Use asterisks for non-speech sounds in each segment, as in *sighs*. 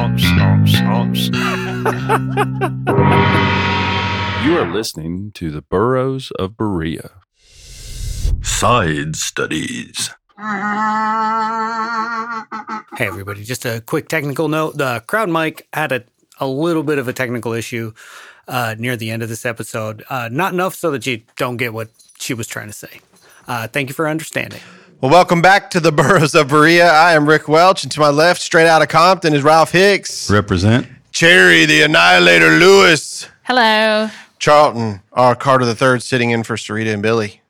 You are listening to the Burros of Berea. Side studies. Hey, everybody. Just a quick technical note. The crowd mic had a, a little bit of a technical issue uh, near the end of this episode. Uh, not enough so that you don't get what she was trying to say. Uh, thank you for understanding. Well, welcome back to the *laughs* Burros of Berea. I am Rick Welch, and to my left, straight out of Compton, is Ralph Hicks. Represent. Cherry, the Annihilator Lewis. Hello. Charlton, our Carter III sitting in for Sarita and Billy.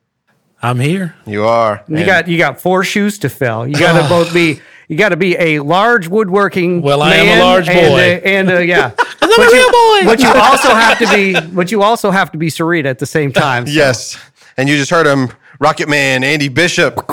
I'm here. You are. You And got you got four shoes to fill. You got to *laughs* both be you got to be a large woodworking. Well, I am a man large and boy. a- and, uh, yeah, *laughs* I'm a real boy. but you also have to be but you also have to be Sarita at the same time. so- Yes. And you just heard him, Rocket Man, Andy Bishop.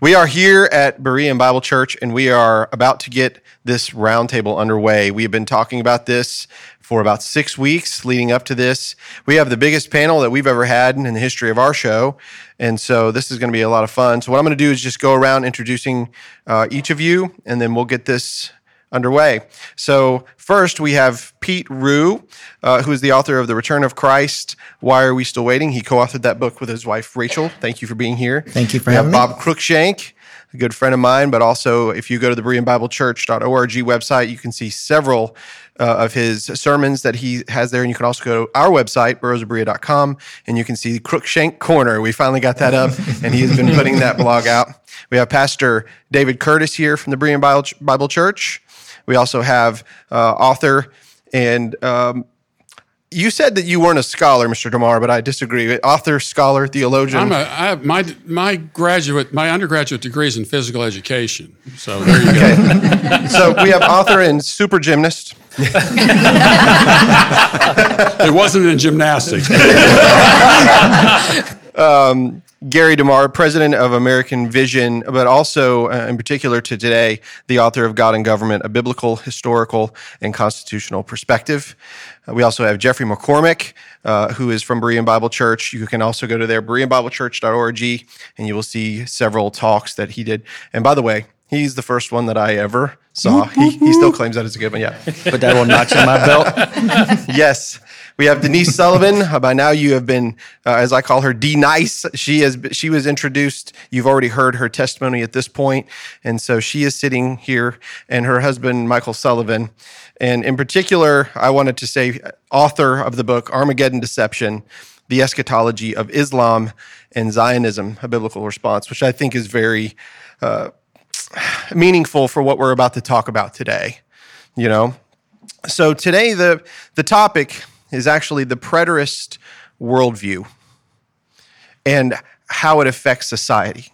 We are here at Berean Bible Church, and we are about to get this roundtable underway. We have been talking about this for about six weeks leading up to this. We have the biggest panel that we've ever had in the history of our show. And so this is going to be a lot of fun. So, what I'm going to do is just go around introducing uh, each of you, and then we'll get this underway. So, first we have Pete Wrue, uh, who is the author of The Return of Christ. Why Are We Still Waiting? He co authored that book with his wife, Rachel. Thank you for being here. Thank you for we having have me. Bob Cruickshank, a good friend of mine, but also if you go to the BereanBibleChurch.org website, you can see several uh, of his sermons that he has there. And you can also go to our website, burrosofberea.com, and you can see Cruickshank Corner. We finally got that up, *laughs* and he has been putting that blog out. We have Pastor David Curtis here from the Berean Bible, Bible Church. We also have uh, author and um, you said that you weren't a scholar, Mr. DeMar, but I disagree. Author, scholar, theologian. I'm a, I have my my graduate my undergraduate degree is in physical education. So there you go. so we have author and super gymnast. It wasn't in gymnastics. *laughs* Gary DeMar, president of American Vision, but also, uh, in particular to today, the author of God and Government, a biblical, historical, and constitutional perspective. Uh, we also have Jeffrey McCormack, uh, who is from Berean Bible Church. You can also go to their BereanBibleChurch.org, and you will see several talks that he did. And by the way, he's the first one that I ever saw. He, he still claims that it's a good one. Yeah. Put that little notch in my belt. *laughs* yes. We have Denise Sullivan. Uh, by now, you have been, uh, as I call her, D Nice. She has. She was introduced. You've already heard her testimony at this point. and so she is sitting here, and her husband Michael Sullivan, and in particular, I wanted to say, author of the book Armageddon Deception: The Eschatology of Islam and Zionism, a biblical response, which I think is very uh, meaningful for what we're about to talk about today. You know, so today the the topic is actually the preterist worldview and how it affects society.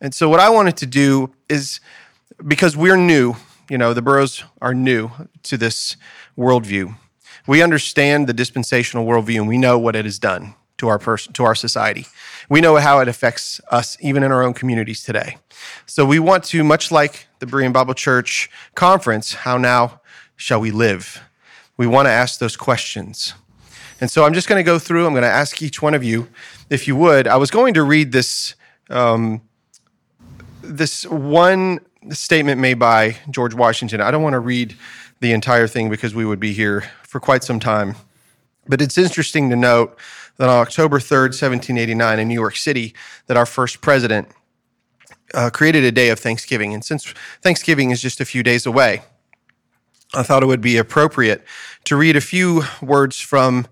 And so what I wanted to do is because we're new, you know, the Burros are new to this worldview. We understand the dispensational worldview and we know what it has done to our person to our society. We know how it affects us even in our own communities today. So we want to, much like the Berean Bible Church conference, how now shall we live? We want to ask those questions. And so I'm just going to go through, I'm going to ask each one of you, if you would. I was going to read this um, this one statement made by George Washington. I don't want to read the entire thing because we would be here for quite some time. But it's interesting to note that on October 3rd, 1789, in New York City, that our first president uh, created a day of Thanksgiving. And since Thanksgiving is just a few days away, I thought it would be appropriate to read a few words from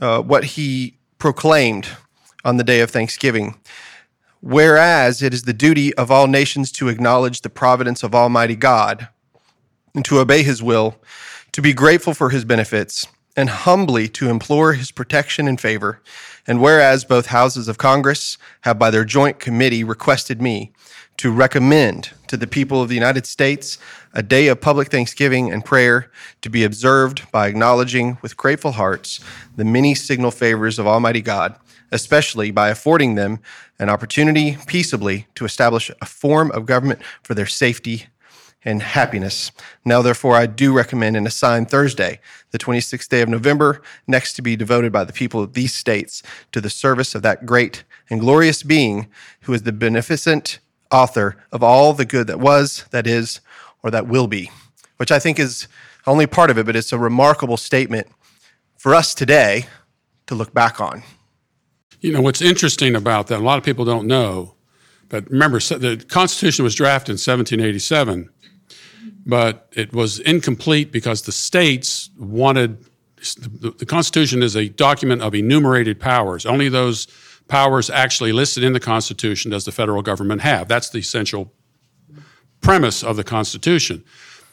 uh, what he proclaimed on the day of Thanksgiving. Whereas it is the duty of all nations to acknowledge the providence of Almighty God and to obey his will, to be grateful for his benefits, and humbly to implore his protection and favor. And whereas both houses of Congress have by their joint committee requested me to recommend to the people of the United States a day of public thanksgiving and prayer to be observed by acknowledging with grateful hearts the many signal favors of Almighty God, especially by affording them an opportunity peaceably to establish a form of government for their safety and happiness. Now, therefore, I do recommend and assign Thursday, the 26th day of November, next to be devoted by the people of these states to the service of that great and glorious being who is the beneficent author of all the good that was, that is, or that will be, which I think is only part of it, but it's a remarkable statement for us today to look back on. You know, what's interesting about that, a lot of people don't know, but remember, the Constitution was drafted in 1787 but it was incomplete because the states wanted the, Constitution is a document of enumerated powers. Only those powers actually listed in the Constitution does the federal government have. That's the essential premise of the Constitution.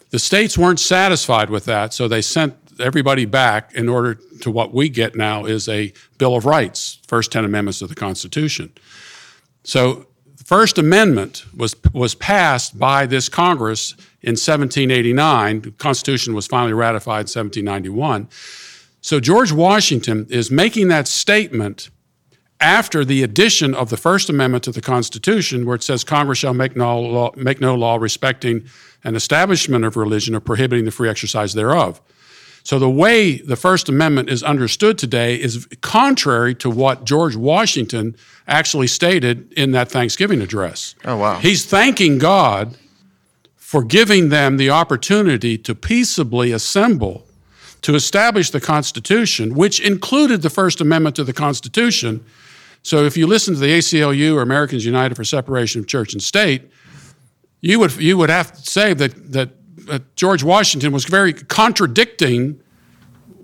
The states weren't satisfied with that, so they sent everybody back in order to what we get now is a Bill of Rights, first 10 amendments of the Constitution. So the First Amendment was, was passed by this Congress in 1789. The Constitution was finally ratified in 1791. So George Washington is making that statement after the addition of the First Amendment to the Constitution, where it says Congress shall make no law, make no law respecting an establishment of religion or prohibiting the free exercise thereof. So the way the First Amendment is understood today is contrary to what George Washington actually stated in that Thanksgiving address. Oh, wow. He's thanking God for giving them the opportunity to peaceably assemble to establish the Constitution, which included the First Amendment to the Constitution. So if you listen to the ACLU or Americans United for Separation of Church and State, you would, you would have to say that, that uh, George Washington was very contradicting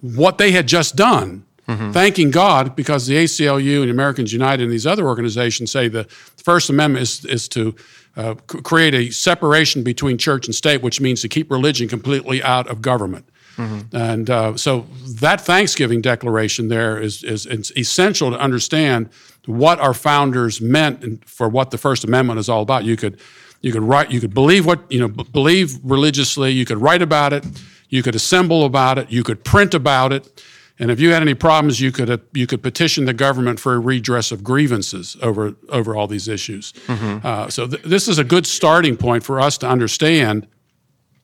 what they had just done. Mm-hmm. Thanking God because the ACLU and Americans United and these other organizations say the First Amendment is, is to uh, create a separation between church and state, which means to keep religion completely out of government. Mm-hmm. And uh, so that Thanksgiving declaration there is, is, is, essential to understand what our founders meant for what the First Amendment is all about. You could you could write, you could believe what you know, b- believe religiously. You could write about it. You could assemble about it. You could print about it. And if you had any problems, you could uh, you could petition the government for a redress of grievances over over all these issues. Mm-hmm. Uh, so th- this is a good starting point for us to understand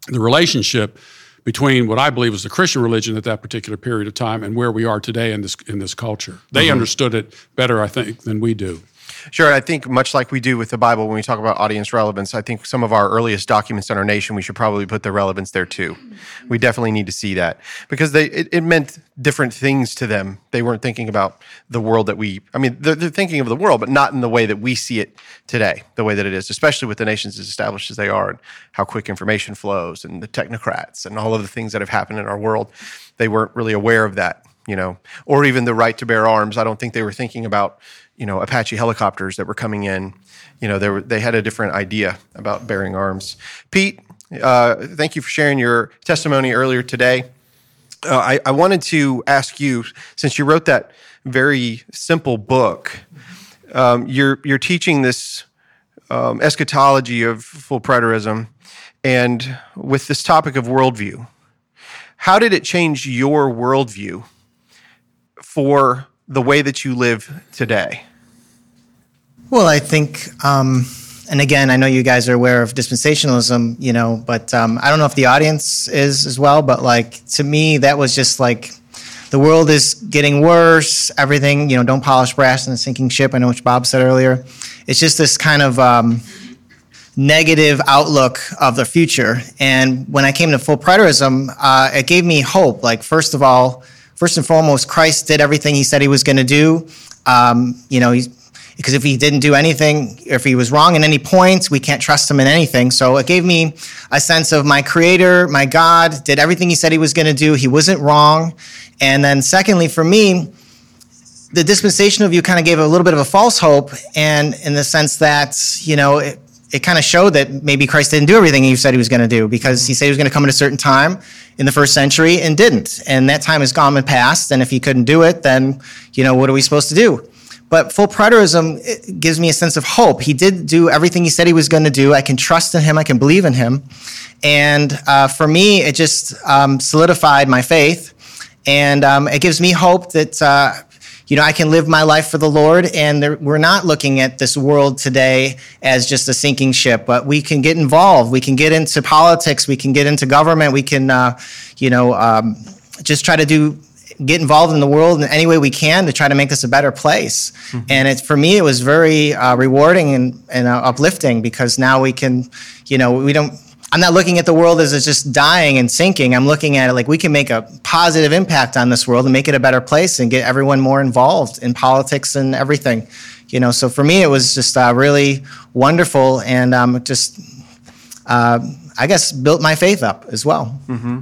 the relationship between what I believe was the Christian religion at that particular period of time and where we are today in this in this culture. They mm-hmm. understood it better, I think, than we do. Sure. I think much like we do with the Bible when we talk about audience relevance, I think some of our earliest documents in our nation, we should probably put the relevance there too. We definitely need to see that because they it, it meant different things to them. They weren't thinking about the world that we, I mean, they're, they're, thinking of the world, but not in the way that we see it today, the way that it is, especially with the nations as established as they are and how quick information flows and the technocrats and all of the things that have happened in our world. They weren't really aware of that, you know, or even the right to bear arms. I don't think they were thinking about you know Apache helicopters that were coming in. You know, they were, they had a different idea about bearing arms. Pete, uh, thank you for sharing your testimony earlier today. Uh, I, I, wanted to ask you, since you wrote that very simple book, um, you're you're teaching this um, eschatology of full preterism, and with this topic of worldview, how did it change your worldview for the way that you live today? Well, I think, um, and again, I know you guys are aware of dispensationalism, you know, but um, I don't know if the audience is as well, but like to me, that was just like the world is getting worse. Everything, you know, don't polish brass in a sinking ship. I know what Bob said earlier. It's just this kind of um, negative outlook of the future. And when I came to full preterism, uh, it gave me hope. Like, first of all, first and foremost, Christ did everything he said he was going to do. Um, you know, because if he didn't do anything, if he was wrong in any points, we can't trust him in anything. So it gave me a sense of my creator, my God, did everything he said he was going to do. He wasn't wrong. And then, secondly, for me, the dispensational view kind of gave a little bit of a false hope, and in the sense that, you know, it, it kind of showed that maybe Christ didn't do everything he said he was going to do because he said he was going to come at a certain time in the first century and didn't. And that time has gone and passed. And if he couldn't do it, then, you know, what are we supposed to do? But full preterism gives me a sense of hope. He did do everything he said he was going to do. I can trust in him. I can believe in him. And uh, for me, it just um, solidified my faith. And um, it gives me hope that, uh, you know, I can live my life for the Lord. And there, we're not looking at this world today as just a sinking ship, but we can get involved. We can get into politics. We can get into government. We can, uh, you know, um, just try to do get involved in the world in any way we can to try to make this a better place. Mm-hmm. And it, for me, it was very uh, rewarding and, and uh, uplifting because now we can, you know, we don't. I'm not looking at the world as it's just dying and sinking. I'm looking at it like we can make a positive impact on this world and make it a better place and get everyone more involved in politics and everything. You know, so for me, it was just uh, really wonderful and um, just, uh, I guess, built my faith up as well. Mm-hmm.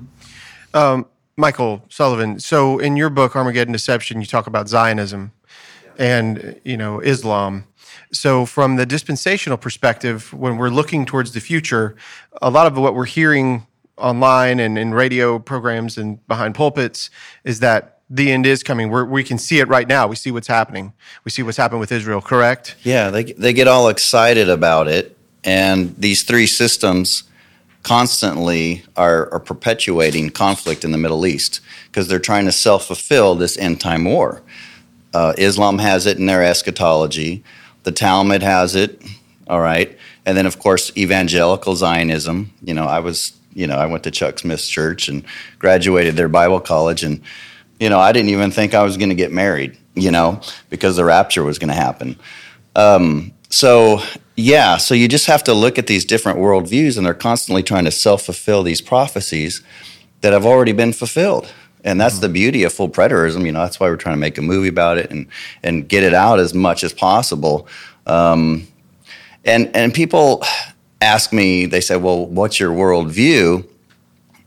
Um, Michael Sullivan. So in your book, Armageddon Deception, you talk about Zionism and you know Islam. So from the dispensational perspective, when we're looking towards the future, a lot of what we're hearing online and in radio programs and behind pulpits is that the end is coming. We're, we can see it right now. We see what's happening. We see what's happened with Israel. Correct? Yeah, they they get all excited about it, and these three systems constantly are, are perpetuating conflict in the Middle East because they're trying to self fulfill this end time war. Uh, Islam has it in their eschatology, the Talmud has it, all right. And then, of course, evangelical Zionism. You know, I was, you know, I went to Chuck Smith's church and graduated their Bible college. And, you know, I didn't even think I was going to get married, you know, because the rapture was going to happen. Um, so yeah, so you just have to look at these different worldviews, and they're constantly trying to self fulfill these prophecies that have already been fulfilled. And that's mm-hmm. the beauty of full preterism. You know, that's why we're trying to make a movie about it and and get it out as much as possible. Um, and and people ask me, they say, "Well, what's your worldview?"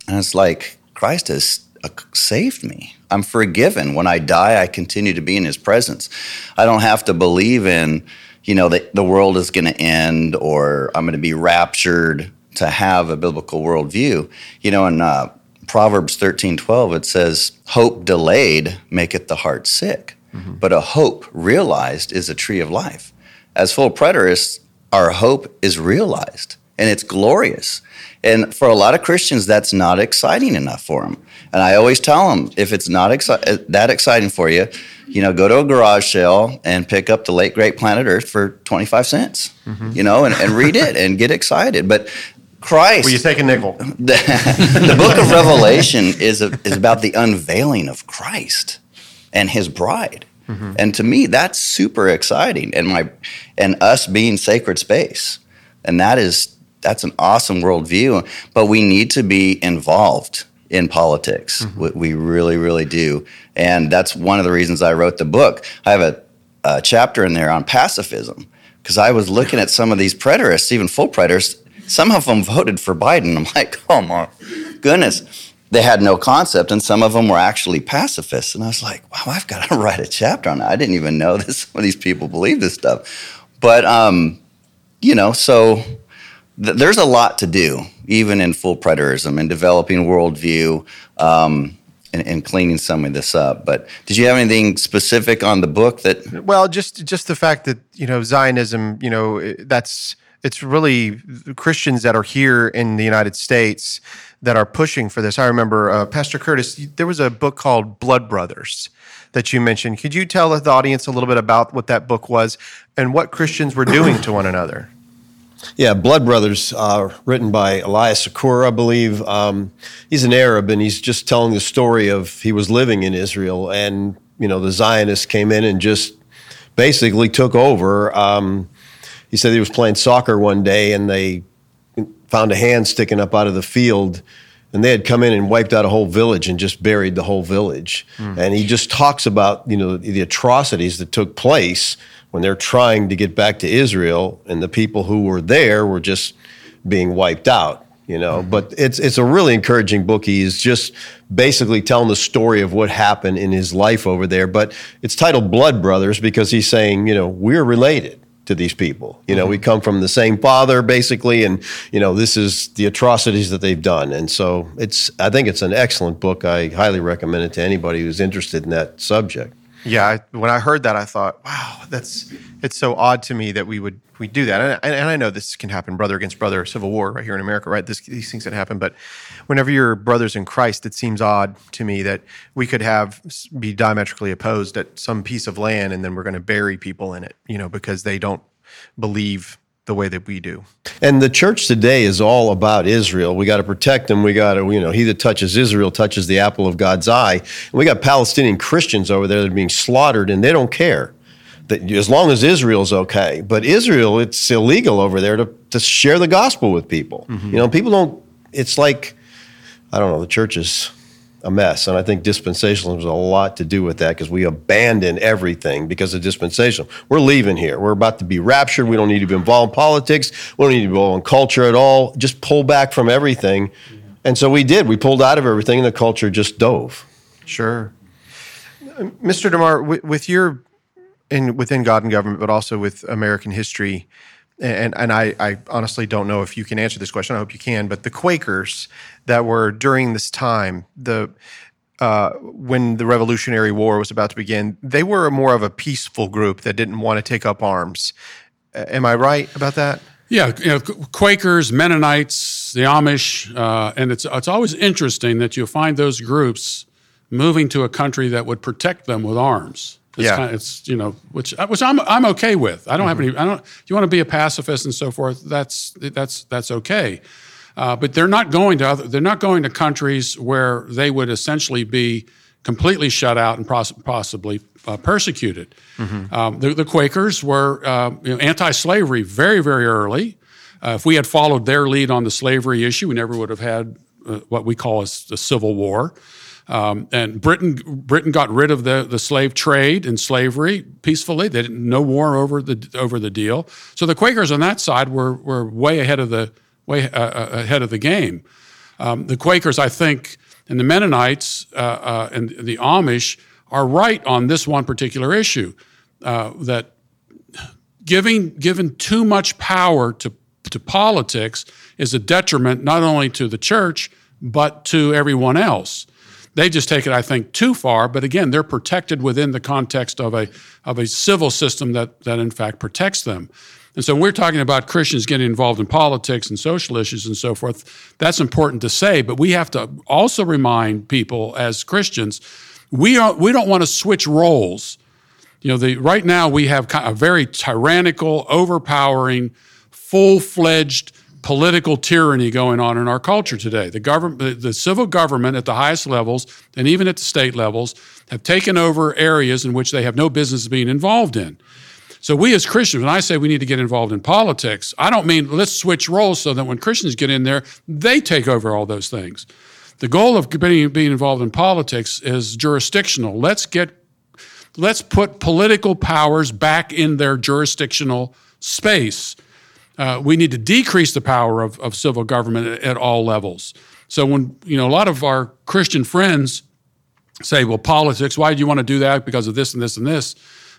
And it's like Christ has uh, saved me. I'm forgiven. When I die, I continue to be in His presence. I don't have to believe in you know, that the world is going to end or I'm going to be raptured to have a biblical worldview. You know, in uh, Proverbs 13 12, it says, Hope delayed maketh the heart sick, mm-hmm. but a hope realized is a tree of life. As full preterists, our hope is realized and it's glorious. And for a lot of Christians, that's not exciting enough for them. And I always tell them if it's not exci- that exciting for you, you know, go to a garage sale and pick up the late great Planet Earth for 25 cents, mm-hmm. you know, and, and read it and get excited. But Christ. Will you take a nickel? *laughs* The, the book of Revelation is, a, is about the unveiling of Christ and his bride. Mm-hmm. And to me, that's super exciting. And my and us being sacred space. And that is that's an awesome worldview. But we need to be involved in politics. Mm-hmm. We really, really do. And that's one of the reasons I wrote the book. I have a, a chapter in there on pacifism because I was looking at some of these preterists, even full preterists. Some of them voted for Biden. I'm like, *laughs* oh my goodness. They had no concept, and some of them were actually pacifists. And I was like, wow, I've got to *laughs* write a chapter on that. I didn't even know *laughs* that some of these people believe this stuff. But, um, you know, so th- there's a lot to do, even in full preterism and developing worldview. Um, and, and, cleaning some of this up. But did you have anything specific on the book that? Well, just just the fact that you know Zionism, you know, that's it's really Christians that are here in the United States that are pushing for this. I remember uh, Pastor Curtis. There was a book called Blood Brothers that you mentioned. Could you tell the audience a little bit about what that book was and what Christians were doing to one another? Yeah, Blood Brothers, uh, written by Elias Chacour, I believe. Um, he's an Arab, and he's just telling the story of he was living in Israel, and you know the Zionists came in and just basically took over. Um, he said he was playing soccer one day, and they found a hand sticking up out of the field, and they had come in and wiped out a whole village and just buried the whole village. Mm. And he just talks about you know the atrocities that took place when they're trying to get back to Israel, and the people who were there were just being wiped out. You know, mm-hmm. but it's it's a really encouraging book. He's just basically telling the story of what happened in his life over there. But it's titled Blood Brothers because he's saying, you know, we're related to these people. You know, mm-hmm. we come from the same father basically and you know, this is the atrocities that they've done. And so it's I think it's an excellent book. I highly recommend it to anybody who's interested in that subject. Yeah, I, when I heard that, I thought, wow, that's it's so odd to me that we would we do that. And, and I know this can happen, brother against brother, civil war right here in America, right? This, these things that happen, but whenever you're brothers in Christ, it seems odd to me that we could have be diametrically opposed at some piece of land, and then we're going to bury people in it, you know, because they don't believe the way that we do. And the church today is all about Israel. We got to protect them. We got to, you know, he that touches Israel touches the apple of God's eye. And we got Palestinian Christians over there that are being slaughtered, and they don't care. That as long as Israel's okay, but Israel, it's illegal over there to, to share the gospel with people. Mm-hmm. You know, people don't. It's like, I don't know. The church is a mess, and I think dispensationalism has a lot to do with that because we abandon everything because of dispensational. We're leaving here. We're about to be raptured. We don't need to be involved in politics. We don't need to be involved in culture at all. Just pull back from everything, and so we did. We pulled out of everything, and the culture just dove. Sure. Mr. DeMar, with, with your in within God and government, but also with American history, and and I, I honestly don't know if you can answer this question. I hope you can. But the Quakers that were during this time, the uh, when the Revolutionary War was about to begin, they were more of a peaceful group that didn't want to take up arms. Am I right about that? Yeah, you know, Quakers, Mennonites, the Amish, uh, and it's it's always interesting that you find those groups moving to a country that would protect them with arms. It's Yeah. kind of, it's you know which which I'm I'm okay with. I don't have any. I don't. You want to be a pacifist and so forth. That's that's that's okay. Uh, but they're not going to other, they're not going to countries where they would essentially be completely shut out and poss- possibly uh, persecuted. Um, the, the Quakers were uh, you know, anti-slavery very very early. Uh, if we had followed their lead on the slavery issue, we never would have had uh, what we call a civil war. Um, and Britain Britain got rid of the, the slave trade and slavery peacefully. They didn't no war over the over the deal. So the Quakers on that side were were way ahead of the way uh, uh, ahead of the game. Um, the Quakers, I think, and the Mennonites uh, uh, and the Amish are right on this one particular issue uh, that giving given too much power to to politics is a detriment not only to the church but to everyone else. They just take it, I think, too far. But again, they're protected within the context of a of a civil system that that in fact protects them. And so we're talking about Christians getting involved in politics and social issues and so forth. That's important to say, but we have to also remind people as Christians, we are we don't want to switch roles. You know, the right now we have a very tyrannical, overpowering, full-fledged political tyranny going on in our culture today. The government, the, civil government at the highest levels and even at the state levels have taken over areas in which they have no business being involved in. So we as Christians, when I say we need to get involved in politics, I don't mean let's switch roles so that when Christians get in there, they take over all those things. The goal of being, being involved in politics is jurisdictional. Let's get let's put political powers back in their jurisdictional space. Uh, we need to decrease the power of, of civil government at, at all levels. So when you know a lot of our Christian friends say, "Well, politics. Why do you want to do that? Because of this and this and this."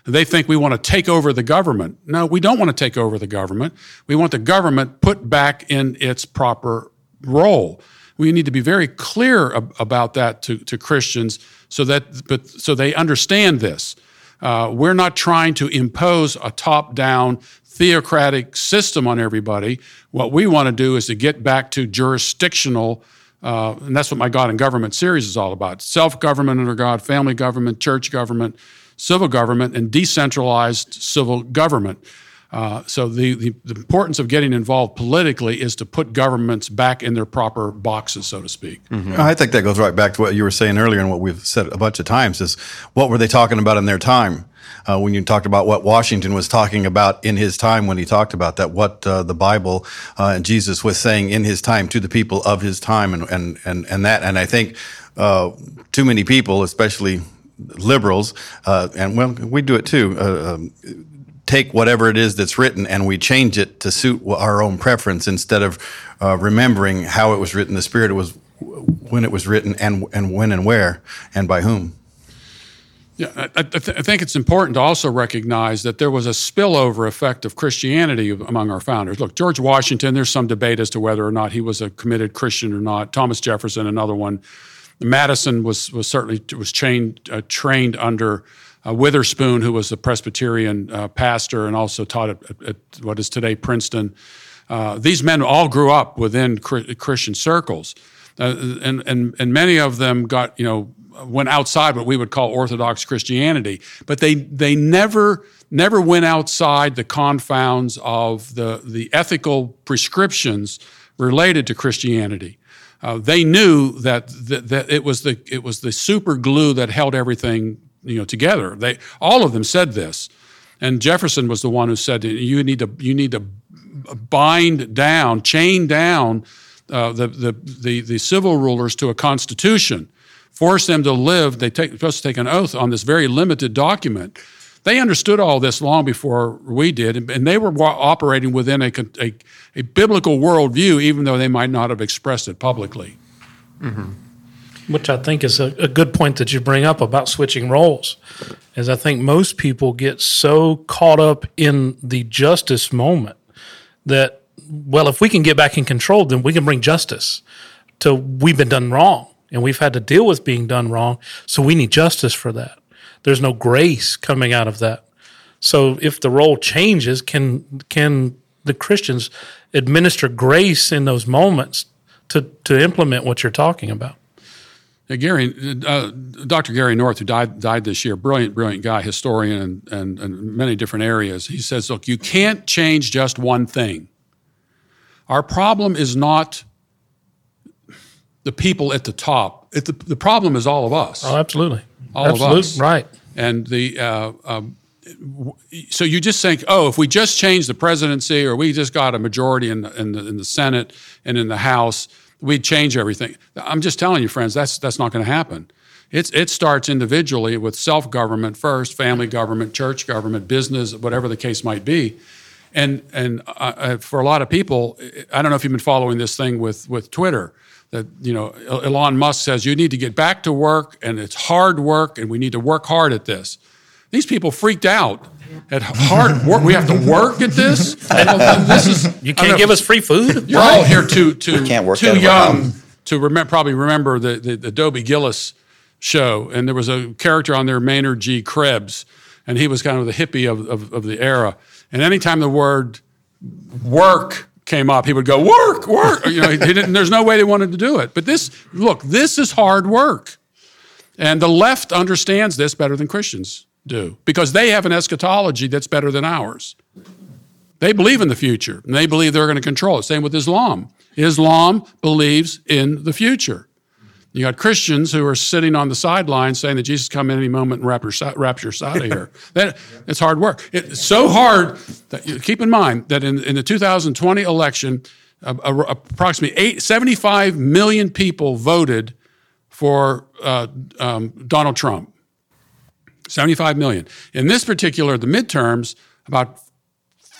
They think we want to take over the government. No, we don't want to take over the government. We want the government put back in its proper role. We need to be very clear ab- about that to, to Christians so that but so they understand this. Uh, we're not trying to impose a top-down theocratic system on everybody. What we want to do is to get back to jurisdictional, uh, and that's what my God and Government series is all about: self-government under God, family government, church government, civil government, and decentralized civil government. Uh, so the, the, the importance of getting involved politically is to put governments back in their proper boxes, so to speak. I think that goes right back to what you were saying earlier and what we've said a bunch of times is what were they talking about in their time? Uh, when you talked about what Washington was talking about in his time when he talked about that, what uh, the Bible uh, and Jesus was saying in his time to the people of his time, and and and, and that, and I think uh, too many people, especially liberals, uh, and well, we do it too. Uh, um, take whatever it is that's written and we change it to suit our own preference instead of uh, remembering how it was written, the spirit it was when it was written, and and when and where and by whom. Yeah, I, I, th- I think it's important to also recognize that there was a spillover effect of Christianity among our founders. Look, George Washington, there's some debate as to whether or not he was a committed Christian or not. Thomas Jefferson, another one. Madison was was certainly was trained uh, trained under uh, Witherspoon, who was a Presbyterian uh, pastor and also taught at, at, at what is today Princeton. Uh, these men all grew up within Christian circles, uh, and and and many of them got you know went outside what we would call Orthodox Christianity, but they they never never went outside the confounds of the the ethical prescriptions related to Christianity. Uh, they knew that, that that it was the it was the super glue that held everything you know together. They all of them said this, and Jefferson was the one who said you need to you need to bind down, chain down uh, the, the, the, the, civil rulers to a constitution, force them to live, they take, supposed to take an oath on this very limited document. They understood all this long before we did, and, they were operating within a, a, a, biblical worldview, even though they might not have expressed it publicly. Mm-hmm. Which I think is a, a good point that you bring up about switching roles. Is I think most people get so caught up in the justice moment that well, if we can get back in control, then we can bring justice to we've been done wrong and we've had to deal with being done wrong. So we need justice for that. There's no grace coming out of that. So if the role changes, can can the Christians administer grace in those moments to to implement what you're talking about? Yeah, Gary, uh, Dr. Gary North, who died died this year, brilliant, brilliant guy, historian, and, and, and many different areas. He says, look, you can't change just one thing. Our problem is not the people at the top. It, the, the problem is all of us. Oh, absolutely, all absolutely. of us, right? And the uh, um, so you just think, oh, if we just change the presidency, or we just got a majority in the, in the, in the Senate and in the House we'd change everything. I'm just telling you, friends, that's that's not going to happen. It's, it starts individually with self government first, family government, church government, business, whatever the case might be. And, and uh, uh for a lot of people, I don't know if you've been following this thing with, with Twitter that you know Elon Musk says you need to get back to work and it's hard work and we need to work hard at this. These people freaked out at hard work. We have to work at this. this is you can't give us free food. *laughs* You're all here too too too young to um, remember. Probably remember the, the, the Dobie Gillis show, and there was a character on there, Maynard G. Krebs, and he was kind of the hippie of, of, of the era. And anytime the word work came up, he would go work, work. You know, he didn't, there's no way they wanted to do it. But this, look, this is hard work, and the left understands this better than Christians do because they have an eschatology that's better than ours. They believe in the future and they believe they're going to control it. Same with Islam. Islam believes in the future. You got Christians who are sitting on the sidelines saying that Jesus come in any moment and rapture, rapture us out of here. *laughs* that, it's hard work. It's so hard that you, keep in mind that in, in the 2020 election, uh, uh, approximately eight, 75 million people voted for uh, um, Donald Trump. 75 million. In this particular, the midterms, about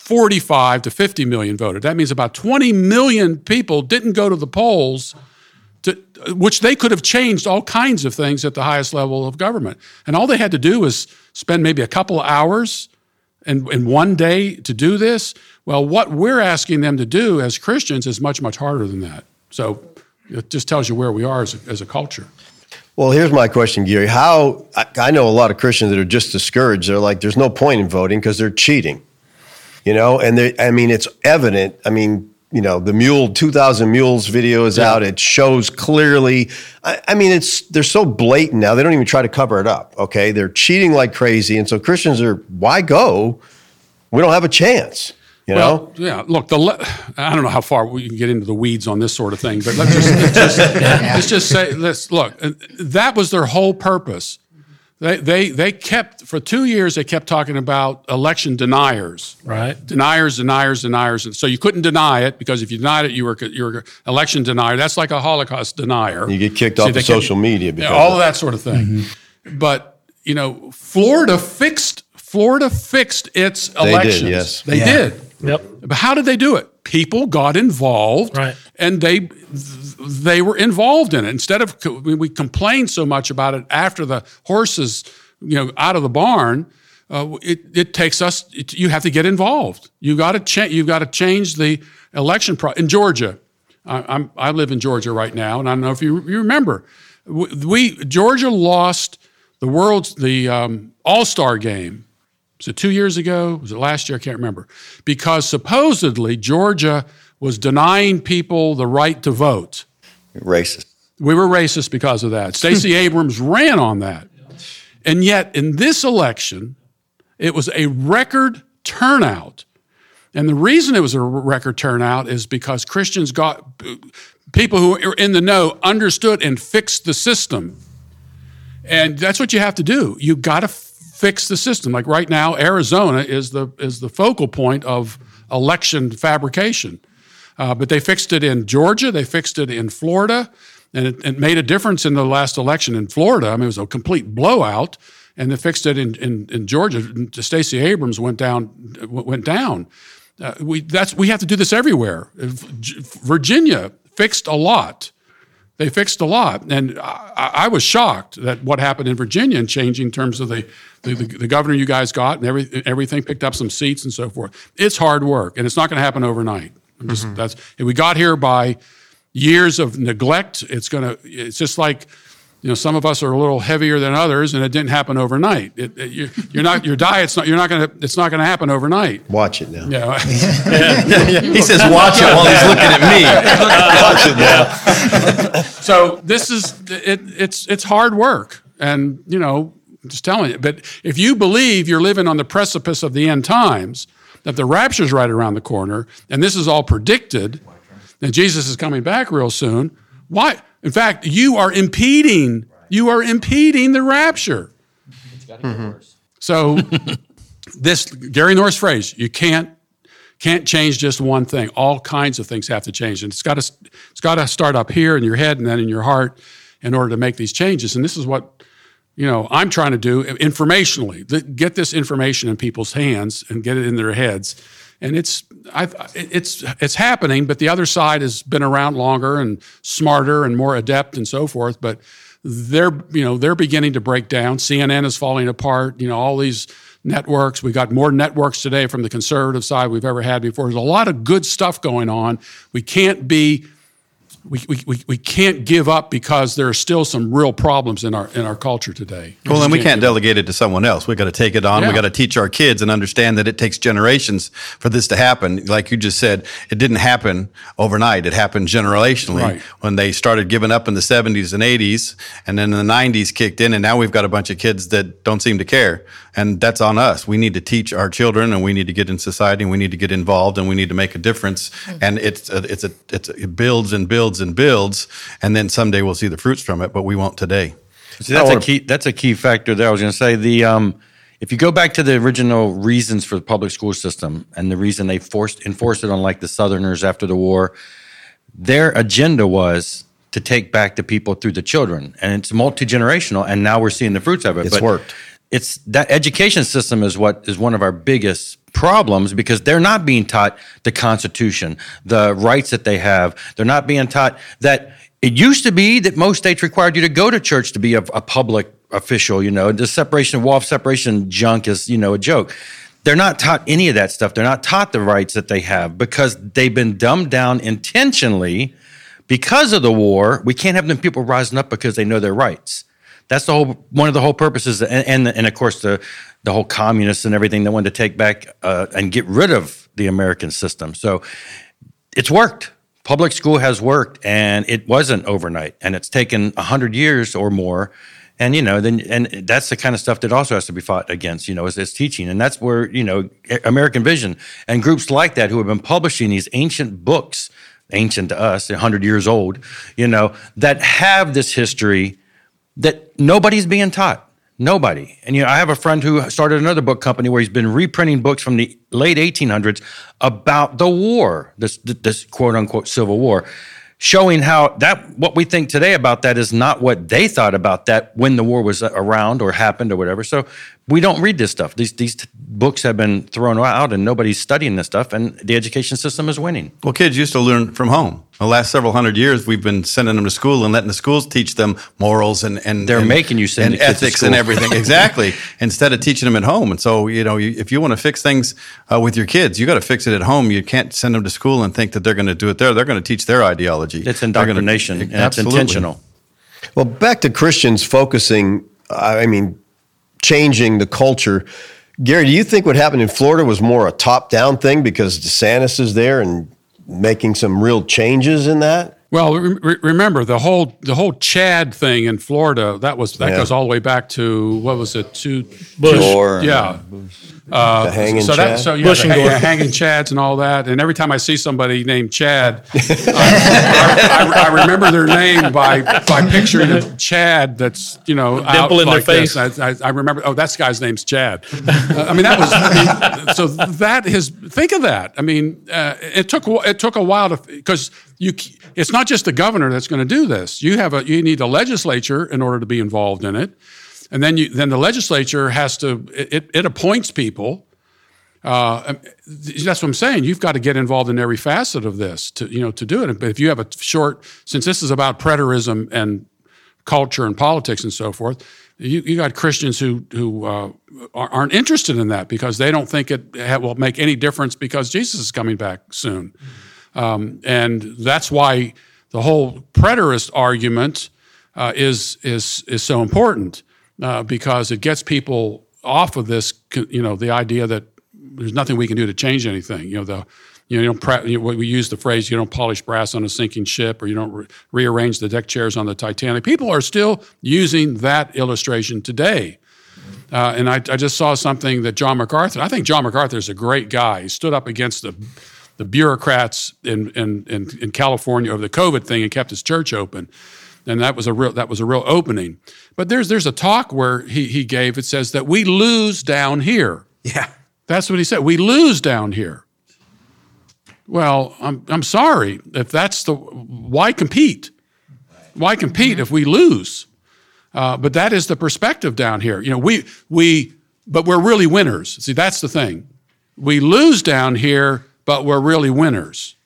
45 to 50 million voted. That means about 20 million people didn't go to the polls, to, which they could have changed all kinds of things at the highest level of government. And all they had to do was spend maybe a couple of hours in, in one day to do this. Well, what we're asking them to do as Christians is much, much harder than that. So it just tells you where we are as a, as a culture. Well, here's my question, Gary. How I, I know a lot of Christians that are just discouraged. They're like, there's no point in voting because they're cheating, you know. And they, I mean, it's evident. I mean, you know, the mule 2000 mules video is yeah. out. It shows clearly. I, I, mean, it's they're so blatant now. They don't even try to cover it up. Okay, they're cheating like crazy, and so Christians are why go? We don't have a chance. You well, know? yeah. Look, the le- I don't know how far we can get into the weeds on this sort of thing, but let's just let's just, *laughs* let's just say let's look. Uh, that was their whole purpose. They, they they kept for two years. They kept talking about election deniers, right? Deniers, deniers, deniers. And so you couldn't deny it because if you denied it, you were you were election denier. That's like a Holocaust denier. You get kicked See, off of social media, because all of that sort of thing. Mm-hmm. But you know, Florida fixed Florida fixed its elections. They did, yes, they yeah. did. Yep. But how did they do it? People got involved, right. and they they were involved in it. Instead of we complained so much about it after the horses, you know, out of the barn. Uh, it, it takes us. It, you have to get involved. You got to change. You've got to change the election pro in Georgia. I, am I live in Georgia right now, and I don't know if you, you remember we, we Georgia lost the world's the um, All Star game. Was it two years ago? Was it last year? I can't remember. Because supposedly Georgia was denying people the right to vote. Racist. We were racist because of that. Stacey *laughs* Abrams ran on that. And yet, in this election, it was a record turnout. And the reason it was a record turnout is because Christians got people who were in the know understood and fixed the system. And that's what you have to do. You got to fix the system. Like right now, Arizona is the is the focal point of election fabrication. Uh, but they fixed it in Georgia. They fixed it in Florida and it, it, made a difference in the last election in Florida. I mean, it was a complete blowout, and they fixed it in in, in Georgia. Stacey Abrams went down went down. Uh, we that's we have to do this everywhere. Virginia fixed a lot. They fixed a lot, and I, I was shocked that what happened in Virginia and changing terms of the, the, the governor you guys got and every, everything picked up some seats and so forth. It's hard work, and it's not going to happen overnight. Just, mm-hmm. That's we got here by years of neglect. It's gonna. It's just like you know, some of us are a little heavier than others, and it didn't happen overnight. It, it, you, are not your diet's not. You're not gonna. It's not gonna happen overnight. Watch it now. Yeah. *laughs* he says, "Watch it," while he's looking at me. *laughs* Watch it now. so this is it. It's it's hard work, and you know, just telling you. But if you believe you're living on the precipice of the end times, that the rapture's right around the corner, and this is all predicted and Jesus is coming back real soon. Why? In fact, you are impeding. You are impeding the rapture. Mm-hmm. So, *laughs* this Gary North's phrase: "You can't can't change just one thing. All kinds of things have to change, and it's got to it's got to start up here in your head and then in your heart in order to make these changes. And this is what you know I'm trying to do informationally. Get this information in people's hands and get it in their heads and it's I, it's it's happening. But the other side has been around longer and smarter and more adept and so forth. But they're you know they're beginning to break down. CNN is falling apart. You know all these networks. We got more networks today from the conservative side we've ever had before. There's a lot of good stuff going on. We can't be we, we, we can't give up because there are still some real problems in our in our culture today. well, then we can't delegate it to someone else. We got to take it on. Yeah. We got to teach our kids and understand that it takes generations for this to happen. Like you just said, it didn't happen overnight. It happened generationally right. when they started giving up in the 70s and 80s, and then the 90s kicked in, and now we've got a bunch of kids that don't seem to care and that's on us. We need to teach our children, and we need to get in society, and we need to get involved, and we need to make a difference. Mm-hmm. And it's a, it's a it's a, it builds and builds and builds, and then someday we'll see the fruits from it, but we won't today. See, that's a key. That's a key factor there. I was going to say the. Um, if you go back to the original reasons for the public school system and the reason they forced enforced it on like the Southerners after the war, their agenda was to take back the people through the children, and it's multi generational. And now we're seeing the fruits of it. It's but worked it's that education system is what is one of our biggest problems because they're not being taught the Constitution, the rights that they have. They're not being taught that it used to be that most states required you to go to church to be a, a public official. You know, the separation, of wall separation junk is you know a joke. They're not taught any of that stuff. They're not taught the rights that they have because they've been dumbed down intentionally because of the war. We can't have them people rising up because they know their rights. That's the whole one of the whole purposes, and and, and of course the the whole communists and everything that wanted to take back uh, and get rid of the American system. So it's worked. Public school has worked, and it wasn't overnight, and it's taken hundred years or more. And you know, then and that's the kind of stuff that also has to be fought against. You know, is, is teaching, and that's where you know American Vision and groups like that who have been publishing these ancient books, ancient to us, hundred years old, you know, that have this history that nobody's being taught. Nobody. And you know, I have a friend who started another book company where he's been reprinting books from the late 1800s about the war, this this quote unquote civil war, showing how that what we think today about that is not what they thought about that when the war was around or happened or whatever. So we don't read this stuff. These these t- books have been thrown out, and nobody's studying this stuff, and the education system is winning. Well, kids used to learn from home. The last several hundred years, we've been sending them to school and letting the schools teach them morals and and they're and, making you send and ethics and everything *laughs* exactly instead of teaching them at home. And so, you know, you, if you want to fix things uh, with your kids, you got to fix it at home. You can't send them to school and think that they're going to do it there. They're going to teach their ideology. It's indoctrination, gonna, and it's intentional. Well, back to Christians focusing, I mean, changing the culture. Gary, do you think what happened in Florida was more a top down thing because DeSantis is there and making some real changes in that? Well, re- remember the whole the whole Chad thing in Florida. That was that Yeah. goes all the way back to what was it? To Bush. Gore, yeah. Uh, The hanging so Chad? That, so yeah, Bush the and Gore. hanging Chads and all that. And every time I see somebody named Chad, *laughs* I, I, I remember their name by by picturing a Chad that's you know out dimple in their like this. face. I, I, I remember. Oh, that guy's name's Chad. Uh, I mean, that was. I mean, so that is. Think of that. I mean, uh, it took a- it took a while to because you. It's not just the governor that's going to do this. You have a. You need a legislature in order to be involved in it, and then you then the legislature has to. It, it appoints people. Uh, that's what I'm saying. You've got to get involved in every facet of this to you know to do it. But if you have a short, since this is about preterism and culture and politics and so forth, you, you got Christians who who uh, are- aren't interested in that because they don't think it will make any difference because Jesus is coming back soon, um, and that's why the whole preterist argument uh, is is is so important uh, because it gets people off of this. You know, the idea that there's nothing we can do to change anything. You know, the you know, you pra- you we use the phrase you don't polish brass on a sinking ship, or you don't re- rearrange the deck chairs on the Titanic. People are still using that illustration today. Uh, and I, I just saw something that John MacArthur. I think John MacArthur is a great guy. He stood up against the the bureaucrats in in, in, in California over the COVID thing and kept his church open. And that was a real that was a real opening. But there's there's a talk where he he gave. It says that we lose down here. Yeah. That's what he said. We lose down here. Well, I'm, I'm sorry. If that's the, why compete? Why compete if we lose? Uh, but that is the perspective down here. You know, we, we, but we're really winners. See, that's the thing. We lose down here, but we're really winners.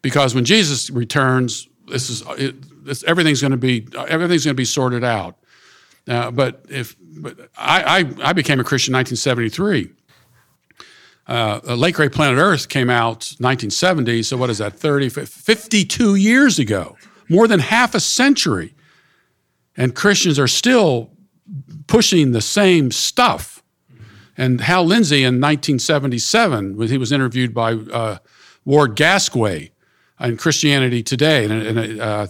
Because when Jesus returns, this is, it, this, everything's going to be, everything's going to be sorted out. Uh, but if, but I, I, I became a Christian in 1973 uh, Late Great Planet Earth came out 1970. So what is that? 30, 52 years ago, more than half a century, and Christians are still pushing the same stuff. And Hal Lindsey in 1977, when he was interviewed by uh, Ward Gasque in Christianity Today, and, uh,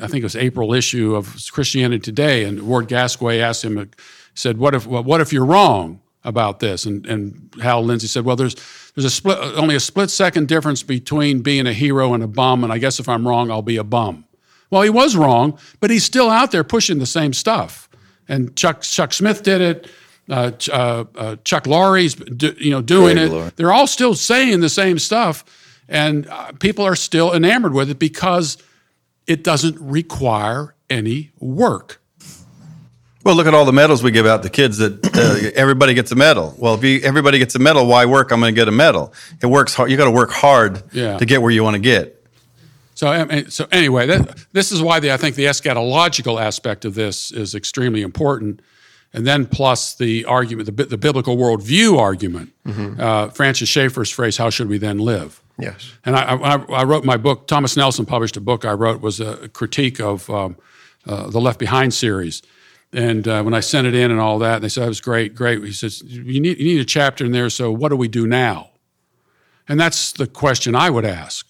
I think it was April issue of Christianity Today, and Ward Gasque asked him, said, "What if what if you're wrong?" about this. And, and Hal Lindsey said, well, there's, there's a split, only a split second difference between being a hero and a bum. And I guess if I'm wrong, I'll be a bum. Well, he was wrong, but he's still out there pushing the same stuff. And Chuck, Chuck Smith did it. Uh, uh, uh, Chuck Lorre's do, you know doing Craig it. Laurie. They're all still saying the same stuff, and uh, people are still enamored with it because it doesn't require any work. Well, look at all the medals we give out to kids that uh, everybody gets a medal. Well, if you, everybody gets a medal, why work? I'm going to get a medal. It works hard. You got to work hard Yeah. to get where you want to get. So, so anyway, that, this is why the, I think the eschatological aspect of this is extremely important. And then plus the argument, the, the biblical worldview argument, uh, Francis Schaeffer's phrase, how should we then live? Yes. And I, I, I wrote my book, Thomas Nelson published a book I wrote, was a critique of um, uh, the Left Behind series. And uh, when I sent it in and all that, they said, that was great, great. He says, you need, you need a chapter in there, so what do we do now? And that's the question I would ask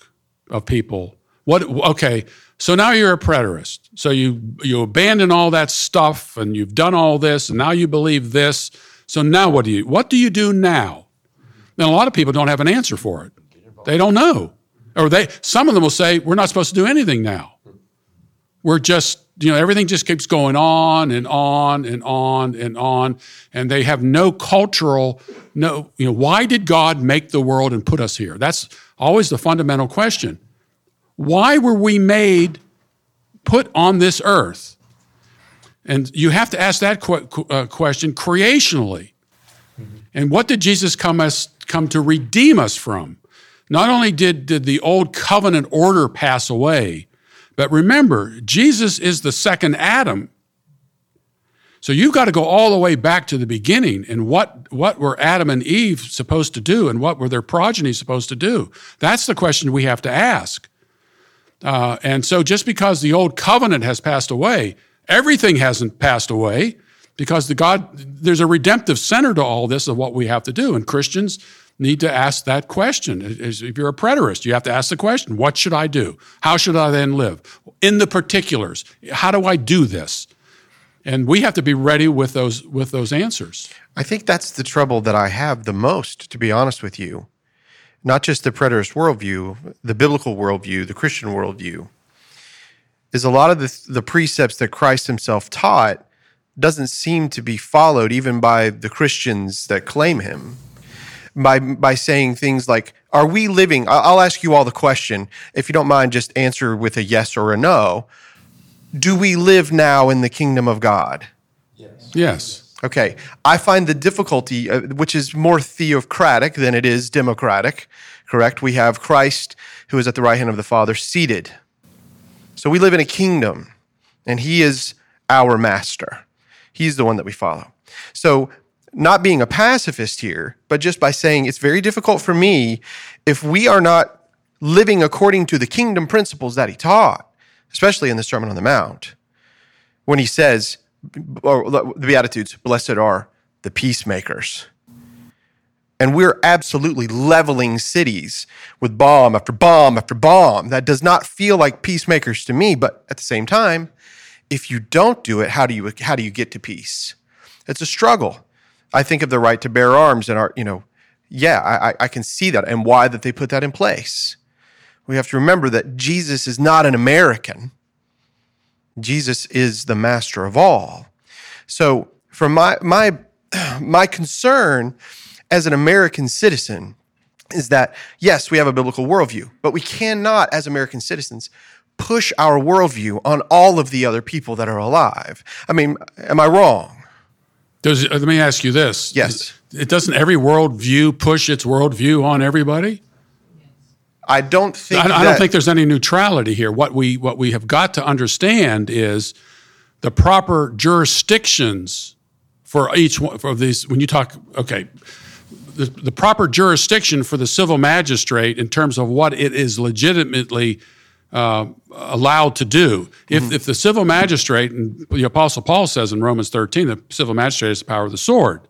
of people. What okay, so now you're a preterist. So you you abandon all that stuff and you've done all this and now you believe this. So now what do you what do you do now? And a lot of people don't have an answer for it. They don't know. Or they some of them will say, We're not supposed to do anything now. We're just, you know, everything just keeps going on and on and on and on. And they have no cultural, no, you know, why did God make the world and put us here? That's always the fundamental question. Why were we made, put on this earth? And you have to ask that que- uh, question creationally. And what did Jesus come us come to redeem us from? Not only did, did the old covenant order pass away, but remember, Jesus is the second Adam. So you've got to go all the way back to the beginning and what, what were Adam and Eve supposed to do and what were their progeny supposed to do? That's the question we have to ask. Uh, and so just because the old covenant has passed away, everything hasn't passed away because the God there's a redemptive center to all this of what we have to do. And Christians need to ask that question. If you're a preterist, you have to ask the question, what should I do? How should I then live? In the particulars, how do I do this? And we have to be ready with those with those answers. I think that's the trouble that I have the most, to be honest with you. Not just the preterist worldview, the biblical worldview, the Christian worldview, is a lot of the, the precepts that Christ himself taught doesn't seem to be followed even by the Christians that claim him. By, by saying things like, Are we living? I- I'll ask you all the question. If you don't mind, just answer with a yes or a no. Do we live now in the kingdom of God? Yes. Okay. I find the difficulty, uh, which is more theocratic than it is democratic, correct? We have Christ, who is at the right hand of the Father, seated. So we live in a kingdom, and he is our master. He's the one that we follow. So, not being a pacifist here, but just by saying it's very difficult for me if we are not living according to the kingdom principles that he taught, especially in the Sermon on the Mount, when he says, or the Beatitudes, blessed are the peacemakers. And we're absolutely leveling cities with bomb after bomb after bomb. That does not feel like peacemakers to me, but at the same time, if you don't do it, how do you how do you get to peace? It's a struggle. I think of the right to bear arms and our, you know, yeah, I, I- I can see that and why that they put that in place. We have to remember that Jesus is not an American. Jesus is the master of all. So, from my my *clears throat* my concern as an American citizen is that yes, we have a biblical worldview, but we cannot, as American citizens, push our worldview on all of the other people that are alive. I mean, am I wrong? Does uh, let me ask you this? Yes. It doesn't every worldview push its worldview on everybody? I don't think. I, I don't think there's any neutrality here. What we what we have got to understand is the proper jurisdictions for each one for these. When you talk, okay, the, the proper jurisdiction for the civil magistrate in terms of what it is legitimately uh, allowed to do. If, if the civil magistrate, and the Apostle Paul says in Romans 13, the civil magistrate has the power of the sword.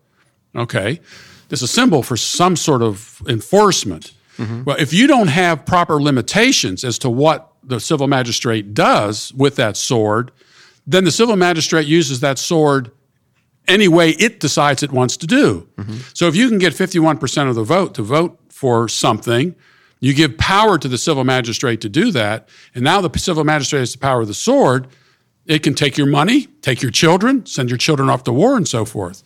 Okay, this is a symbol for some sort of enforcement. Mm-hmm. Well, if you don't have proper limitations as to what the civil magistrate does with that sword, then the civil magistrate uses that sword any way it decides it wants to do. Mm-hmm. So if you can get 51% of the vote to vote for something, you give power to the civil magistrate to do that, and now the civil magistrate has the power of the sword. It can take your money, take your children, send your children off to war, and so forth.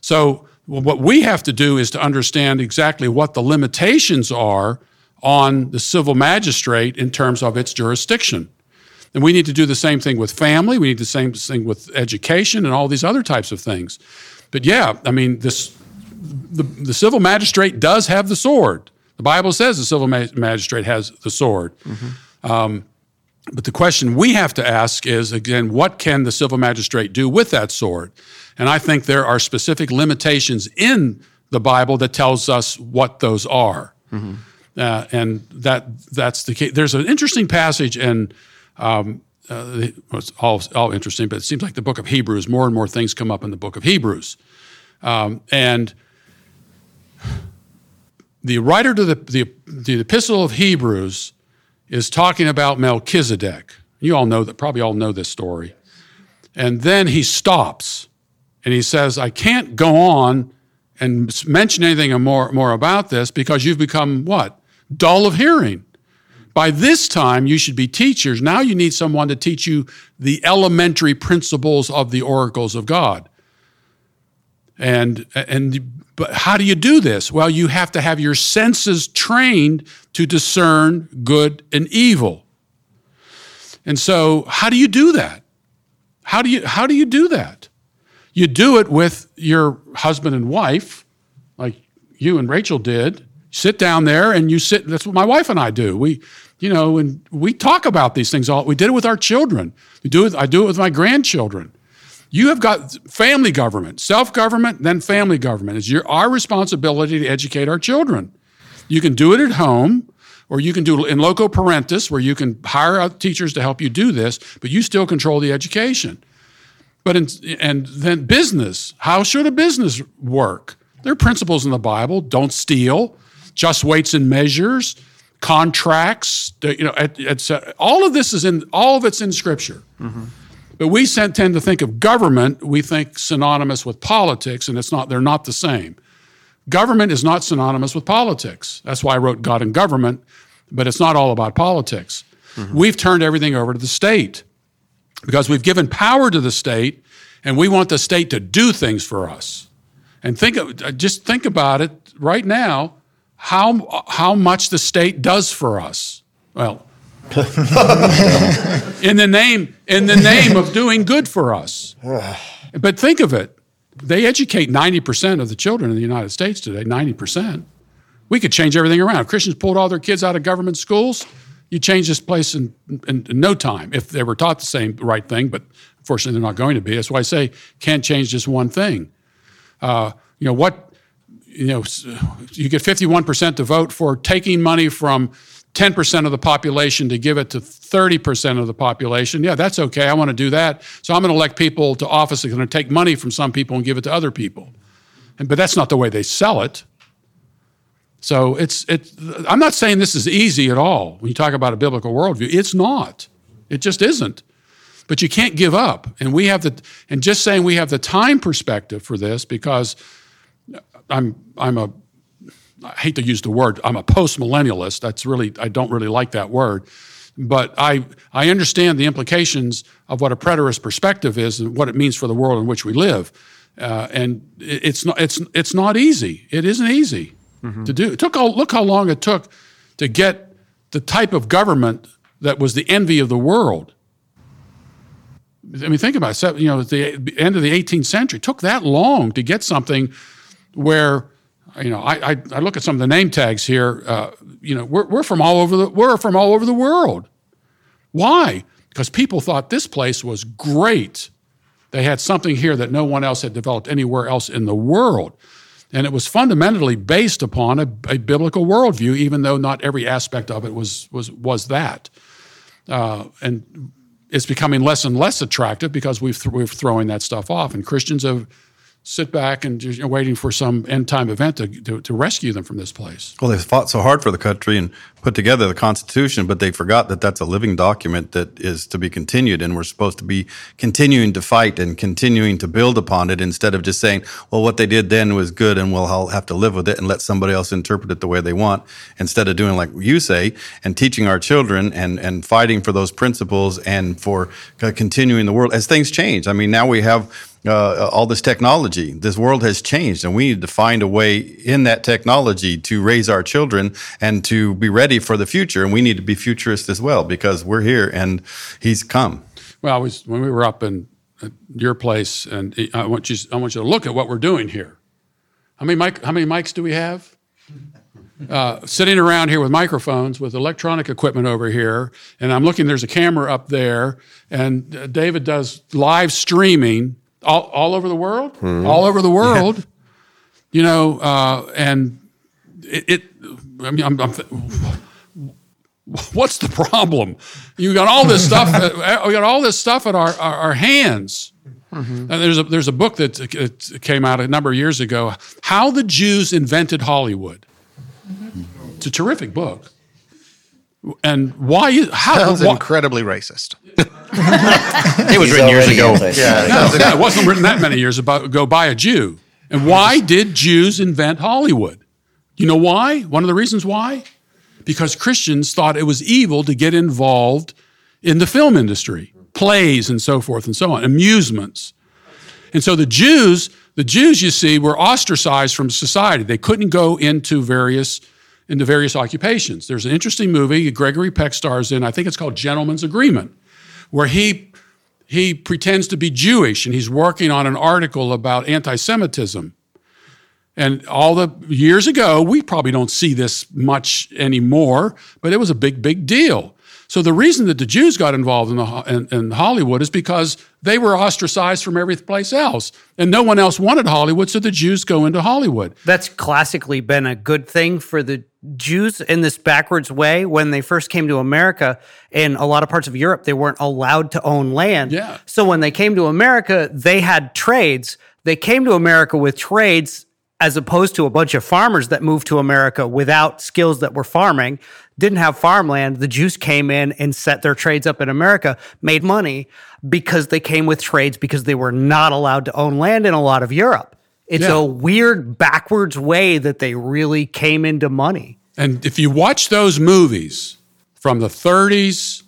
So, well, what we have to do is to understand exactly what the limitations are on the civil magistrate in terms of its jurisdiction. And we need to do the same thing with family. We need the same thing with education and all these other types of things. But yeah, I mean, this the, the civil magistrate does have the sword. The Bible says the civil ma- magistrate has the sword. Um, but the question we have to ask is again, what can the civil magistrate do with that sword? And I think there are specific limitations in the Bible that tells us what those are. Uh, and that that's the case. There's an interesting passage in. Um, uh, it's all, all interesting, but it seems like the book of Hebrews, more and more things come up in the book of Hebrews. Um, and the writer to the, the, the epistle of Hebrews is talking about Melchizedek. You all know that, probably all know this story. And then he stops and he says, I can't go on and mention anything more, more about this because you've become what? Dull of hearing. By this time, you should be teachers. Now you need someone to teach you the elementary principles of the oracles of God. And, and but how do you do this? Well, you have to have your senses trained to discern good and evil. And so, how do you do that? How do you how do you do that? You do it with your husband and wife, like you and Rachel did. Sit down there and you sit. That's what my wife and I do. We, you know, and we talk about these things all. We did it with our children. We do it. I do it with my grandchildren. You have got family government, self government, then family government. It's your our responsibility to educate our children. You can do it at home, or you can do in loco parentis, where you can hire out teachers to help you do this, but you still control the education. But in, and then business, how should a business work? There are principles in the Bible: don't steal, just weights and measures, contracts. You know, et, et all of this is in all of it's in Scripture. Mm-hmm. But we tend to think of government, we think synonymous with politics, and it's not, they're not the same. Government is not synonymous with politics. That's why I wrote God and Government, but it's not all about politics. Mm-hmm. We've turned everything over to the state because we've given power to the state and we want the state to do things for us. And think of, uh, just think about it right now how, how much the state does for us. Well, *laughs* in the name in the name of doing good for us. *sighs* But think of it. They educate 90% of the children in the United States today, 90%. We could change everything around. If Christians pulled all their kids out of government schools, you change this place in, in, in no time if they were taught the same right thing, but unfortunately they're not going to be. That's why I say can't change just one thing. Uh, you know, what, you know, you get 51% to vote for taking money from 10% of the population to give it to 30% of the population. Yeah, that's okay. I want to do that. So I'm going to elect people to office that are going to take money from some people and give it to other people. And, but that's not the way they sell it. So it's, it's, I'm not saying this is easy at all when you talk about a biblical worldview. It's not. It just isn't. But you can't give up. And we have the, and just saying we have the time perspective for this because I'm, I'm a, I hate to use the word, I'm a post millennialist. That's really, I don't really like that word. But I, I understand the implications of what a preterist perspective is and what it means for the world in which we live. Uh, and it's not, it's, it's not easy. It isn't easy to do. It took, all, look how long it took to get the type of government that was the envy of the world. I mean, think about it. You know, at the end of the 18th century, it took that long to get something where, you know, I, I, I look at some of the name tags here. Uh, you know, we're, we're from all over the we're from all over the world. Why? Because people thought this place was great. They had something here that no one else had developed anywhere else in the world. And it was fundamentally based upon a, a biblical worldview, even though not every aspect of it was, was, was that. Uh, and it's becoming less and less attractive because we've th- we're throwing that stuff off. And Christians have sit back and just, you know, waiting for some end time event to, to, to rescue them from this place. Well, they fought so hard for the country and put together the Constitution, but they forgot that that's a living document that is to be continued, and we're supposed to be continuing to fight and continuing to build upon it instead of just saying, "Well, what they did then was good, and we'll all have to live with it and let somebody else interpret it the way they want." Instead of doing like you say and teaching our children and and fighting for those principles and for uh, continuing the world as things change. I mean, now we have uh, all this technology. This world has changed, and we need to find a way in that technology to raise our children and to be ready for the future. And we need to be futurist as well because we're here and He's come. Well, I was, when we were up in your place, and I want you, I want you to look at what we're doing here. How many mic, How many mics do we have? *laughs* Uh, sitting around here with microphones, with electronic equipment over here, and I'm looking. There's a camera up there, and uh, David does live streaming all, all over the world, Mhm. all over the world. You know, uh, and it, it. I mean, I'm, I'm th- *laughs* what's the problem? You got all this stuff. *laughs* uh, we got all this stuff at our our, our hands. And there's a there's a book that uh, came out a number of years ago, "How the Jews Invented Hollywood." It's a terrific book. And why? is- How? Sounds why- incredibly racist. *laughs* It was written years ago. Yeah, no, no, it wasn't written that many years about- ago by a Jew. And why did Jews invent Hollywood? You know why? One of the reasons why? Because Christians thought it was evil to get involved in the film industry, plays and so forth and so on, amusements. And so the Jews, the Jews, you see, were ostracized from society. They couldn't go into various into various occupations. There's an interesting movie Gregory Peck stars in. I think it's called Gentleman's Agreement, where he he pretends to be Jewish and he's working on an article about anti-Semitism. And all the years ago, we probably don't see this much anymore, but it was a big, big deal. So the reason that the Jews got involved in, the, in, in Hollywood is because they were ostracized from every place else, and no one else wanted Hollywood, so the Jews go into Hollywood. That's classically been a good thing for the Jews in this backwards way when they first came to America in a lot of parts of Europe they weren't allowed to own land. Yeah. So when they came to America, they had trades. They came to America with trades as opposed to a bunch of farmers that moved to America without skills that were farming, didn't have farmland. The Jews came in and set their trades up in America, made money because they came with trades because they were not allowed to own land in a lot of Europe. It's Yeah. a weird backwards way that they really came into money. And if you watch those movies from the 30s,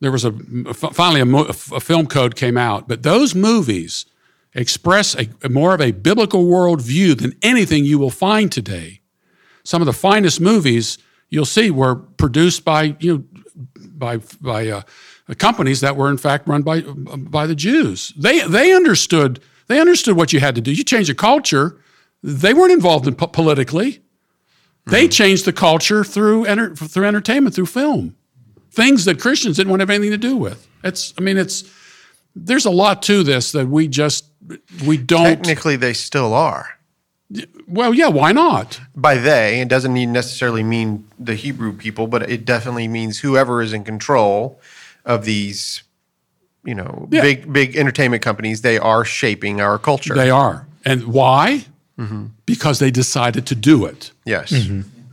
there was a finally a, mo- a film code came out, but those movies express a, a more of a biblical worldview than anything you will find today. Some of the finest movies you'll see were produced by you know by by uh, companies that were in fact run by by the Jews. They they understood they understood what you had to do. You change a culture. They weren't involved in po- politically. They mm-hmm. changed the culture through enter, through entertainment, through film, things that Christians didn't want to have anything to do with. It's, I mean, it's there's a lot to this that we just we don't. Technically, they still are. Well, yeah, why not? By they, it doesn't necessarily mean the Hebrew people, but it definitely means whoever is in control of these, you know, Yeah. big big entertainment companies. They are shaping our culture. They are, and why? Mm-hmm. Because they decided to do it. Yes.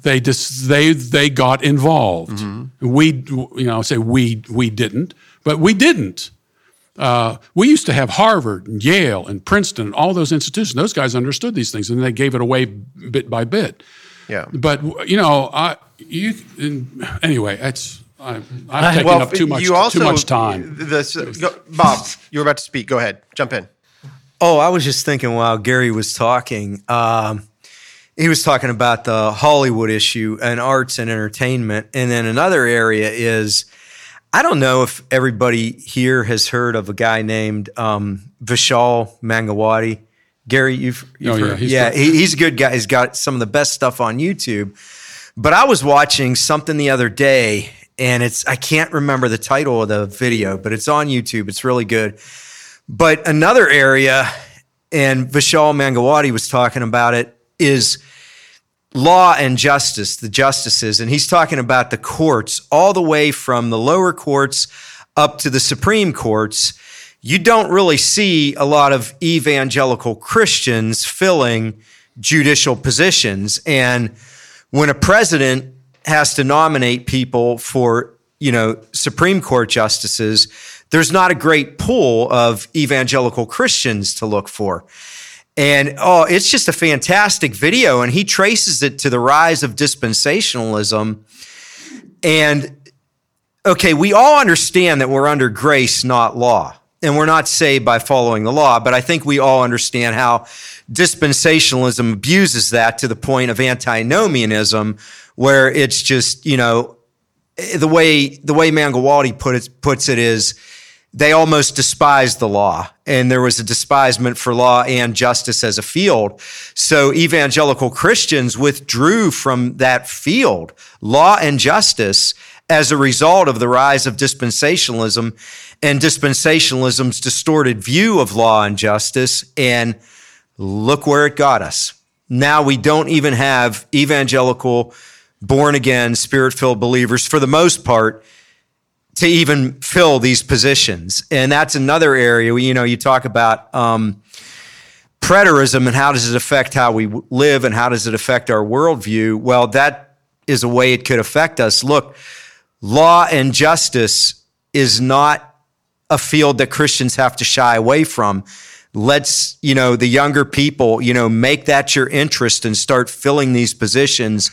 They just they they got involved. Mm-hmm. We you know say we we didn't, but we didn't. Uh, we used to have Harvard and Yale and Princeton and all those institutions. Those guys understood these things, and they gave it away bit by bit. Yeah. But you know, I you anyway, it's I, I've taken Well, up too much you also- too much time. This, go, Bob, you were about to speak. Go ahead. Jump in. Oh, I was just thinking while Gary was talking, um, he was talking about the Hollywood issue and arts and entertainment. And then another area is I don't know if everybody here has heard of a guy named um, Vishal Mangalwadi. Gary, you've, you've Oh, yeah, heard. he's yeah, the- he, he's a good guy. He's got some of the best stuff on YouTube. But I was watching something the other day, and it's I can't remember the title of the video, but it's on YouTube. It's really good. But another area, and Vishal Mangalwadi was talking about it, is law and justice, the justices. And he's talking about the courts, all the way from the lower courts up to the Supreme Courts. You don't really see a lot of evangelical Christians filling judicial positions. And when a president has to nominate people for, you know, Supreme Court justices, there's not a great pool of evangelical Christians to look for. And oh, it's just a fantastic video. And he traces it to the rise of dispensationalism. And okay, we all understand that we're under grace, not law. And we're not saved by following the law, but I think we all understand how dispensationalism abuses that to the point of antinomianism, where it's just, you know, the way the way Mangalwadi put it, puts it is they almost despised the law and there was a despisement for law and justice as a field. So evangelical Christians withdrew from that field, law and justice, as a result of the rise of dispensationalism and dispensationalism's distorted view of law and justice. And look where it got us. Now we don't even have evangelical, born again, spirit filled believers for the most part to even fill these positions. And that's another area where, you know, you talk about um, preterism and how does it affect how we live and how does it affect our worldview. Well, that is a way it could affect us. Look, law and justice is not a field that Christians have to shy away from. Let's, you know, the younger people, you know, make that your interest and start filling these positions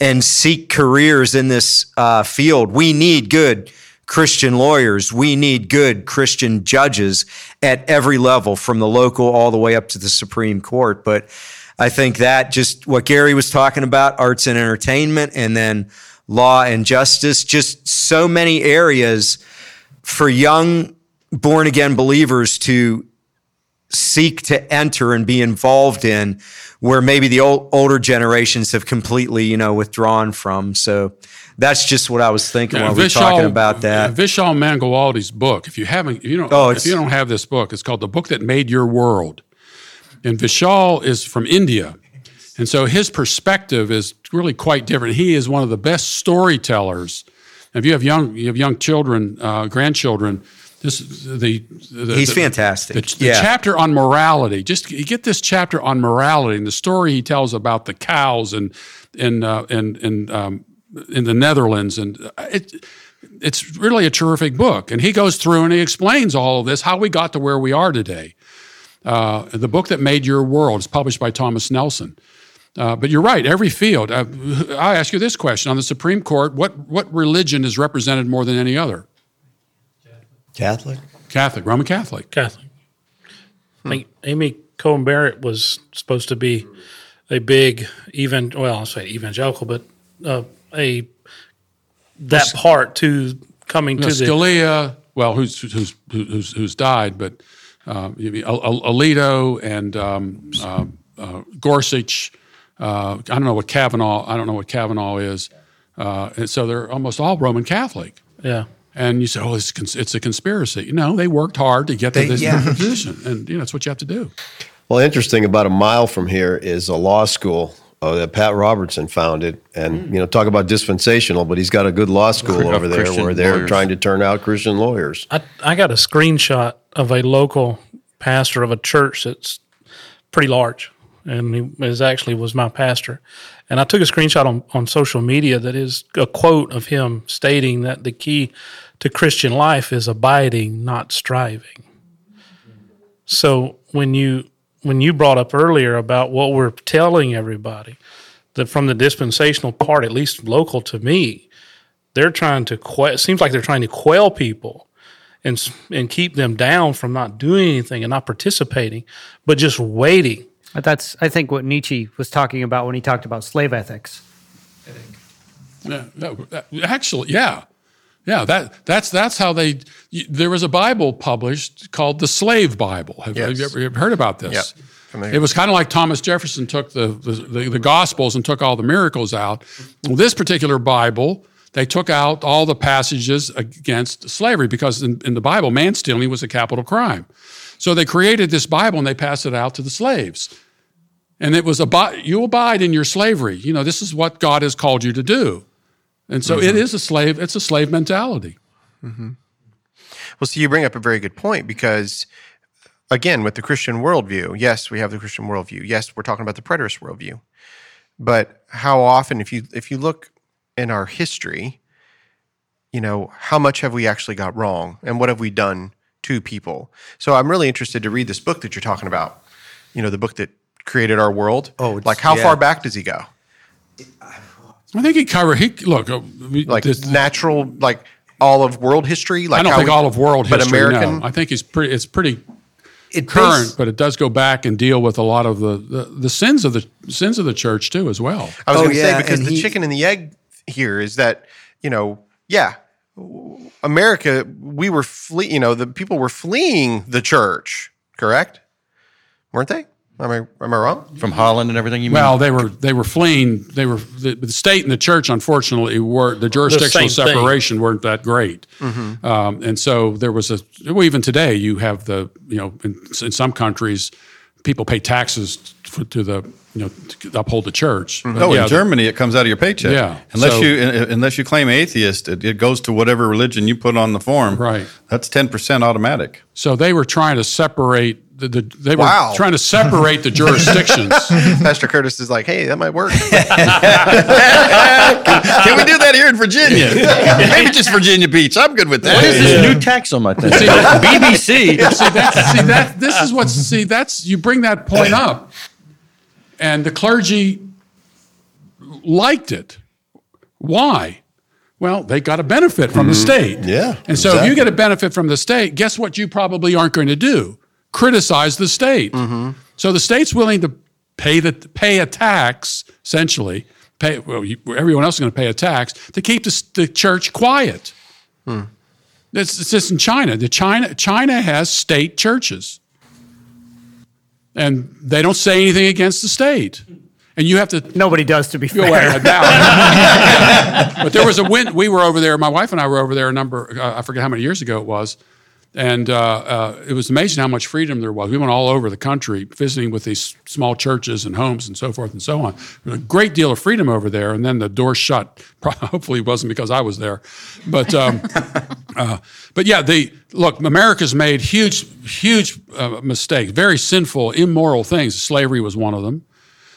and seek careers in this uh, field. We need good Christian lawyers. We need good Christian judges at every level, from the local all the way up to the Supreme Court. But I think that just what Gary was talking about, arts and entertainment, and then law and justice, just so many areas for young born again believers to seek to enter and be involved in where maybe the old, older generations have completely you know withdrawn from so that's just what i was thinking Yeah, while we were talking about that Vishal Mangalwadi's book. If you haven't, if you don't, Oh, if you don't have this book, it's called "The Book That Made Your World." And Vishal is from India. And so his perspective is really quite different. He is one of the best storytellers. If you have young, you have young children, uh, grandchildren. This the, the He's the- fantastic. The, the Yeah. chapter on morality. Just get this chapter on morality and the story he tells about the cows and and uh, and in um, in the Netherlands and uh, it. It's really a terrific book, and he goes through and he explains all of this, how we got to where we are today. Uh, the book that made your world is published by Thomas Nelson. Uh, but you're right. Every field. Uh, I ask you this question: On the Supreme Court, what what religion is represented more than any other? Catholic. Catholic, Roman Catholic. Catholic. I think Amy Coney Barrett was supposed to be a big even well, I'll say evangelical, but uh, a that part to coming No, to the Scalia, well, who's who's who's who's died, but uh, you mean Al- Al- Alito and um, uh, uh, Gorsuch. Uh, I don't know what Kavanaugh. I don't know what Kavanaugh is, uh, and so they're almost all Roman Catholic. Yeah. And you say, "Oh, it's, cons- it's a conspiracy." No, they worked hard to get to They- this yeah. position, and you know that's what you have to do. Well, interesting. About a mile from here is a law school uh, that Pat Robertson founded, and you know, talk about dispensational. But he's got a good law school over there Christian where they're lawyers. trying to turn out Christian lawyers. I, I got a screenshot of a local pastor of a church that's pretty large, and he is actually was my pastor. And I took a screenshot on, on social media that is a quote of him stating that the key to Christian life is abiding, not striving. So when you when you brought up earlier about what we're telling everybody, that from the dispensational part, at least local to me, they're trying to que- it seems like they're trying to quell people and and keep them down from not doing anything and not participating, but just waiting. But that's, I think, what Nietzsche was talking about when he talked about slave ethics. Yeah, that- that- actually, yeah, yeah. That that's that's how they. There was a Bible published called the Slave Bible. Have, have you Yes. ever heard about this? Yep. It was kind of like Thomas Jefferson took the, the the the Gospels and took all the miracles out. Well, this particular Bible. They took out all the passages against slavery because in, in the Bible, man stealing was a capital crime. So they created this Bible and they passed it out to the slaves. And it was abide, you abide in your slavery. You know, this is what God has called you to do. And so it mm-hmm. is a slave, it's a slave mentality. Mm-hmm. Well, so you bring up a very good point because, again, with the Christian worldview, yes, we have the Christian worldview. Yes, we're talking about the preterist worldview. But how often, if you if you look in our history, you know, how much have we actually got wrong, and what have we done to people? So I'm really interested to read this book that you're talking about. You know, the book that created our world. Oh, it's- like how yeah. far back does he go? I think he covered, he, look, uh, Like this- natural, like all of world history. Like I don't how think we- all of world history, but history, American. no. I think it's pretty, it's pretty It current, bas- but it does go back and deal with a lot of the, the, the sins of the sins of the church too, as well. I was Oh, going to yeah, say because the he- chicken and the egg here is that you know, yeah, America, we were flee, you know, the people were fleeing the church, correct? Weren't they? Am I am I wrong? From Holland and everything you mean? Well, they were they were fleeing. They were the, the state and the church. Unfortunately, were the jurisdictional same thing. separation weren't that great, Mm-hmm. um, and so there was a. Well, even today, you have the you know in, in some countries, people pay taxes for, to the you know to uphold the church. But No, yeah, in Germany, it comes out of your paycheck. Yeah, Unless so- you un- unless you claim atheist, it, it goes to whatever religion you put on the form. Right. That's ten percent automatic. So they were trying to separate the, the they were Wow. trying to separate the jurisdictions. *laughs* Pastor Curtis is like, hey, that might work. *laughs* Can we do that here in Virginia? *laughs* Maybe just Virginia Beach. I'm good with that. What is this new tax on my thing? BBC. see that see that this is what see that's you bring that point up and the clergy liked it why well they got a benefit from the mm-hmm. state Yeah, and so if you get a benefit from the state guess what you probably aren't going to do criticize the state so the state's willing to pay the pay a tax essentially pay well you, everyone else is going to pay a tax to keep the, the church quiet it's, it's just in China. The China China has state churches, and they don't say anything against the state. And you have to Nobody does, to be fair. ahead now. *laughs* but there was a win. We were over there. My wife and I were over there a number. Uh, I forget how many years ago it was. And uh, uh, it was amazing how much freedom there was. We went all over the country visiting with these small churches and homes and so forth and so on. A great deal of freedom over there. And then the door shut. *laughs* Hopefully, it wasn't because I was there. But, um, *laughs* uh, but yeah, the look, America's made huge, huge uh, mistakes, very sinful, immoral things. Slavery was one of them.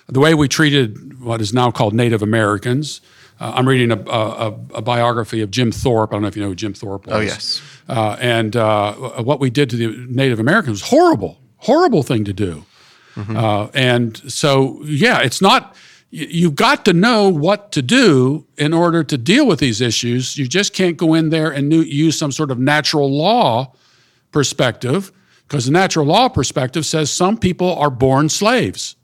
The way we treated what is now called Native Americans. Uh, I'm reading a, a, a, biography of Jim Thorpe. I don't know if you know who Jim Thorpe was. Oh, yes. Uh, and uh, what we did to the Native Americans was horrible, horrible thing to do. Mm-hmm. Uh, and so, yeah, it's not, y- you've got to know what to do in order to deal with these issues. You just can't go in there and nu- use some sort of natural law perspective, because the natural law perspective says some people are born slaves.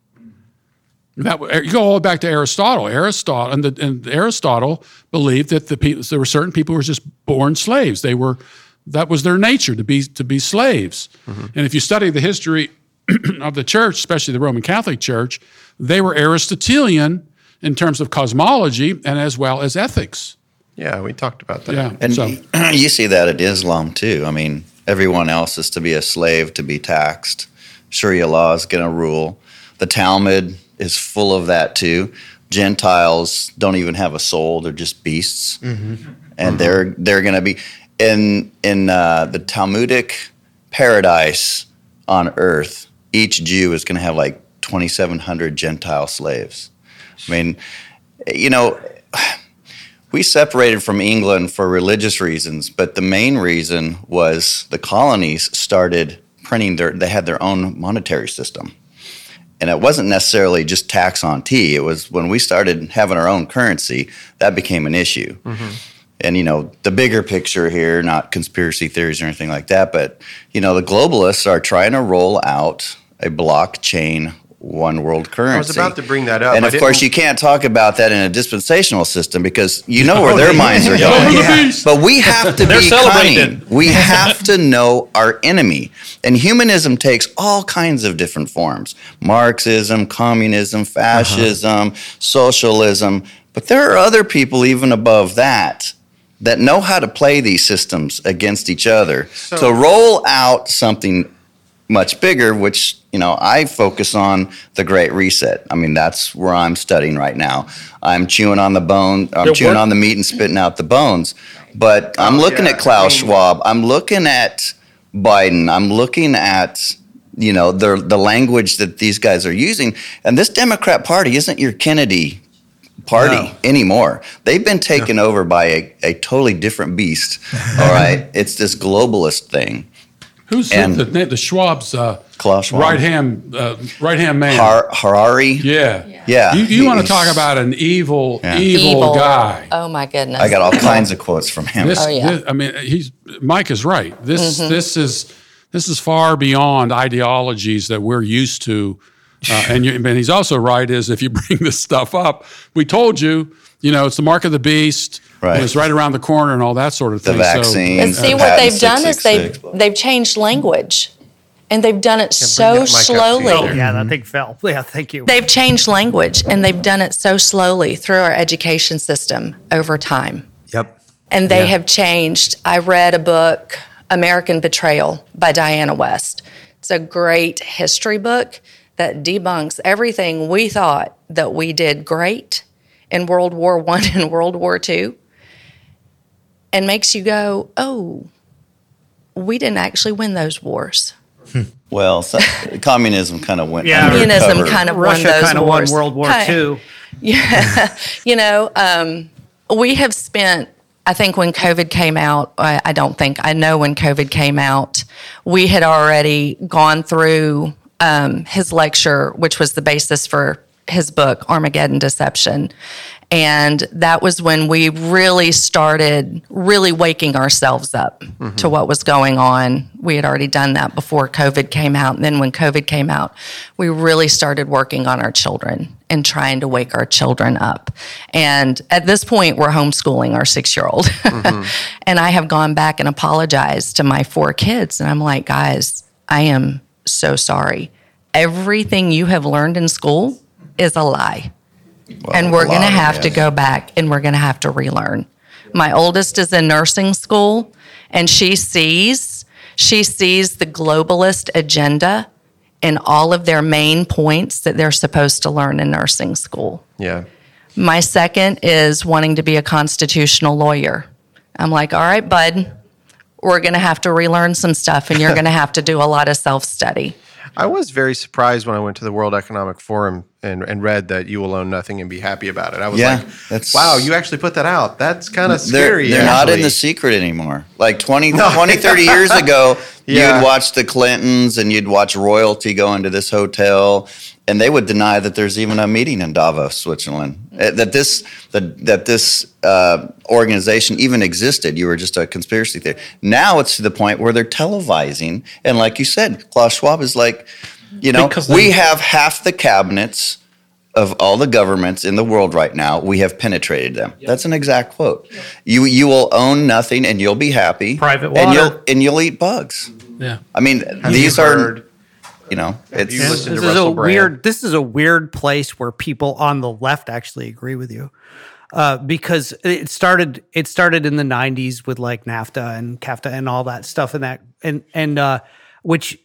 That you go all the way back to Aristotle. Aristotle and, the, and Aristotle believed that the people there were certain people who were just born slaves. They were that was their nature to be to be slaves. Mm-hmm. And if you study the history *clears throat* of the church, especially the Roman Catholic Church, they were Aristotelian in terms of cosmology and as well as ethics. Yeah, we talked about that. Yeah, And so *clears throat* you see that at Islam too. I mean, everyone else is to be a slave, to be taxed. Sharia law is going to rule. The Talmud is full of that too. Gentiles don't even have a soul; they're just beasts, and they're they're going to be in in uh, the Talmudic paradise on earth. Each Jew is going to have like twenty seven hundred Gentile slaves. I mean, you know, we separated from England for religious reasons, but the main reason was the colonies started printing their they had their own monetary system. And it wasn't necessarily just tax on tea. It was when we started having our own currency that became an issue. Mm-hmm. And you know, the bigger picture here, not conspiracy theories or anything like that, but you know, the globalists are trying to roll out a blockchain one world currency. I was about to bring that up. And of course, you can't talk about that in a dispensational system because you know *laughs* oh, where Oh, their minds are *laughs* going. Yeah. But we *laughs* have to be cunning. We have to know our enemy. And humanism takes all kinds of different forms Marxism, communism, uh-huh. fascism, socialism. But there are other people even above that that know how to play these systems against each other So- to roll out something much bigger, which you know I focus on the Great Reset. I mean that's where I'm studying right now. I'm chewing on the bone. I'm chewing on the meat and spitting out the bones. But I'm Oh, looking yeah. at Klaus Schwab. I'm looking at Biden. I'm looking at you know the the language that these guys are using. And this Democrat Party isn't your Kennedy party No. anymore. They've been taken over by a, a totally different beast. All right, *laughs* it's this globalist thing. Who's And- the, the, the Schwab's uh, Klaus Schwab. right hand uh, right hand man? Har- Harari. yeah, Yeah. You, you want to talk about an evil, Yeah. evil, guy? Oh my goodness. I got all kinds of quotes from him. This, Oh, yeah. this- I mean, he's Mike is right. This Mhm. this is this is far beyond ideologies that we're used to. Uh, and, you, and he's also right. Is if you *laughs* bring this stuff up, we told you, you know, it's the mark of the beast. Right. And it's right around the corner and all that sort of The thing. vaccine. And see what they've done is they've 666. they've changed language, and they've done it so that mic up to you slowly. Oh, yeah, that thing fell. *laughs* Yeah, thank you. They've changed language, and they've done it so slowly through our education system over time. Yep. And they Yeah. have changed. I read a book, American Betrayal by Diana West. It's a great history book that debunks everything we thought that we did great in World War One *laughs* and World War Two, and makes you go, "Oh, we didn't actually win those wars." Well, so, communism kind of went. Yeah, Communism kind of won Russia those kind of won. World War Two. *laughs* Yeah, *laughs* you know, um, we have spent. I think when COVID came out, I, I don't think I know when COVID came out, we had already gone through um, his lecture, which was the basis for his book Armageddon Deception, and that was when we really started really waking ourselves up mm-hmm. to what was going on. We had already done that before COVID came out. And then when COVID came out, we really started working on our children and trying to wake our children up. And at this point, we're homeschooling our six year old. Mm-hmm. *laughs* and I have gone back and apologized to my four kids. And I'm like, guys, I am so sorry. Everything you have learned in school is a lie and we're going to have to go back and we're going to have to relearn. My oldest is in nursing school and she sees She sees the globalist agenda in all of their main points that they're supposed to learn in nursing school. Yeah. My second is wanting to be a constitutional lawyer. I'm like, all right, bud, we're going to have to relearn some stuff and you're *laughs* going to have to do a lot of self study. I was very surprised when I went to the World Economic Forum and, and read that you will own nothing and be happy about it. I was Yeah, like, that's- wow, you actually put that out. That's kind of They're, they're not in the secret anymore. Like 20, *laughs* 20 30 years ago, *laughs* Yeah. you'd watch the Clintons and you'd watch royalty go into this hotel, and they would deny that there's even a meeting in Davos, Switzerland. Uh, That this that that this uh, organization even existed. You were just a conspiracy theory. Now it's to the point where they're televising, and like you said, Klaus Schwab is like, you know, Because we they- have half the cabinets of all the governments in the world right now, we have penetrated them. That's an exact quote. You you will own nothing and you'll be happy. Private And you'll and you'll eat bugs. Yeah. I mean, Have these are heard- you know, it's you this to is a Russell Brand? weird. This is a weird place where people on the left actually agree with you, uh, because it started. It started in the '90s with like NAFTA and CAFTA and all that stuff, and that and and uh, which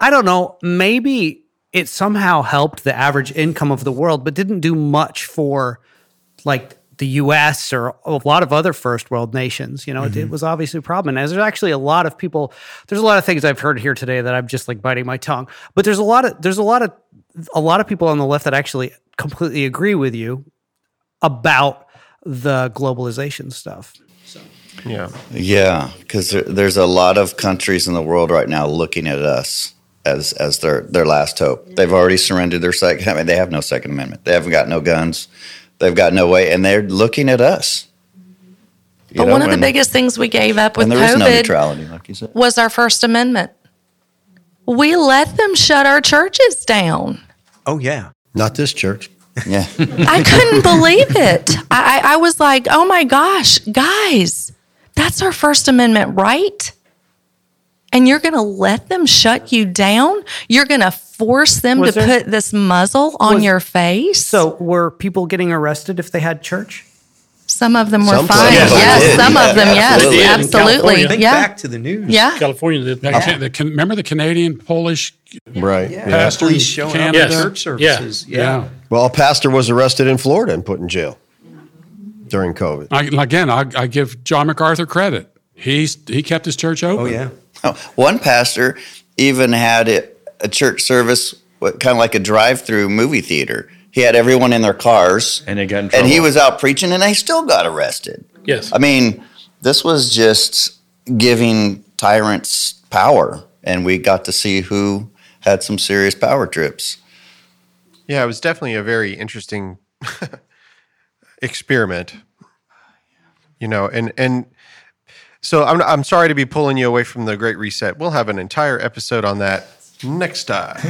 I don't know. Maybe it somehow helped the average income of the world, but didn't do much for like the U.S. or a lot of other first world nations. You know, it, it mm-hmm. was obviously a problem. And there's actually a lot of people. There's a lot of things I've heard here today that I'm just like biting my tongue. But there's a lot of there's a lot of a lot of people on the left that actually completely agree with you about the globalization stuff. Yeah. yeah, because there, there's a lot of countries in the world right now looking at us as as their their last hope. They've already surrendered their second. I mean, they have no Second Amendment. They haven't got no guns. They've got no way, and they're looking at us. You But know, one of the biggest things we gave up with and there is no COVID neutrality, like you said. was our First Amendment. We let them shut our churches down. Oh yeah. Not this church. Yeah. *laughs* I couldn't believe it. I, I I was like, oh my gosh, guys, that's our First Amendment right. And you're going to let them shut you down? You're going to force them Was to there- put this muzzle on Was- your face? So were people getting arrested if they had church? Some of them were Some fine. places Yes, some Yeah, of them, yes, absolutely. In absolutely. Think Yeah. back to the news. Yeah. California did. That can- the remember the Canadian Polish Right. Yeah. pastor Police showing up Canada? at church services. Yeah. Yeah. Well, a pastor was arrested in Florida and put in jail during COVID. I, again, I, I give John MacArthur credit. He's he kept his church open. Oh yeah. *laughs* One pastor even had it, a church service, kind of like a drive-through movie theater. He had everyone in their cars, And they got in and he was out preaching, and they still got arrested. Yes. I mean, this was just giving tyrants power, and we got to see who had some serious power trips. Yeah, it was definitely a very interesting *laughs* experiment. You know, and and so I'm I'm sorry to be pulling you away from the Great Reset. We'll have an entire episode on that next time. *laughs*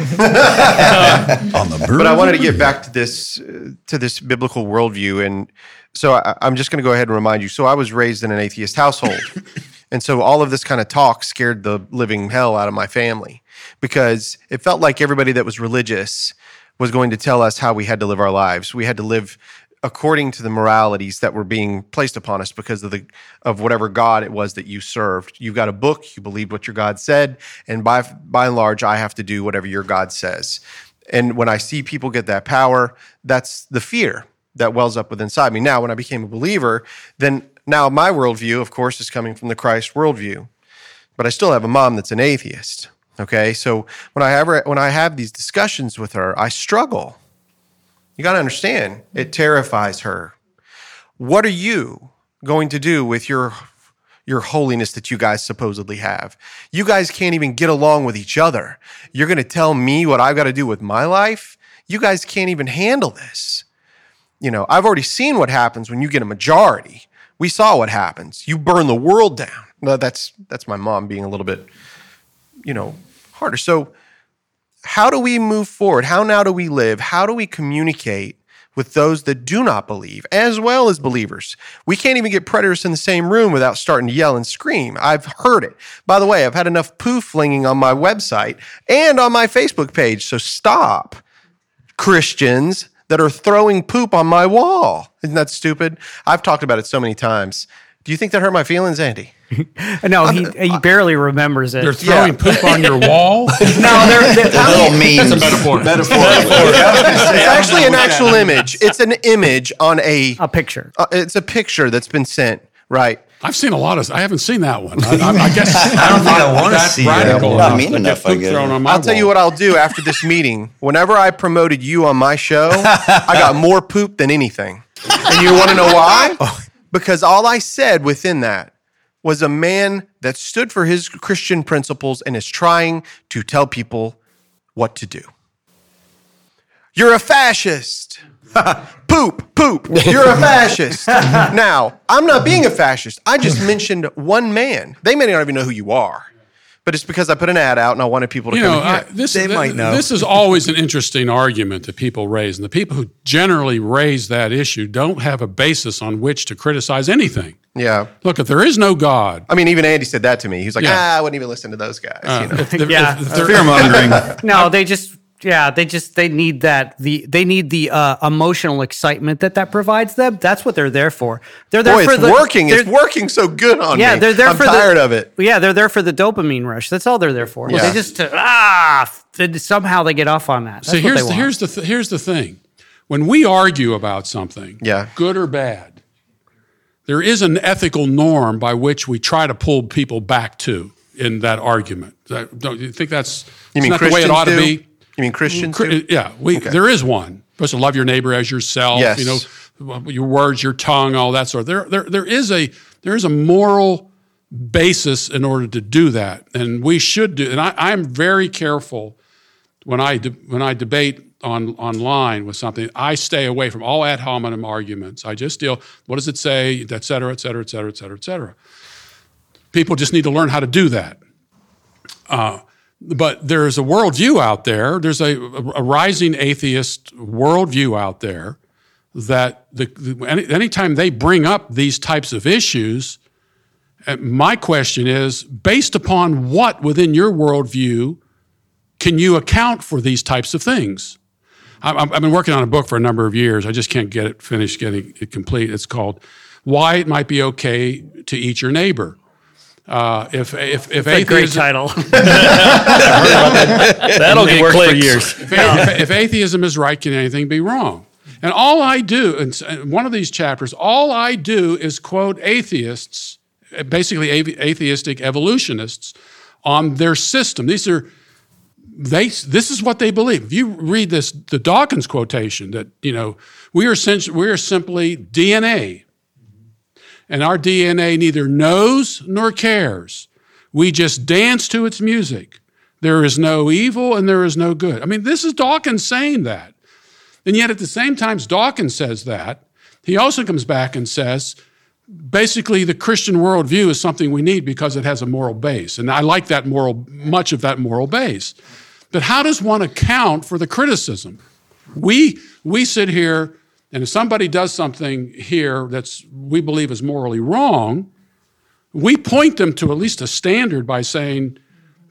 On the *laughs* but I wanted to get back to this uh, to this biblical worldview, and so I, I'm just going to go ahead and remind you. So I was raised in an atheist household, *laughs* and so all of this kind of talk scared the living hell out of my family because it felt like everybody that was religious was going to tell us how we had to live our lives. We had to live according to the moralities that were being placed upon us because of the of whatever God it was that you served. You've got a book, you believed what your God said, and by by and large, I have to do whatever your God says. And when I see people get that power, that's the fear that wells up within inside me. Now, when I became a believer, then now my worldview, of course, is coming from the Christ worldview. But I still have a mom that's an atheist. Okay. So when I ever when I have these discussions with her, I struggle. You got to understand, it terrifies her. What are you going to do with your your holiness that you guys supposedly have? You guys can't even get along with each other. You're going to tell me what I've got to do with my life? You guys can't even handle this. You know, I've already seen what happens when you get a majority. We saw what happens. You burn the world down. No, that's that's my mom being a little bit you know, harder. So how do we move forward? How now do we live? How do we communicate with those that do not believe as well as believers? We can't even get preterists in the same room without starting to yell and scream. I've heard it. By the way, I've had enough poo flinging on my website and on my Facebook page. So stop, Christians that are throwing poop on my wall. Isn't that stupid? I've talked about it so many times. Do you think that hurt my feelings, Andy? *laughs* No, he, he barely remembers it. They're throwing poop on your wall. *laughs* no, they're, they're little memes. That's a metaphor. It's actually an actual image. It's an image on a a picture. Uh, it's a picture that's been sent. Right. I've seen a lot of. I haven't seen that one. I, I, I guess *laughs* I don't think I I'm wanna that see that. radical Not enough mean to enough, I poop guess. thrown on my I'll tell you what I'll do after this meeting. Whenever I promoted you on my show, I got more poop than anything. And you want to know why? Because all I said within that was a man that stood for his Christian principles and is trying to tell people what to do. You're a fascist. *laughs* poop, poop. You're a fascist. *laughs* now, I'm not being a fascist. I just mentioned one man. They may not even know who you are, but it's because I put an ad out and I wanted people to You come know, and hear I, this, They th- might know. this is always an interesting argument that people raise, and the people who generally raise that issue don't have a basis on which to criticize anything. Yeah. Look, if there is no God, I mean, even Andy said that to me. He was like, Yeah. ah, I wouldn't even listen to those guys. uh, you know? if, if- *laughs* Yeah. if there- Fear *laughs* mongering. No, they just yeah, they just they need that the they need the uh, emotional excitement that that provides them. That's what they're there for. They're there Boy, for it's the working. It's they're- working so good on Yeah, me. they're there I'm for tired the, of it. Yeah, they're there for the dopamine rush. That's all they're there for. Yeah. They just uh, ah th- somehow they get off on that. That's See, what here's they the, here's the th- here's the thing. When we argue about something, Yeah. good or bad, there is an ethical norm by which we try to pull people back to in that argument. That- Don't you think that's You mean isn't that the way it Christians ought to do? be? You mean Christians? Do? Yeah, we, there is one. You're supposed to love your neighbor as yourself. Yes. You know, your words, your tongue, all that sort. Of. There, there, there is a there is a moral basis in order to do that, and we should do. And I, I'm very careful when I de- when I debate on online with something. I stay away from all ad hominem arguments. I just deal. What does it say? Et cetera, et cetera, et cetera, et cetera, et cetera. People just need to learn how to do that. Uh, but there's a worldview out there. There's a, a rising atheist worldview out there that the, any, anytime they bring up these types of issues, uh, my question is based upon what within your worldview can you account for these types of things? I- I've been working on a book for a number of years. I just can't get it finished, getting it complete. It's called "Why It Might Be Okay to Eat Your Neighbor." Uh, if if if That's a great atheism, title. *laughs* *laughs* That'll get worked for years. if, if, if atheism is right, can anything be wrong? And all I do, in one of these chapters, all I do is quote atheists, basically atheistic evolutionists, on their system. These are they. This is what they believe. If you read this, the Dawkins quotation that you know we are we are simply DNA, and our DNA neither knows nor cares. We just dance to its music. There is no evil and there is no good. I mean, this is Dawkins saying that. And yet, at the same time, Dawkins says that, he also comes back and says, basically, the Christian worldview is something we need because it has a moral base. And I like that moral, much of that moral base. But how does one account for the criticism? We, we sit here, and if somebody does something here that's we believe is morally wrong, we point them to at least a standard by saying,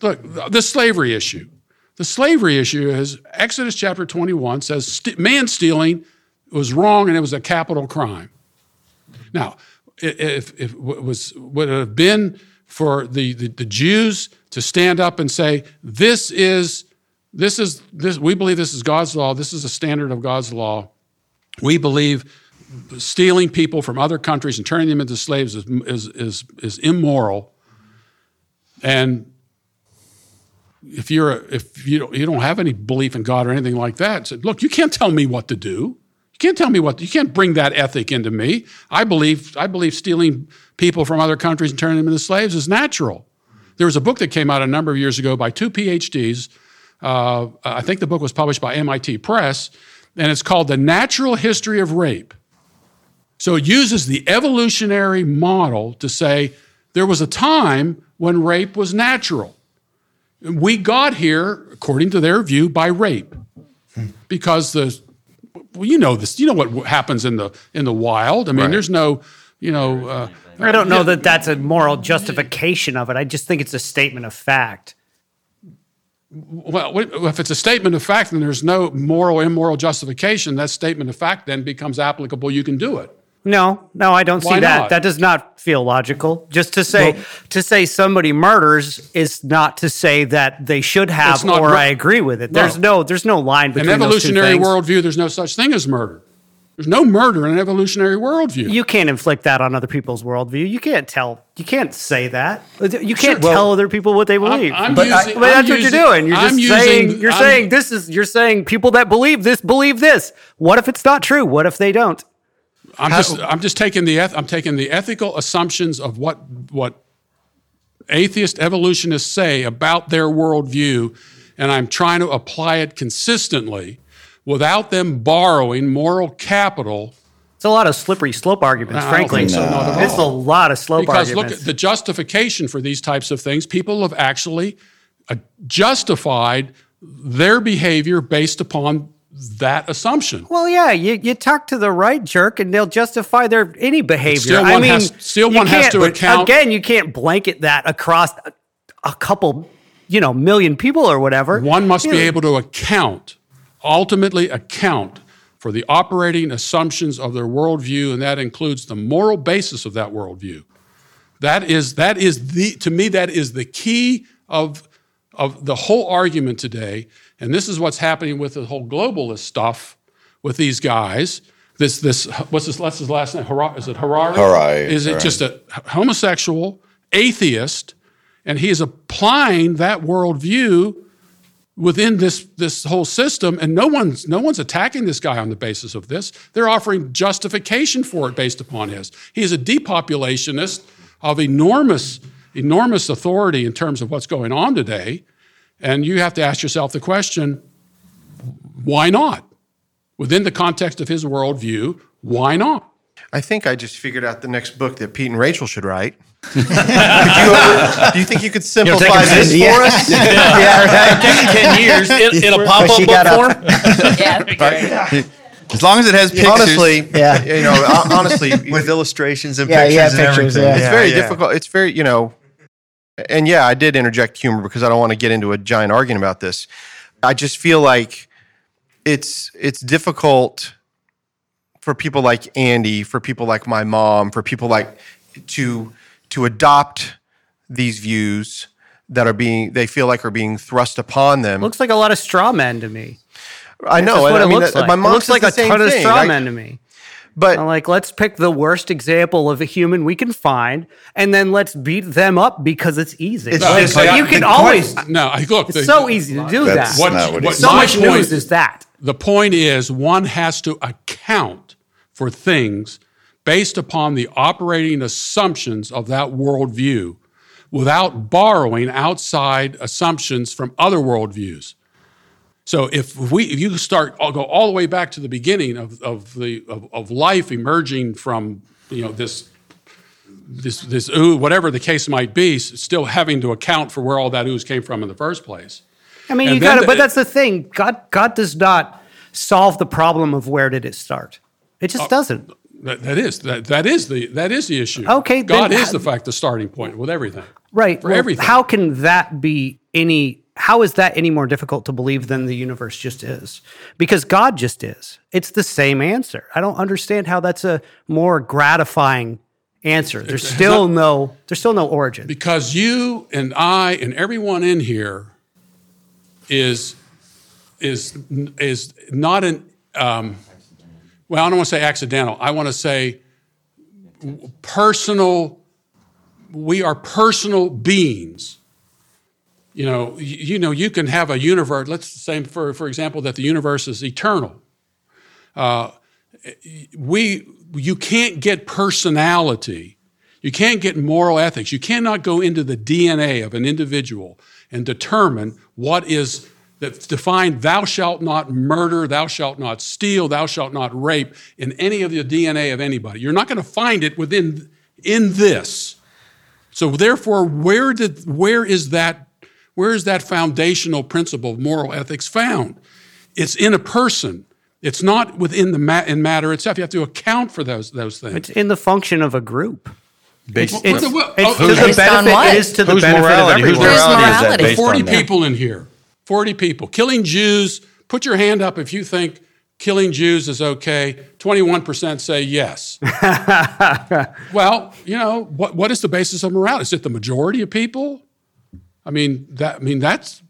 look, the slavery issue. The slavery issue is Exodus chapter 21 says man stealing was wrong and it was a capital crime. Now, if, if was would it have been for the, the, the Jews to stand up and say, this is this is this we believe this is God's law, this is a standard of God's law. We believe stealing people from other countries and turning them into slaves is, is, is, is immoral. And if you're a, if you don't, you don't have any belief in God or anything like that, say, look, you can't tell me what to do. You can't tell me what you can't bring that ethic into me. I believe I believe stealing people from other countries and turning them into slaves is natural. There was a book that came out a number of years ago by two PhDs. Uh, I think the book was published by MIT Press, and it's called The Natural History of Rape. So it uses the evolutionary model to say there was a time when rape was natural. We got here, according to their view, by rape, because the well, you know this. You know what happens in the in the wild. I mean, Right. there's no, you know. Uh, I don't know that that's a moral justification of it. I just think it's a statement of fact. Well, if it's a statement of fact, then there's no moral, immoral justification. That statement of fact then becomes applicable. You can do it. No, no, I don't see that. not? That does not feel logical. Just to say Well- to say somebody murders is not to say that they should have or I agree with it. There's No. no there's no line An between two evolutionary worldview, there's no such thing as murder. There's no murder in an evolutionary worldview. You can't inflict that on other people's worldview. You can't tell. You can't say that. You can't Sure. tell other people what they believe. I'm but, using- but that's I'm what you're doing. You're I'm just saying. You're I'm- saying this is. You're saying people that believe this believe this. What if it's not true? What if they don't? I'm just I'm just taking the eth- I'm taking the ethical assumptions of what what atheist evolutionists say about their worldview, and I'm trying to apply it consistently without them borrowing moral capital. It's a lot of slippery slope arguments. Don't frankly, so, at it's a lot of slope because arguments. Because look at the justification for these types of things. People have actually uh, justified their behavior based upon that assumption. Well, yeah, you, you talk to the right jerk and they'll justify their any behavior. Still I mean, has- still one has to account- Again, you can't blanket that across a, a couple, you know, million people or whatever. One must You be know, able to account, ultimately account for the operating assumptions of their worldview, and that includes the moral basis of that worldview. That is that is the to me that is the key of of the whole argument today, and this is what's happening with the whole globalist stuff with these guys. This this what's his, what's his last name? Harari, is it Harari? Harari, Is it just a homosexual atheist, and he is applying that worldview within this this whole system and no one's no one's attacking this guy on the basis of this. They're offering justification for it based upon his. He's a depopulationist of enormous enormous authority in terms of what's going on today. And you have to ask yourself the question why not? Within the context of his worldview why not? I think I just figured out the next book that Pete and Rachel should write. Could you, uh, do you think you could simplify this for yeah. us? *laughs* Yeah, right. Take 10 years in- in a pop-up she book got a- form? *laughs* *laughs* As long as it has pictures. Honestly, Yeah. you know, honestly, with illustrations and Yeah, pictures yeah, and pictures, everything. yeah. it's very yeah. difficult. It's very, you know, and yeah, I did interject humor because I don't want to get into a giant argument about this. I just feel like it's it's difficult for people like Andy, for people like my mom, for people like to to adopt these views that are being they feel like are being thrust upon them. looks like a lot of straw men to me. I know. That's what I it mean, looks uh, that- like. My it mom looks like a same ton of thing. straw I- men to me. But I'm like, let's pick the worst example of a human we can find, and then let's beat them up because it's easy. It's Like, just like- you can the always. no look It's the- so easy to do That's that. not what he so my much point- news is that. The point is, one has to account for things based upon the operating assumptions of that worldview without borrowing outside assumptions from other worldviews. So if we if you start I'll go all the way back to the beginning of, of the of, of life emerging from you know this this this ooh whatever the case might be, still having to account for where all that ooze came from in the first place. I mean, And you got to, but that's the thing. God, God does not solve the problem of where did it start. It just uh, doesn't. That, that is that, that is the that is the issue. Okay, God then is the fact the starting point with everything. Right. For well, everything. How can that be any? How is that any more difficult to believe than the universe just is? Because God just is. It's the same answer. I don't understand how that's a more gratifying answer. There's still not- no. There's still no origin. Because you and I and everyone in here is is is not an um, well, I don't want to say accidental. I want to say personal. We are personal beings. You know, y- you know, you can have a universe. Let's say, for for example, that the universe is eternal. Uh, we you can't get personality you can't get moral ethics you cannot go into the dna of an individual and determine what is that defined thou shalt not murder thou shalt not steal thou shalt not rape in any of the dna of anybody you're not going to find it within in this so therefore where did where is that where is that foundational principle of moral ethics found it's in a person it's not within the ma- in matter itself. You have to account for those those things. It's in the function of a group. Based- it's, it's, Well, it's to the based on benefit. what? It is to the Whose benefit morality? of Whose everyone. morality is that based Forty on that? people in here. Forty people killing Jews. Put your hand up if you think killing Jews is okay. 21% say yes. *laughs* well, you know, what, what is the basis of morality? Is it the majority of people? I mean, that I mean that's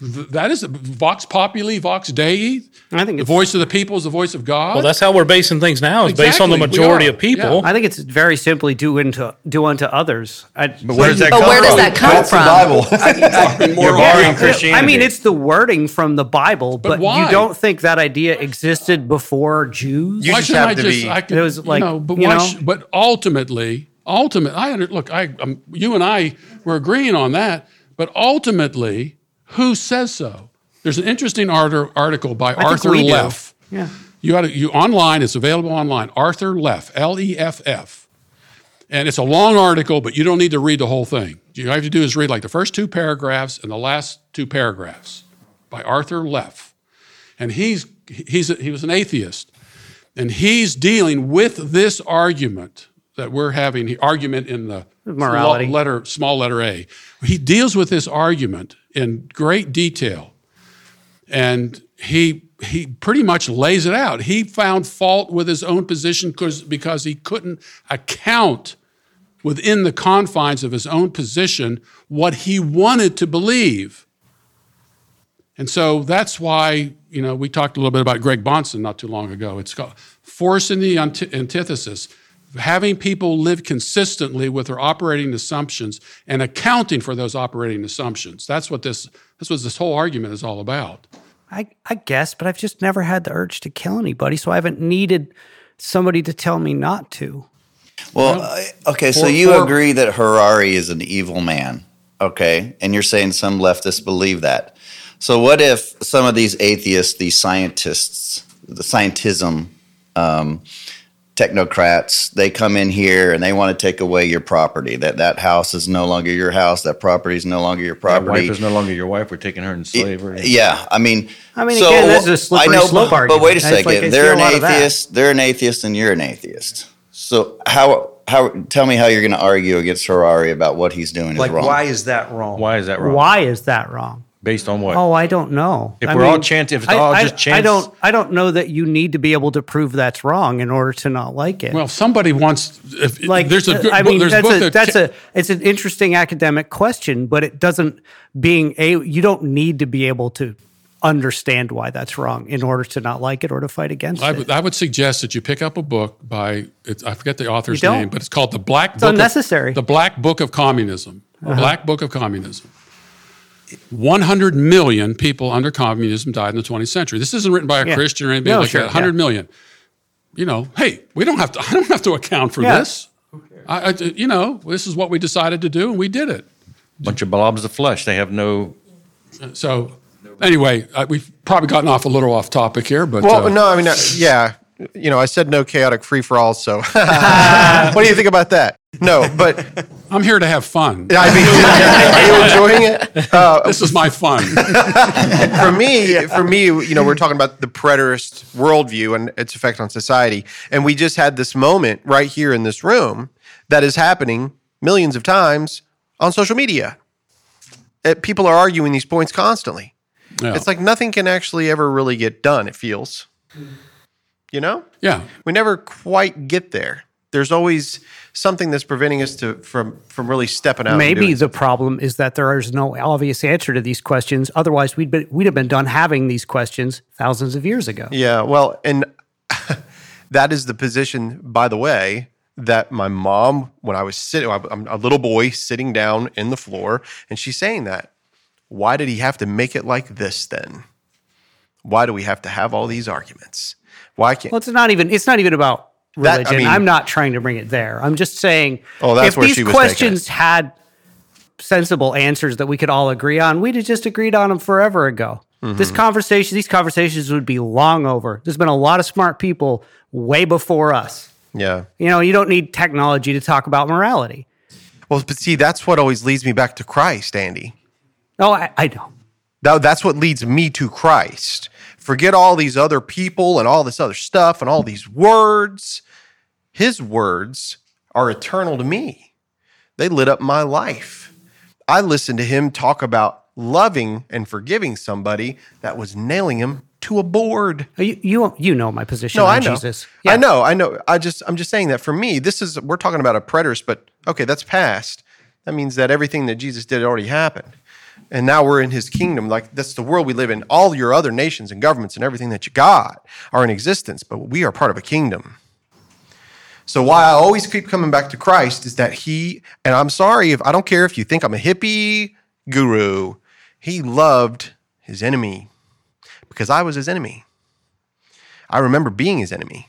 that is vox populi, vox dei. I think the voice of the people is the voice of God. Well, that's how we're basing things now. Is based on the majority of people. I think it's very simply do unto do unto others. I, but where does that come where does from? that come That's the Bible. *laughs* You're borrowing Christianity. I mean, it's the wording from the Bible, but, why? you don't think that idea existed before Jews? why shouldn't I just? I could, it was like you know, but you know? sh- but ultimately, ultimate. I under, look. I um, you and I were agreeing on that, but ultimately, who says so? There's an interesting art- article by think Arthur do. Leff. Yeah. You got to you online. It's available online. Arthur Leff, L E F F, and it's a long article, but you don't need to read the whole thing. You have to do is read like the first two paragraphs and the last two paragraphs by Arthur Leff, and he's he's a, he was an atheist, and he's dealing with this argument that we're having. The argument in the Morality. letter small letter A. He deals with this argument in great detail and he he pretty much lays it out. He found fault with his own position because because he couldn't account within the confines of his own position what he wanted to believe. And so that's why, you know, we talked a little bit about Greg Bahnsen not too long ago. It's called forcing the antithesis, having people live consistently with their operating assumptions and accounting for those operating assumptions. That's what this that's what this whole argument is all about. I, I guess, but I've just never had the urge to kill anybody, so I haven't needed somebody to tell me not to. Well, I- okay, so For- you for- agree that Harari is an evil man, okay? And you're saying some leftists believe that. So what if some of these atheists, these scientists, the scientism um, technocrats, they come in here and they want to take away your property. That that house is no longer your house. That property is no longer your That property. wife is no longer your wife. We're taking her in slavery. Yeah, I mean, I mean, again, that's a slippery I know, slope but, argument. But wait a That's like second, they're an lot of that. atheist. They're an atheist, and you're an atheist. So how how tell me how you're going to argue against Harari about what he's doing is Like, wrong? why is that wrong? Why is that wrong? Why is that wrong? Based on what? Oh, I don't know. If I we're all mean, chant- if it's I- all I- just chance- I don't. I don't know that you need to be able to prove that's wrong in order to not like it. Well, if somebody wants if like there's a good I mean, there's that's a book a that's ca- a it's an interesting academic question, but it doesn't being a you don't need to be able to understand why that's wrong in order to not like it or to fight against I it. I would suggest that you pick up a book by it's, I forget the author's name, but it's called the Black It's Book. unnecessary. Of, the Black Book of Communism. The Uh-huh. Black Book of Communism. 100 million people under communism died in the 20th century. This isn't written by a Yeah. Christian or anybody No, like sure, that. 100 yeah. million. You know, hey, we don't have to. *laughs* I don't have to account for Yeah. this. I, I, you know, this is what we decided to do, and we did it. bunch of blobs of flesh. They have no. So, anyway, uh, we've probably gotten off a little off topic here, but Well, uh, no, I mean, uh, yeah, you know, I said no chaotic free for all. So, *laughs* what do you think about that? No, but *laughs* I'm here to have fun. I mean, *laughs* are you enjoying it? Uh, This is my fun. *laughs* for me, for me, you know, we're talking about the preterist worldview and its effect on society, and we just had this moment right here in this room that is happening millions of times on social media. Uh, people are arguing these points constantly. Yeah. It's like nothing can actually ever really get done. It feels, you know. Yeah. we never quite get there. There's always something that's preventing us to from from really stepping out. Maybe the problem is that there is no obvious answer to these questions. Otherwise, we'd been, we'd have been done having these questions thousands of years ago. Yeah, well, and *laughs* that is the position, by the way, that my mom, when I was sitting, I'm a little boy sitting down in the floor, and she's saying that. Why did he have to make it like this then? Why do we have to have all these arguments? Why can't? Well, it's not even it's not even about That- I religion. mean- I'm not trying to bring it there. I'm just saying Oh, that's if where these she was taking it. questions had sensible answers that we could all agree on, we'd have just agreed on them forever ago. This Mhm. conversation, these conversations would be long over. There's been a lot of smart people way before us. Yeah. You know, you don't need technology to talk about morality. Well, but see, that's what always leads me back to Christ, Andy. Oh, I, I know. That, that's what leads me to Christ. Forget all these other people and all this other stuff and all these words. His words are eternal to me. They lit up my life. I listened to him talk about loving and forgiving somebody that was nailing him to a board. Oh, you you, you know my position No, on I know. Jesus. I know. I know. I just I'm just saying that for me, this is we're talking about a preterist, but okay, that's past. That means that everything that Jesus did already happened. And now we're in his kingdom. Like that's the world we live in. All your other nations and governments and everything that you got are in existence, but we are part of a kingdom. So why I always keep coming back to Christ is that he, and I'm sorry if I don't care if you think I'm a hippie guru, he loved his enemy because I was his enemy. I remember being his enemy.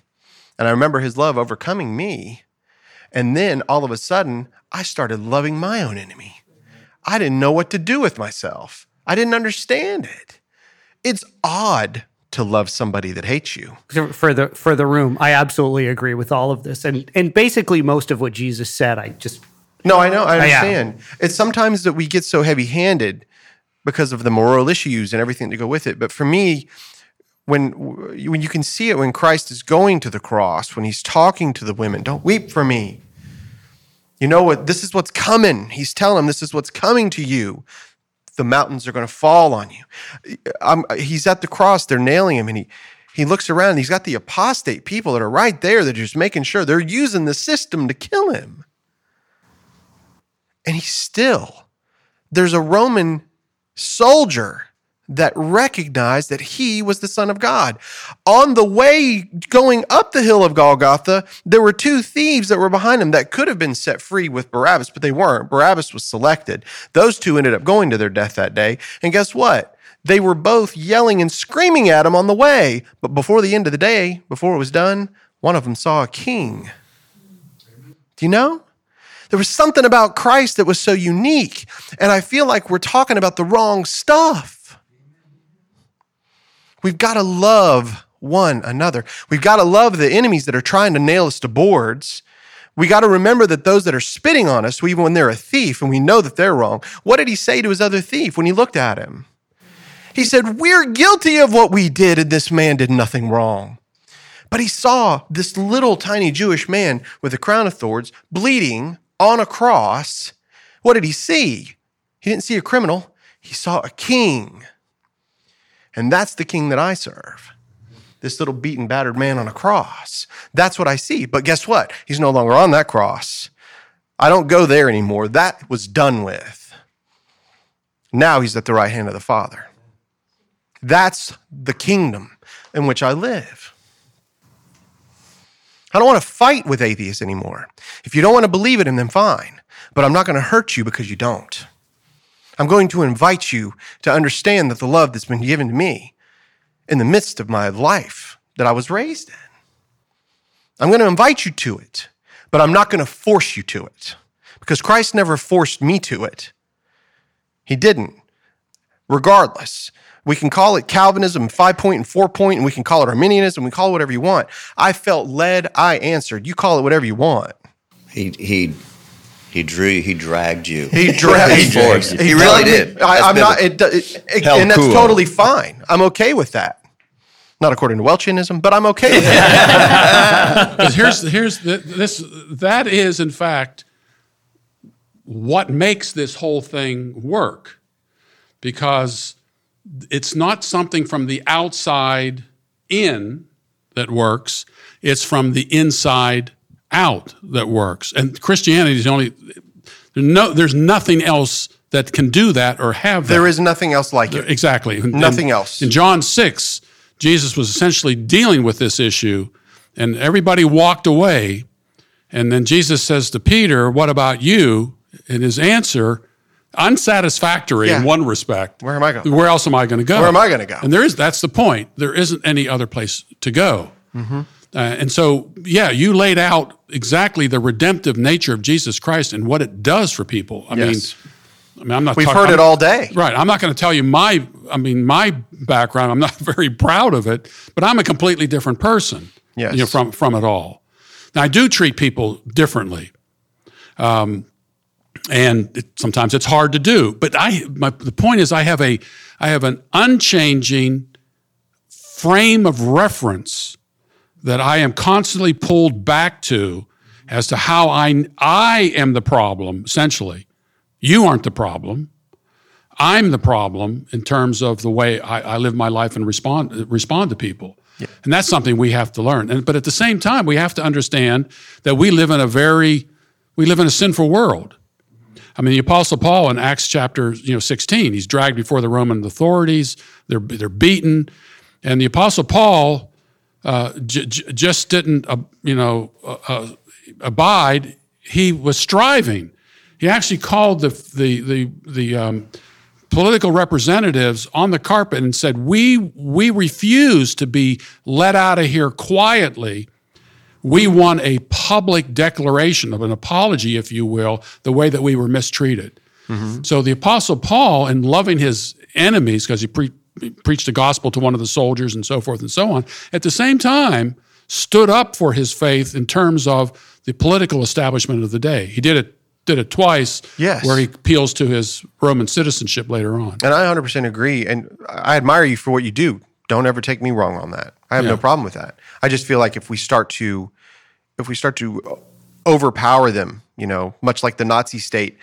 And I remember his love overcoming me. And then all of a sudden, I started loving my own enemy. I didn't know what to do with myself. I didn't understand it. It's odd to love somebody that hates you. For the for the room, I absolutely agree with all of this, and and basically most of what Jesus said, I just No, I know. I yeah. understand. It's sometimes that we get so heavy handed because of the moral issues and everything that go with it. But for me, when when you can see it when Christ is going to the cross, when he's talking to the women, don't weep for me. You know what? This is what's coming. He's telling them this is what's coming to you. The mountains are going to fall on you. I'm, he's at the cross. They're nailing him, and he he looks around. He's got the apostate people that are right there that are just making sure they're using the system to kill him. And he still, there's a Roman soldier that recognized that he was the Son of God. On the way going up the hill of Golgotha, there were two thieves that were behind him that could have been set free with Barabbas, but they weren't. Barabbas was selected. Those two ended up going to their death that day. And guess what? They were both yelling and screaming at him on the way. But before the end of the day, before it was done, one of them saw a king. Do you know? There was something about Christ that was so unique. And I feel like we're talking about the wrong stuff. We've got to love one another. We've got to love the enemies that are trying to nail us to boards. We got to remember that those that are spitting on us, even when they're a thief and we know that they're wrong, what did he say to his other thief when he looked at him? He said, We're guilty of what we did, and this man did nothing wrong. But he saw this little tiny Jewish man with a crown of thorns bleeding on a cross. What did he see? He didn't see a criminal, he saw a king. And that's the king that I serve. This little beaten, battered man on a cross. That's what I see. But guess what? He's no longer on that cross. I don't go there anymore. That was done with. Now he's at the right hand of the Father. That's the kingdom in which I live. I don't want to fight with atheists anymore. If you don't want to believe it in them, fine. But I'm not going to hurt you because you don't. I'm going to invite you to understand that the love that's been given to me in the midst of my life that I was raised in. I'm going to invite you to it, but I'm not going to force you to it because Christ never forced me to it. He didn't. Regardless, we can call it Calvinism, five point and four point, and we can call it Arminianism, we call it whatever you want. I felt led, I answered. You call it whatever you want. He he he drew he dragged you. He *laughs* dragged he forced you. He, really did. I, I'm not, it, it, it- and that's cool. totally fine. I'm okay with that. Not according to Welchianism, but I'm okay with that. *laughs* 'Cause here's here's the, this that is in fact what makes this whole thing work because it's not something from the outside in that works it's from the inside out that works and christianity is the only there's no there's nothing else that can do that or have that. There is nothing else like it. Exactly. Nothing In- else. In John 6, Jesus was essentially dealing with this issue, and everybody walked away. And then Jesus says to Peter, What about you? And his answer, unsatisfactory Yeah. in one respect. Where am I going? Where else am I going to go? Where am I gonna go? And there is that's the point. There isn't any other place to go. Mhm. Uh, and so, yeah, you laid out exactly the redemptive nature of Jesus Christ and what it does for people. I Yes. mean, I mean, I'm not. We've talk- heard it I'm- all day. right? I'm not going to tell you my. I mean, my background. I'm not *laughs* very proud of it, but I'm a completely different person. Yes. you know, from from it all. Now, I do treat people differently, um, and it, sometimes it's hard to do. But I, my, the point is, I have a, I have an unchanging frame of reference that I am constantly pulled back to as to how I, I am the problem, essentially. You aren't the problem. I'm the problem in terms of the way I, I live my life and respond respond to people. And that's something we have to learn. And, but at the same time, we have to understand that we live in a very, we live in a sinful world. I mean, the Apostle Paul in Acts chapter you know 16, he's dragged before the Roman authorities. They're they're beaten, and the Apostle Paul uh, j- j- just didn't uh, you know uh, uh, abide. He was striving. He actually called the the the the um, political representatives on the carpet and said, "We we refuse to be let out of here quietly." we want a public declaration of an apology, if you will, the way that we were mistreated. So the Apostle Paul, in loving his enemies, because he, pre- he preached the gospel to one of the soldiers and so forth and so on, at the same time stood up for his faith in terms of the political establishment of the day. He did it did it twice, Yes. where he appeals to his Roman citizenship later on. And I 100% agree. And I admire you for what you do. Don't ever take me wrong on that. I have Yeah. no problem with that. I just feel like if we start to, if we start to overpower them, you know, much like the Nazi state,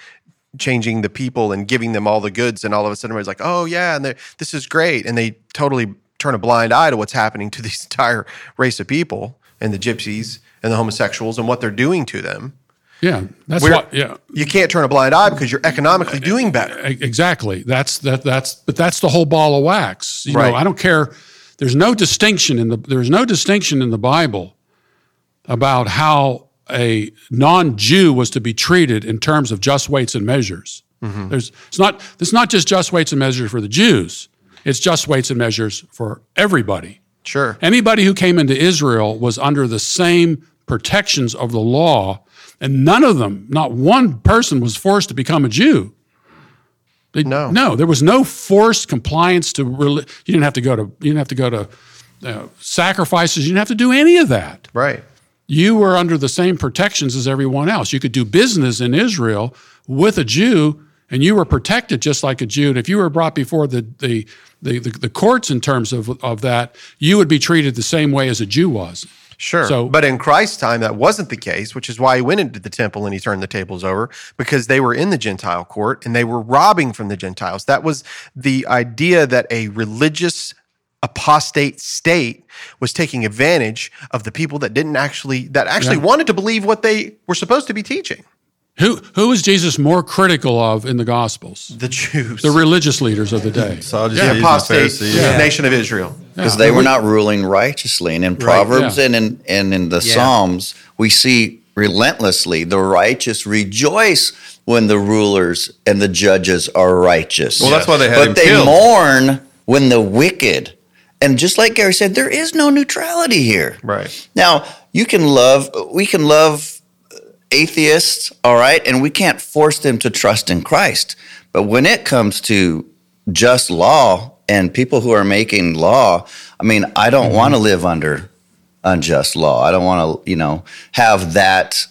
changing the people and giving them all the goods, and all of a sudden everybody's like, oh yeah, and this is great, and they totally turn a blind eye to what's happening to *laughs* this entire race of people and the gypsies and the homosexuals and what they're doing to them. Yeah, that's We're- what. Yeah, You can't turn a blind eye because you're economically doing better. Exactly. That's that. That's but that's the whole ball of wax. You Right. know, I don't care. There's no distinction in the there's no distinction in the Bible about how a non-Jew was to be treated in terms of just weights and measures. Mm-hmm. There's it's not it's not just just weights and measures for the Jews. It's just weights and measures for everybody. Sure. Anybody who came into Israel was under the same protections of the law, and none of them, not one person, was forced to become a Jew. They- No. no, there was no forced compliance to. You didn't have to go to. You didn't have to go to uh, sacrifices. You didn't have to do any of that. Right. You were under the same protections as everyone else. You could do business in Israel with a Jew, and you were protected just like a Jew. And if you were brought before the the the, the, the courts in terms of of that, you would be treated the same way as a Jew was. Sure. So- but in Christ's time, that wasn't the case, which is why he went into the temple and he turned the tables over because they were in the Gentile court and they were robbing from the Gentiles. That was the idea that a religious apostate state was taking advantage of the people that didn't actually that actually Yeah. wanted to believe what they were supposed to be teaching. Who who is Jesus more critical of in the Gospels? The Jews, the religious leaders of the day, the apostate nation of Israel. because they were not ruling righteously. And in Proverbs and in and in the Yeah. Psalms, we see relentlessly the righteous rejoice when the rulers and the judges are righteous. Well, that's why they had but him they killed. mourn when the wicked. And just like Gary said, there is no neutrality here. Right. Now, you can love, we can love atheists, all right, and we can't force them to trust in Christ. But when it comes to just law and people who are making law, I mean, I don't mm-hmm. want to live under unjust law. I don't want to, you know, have that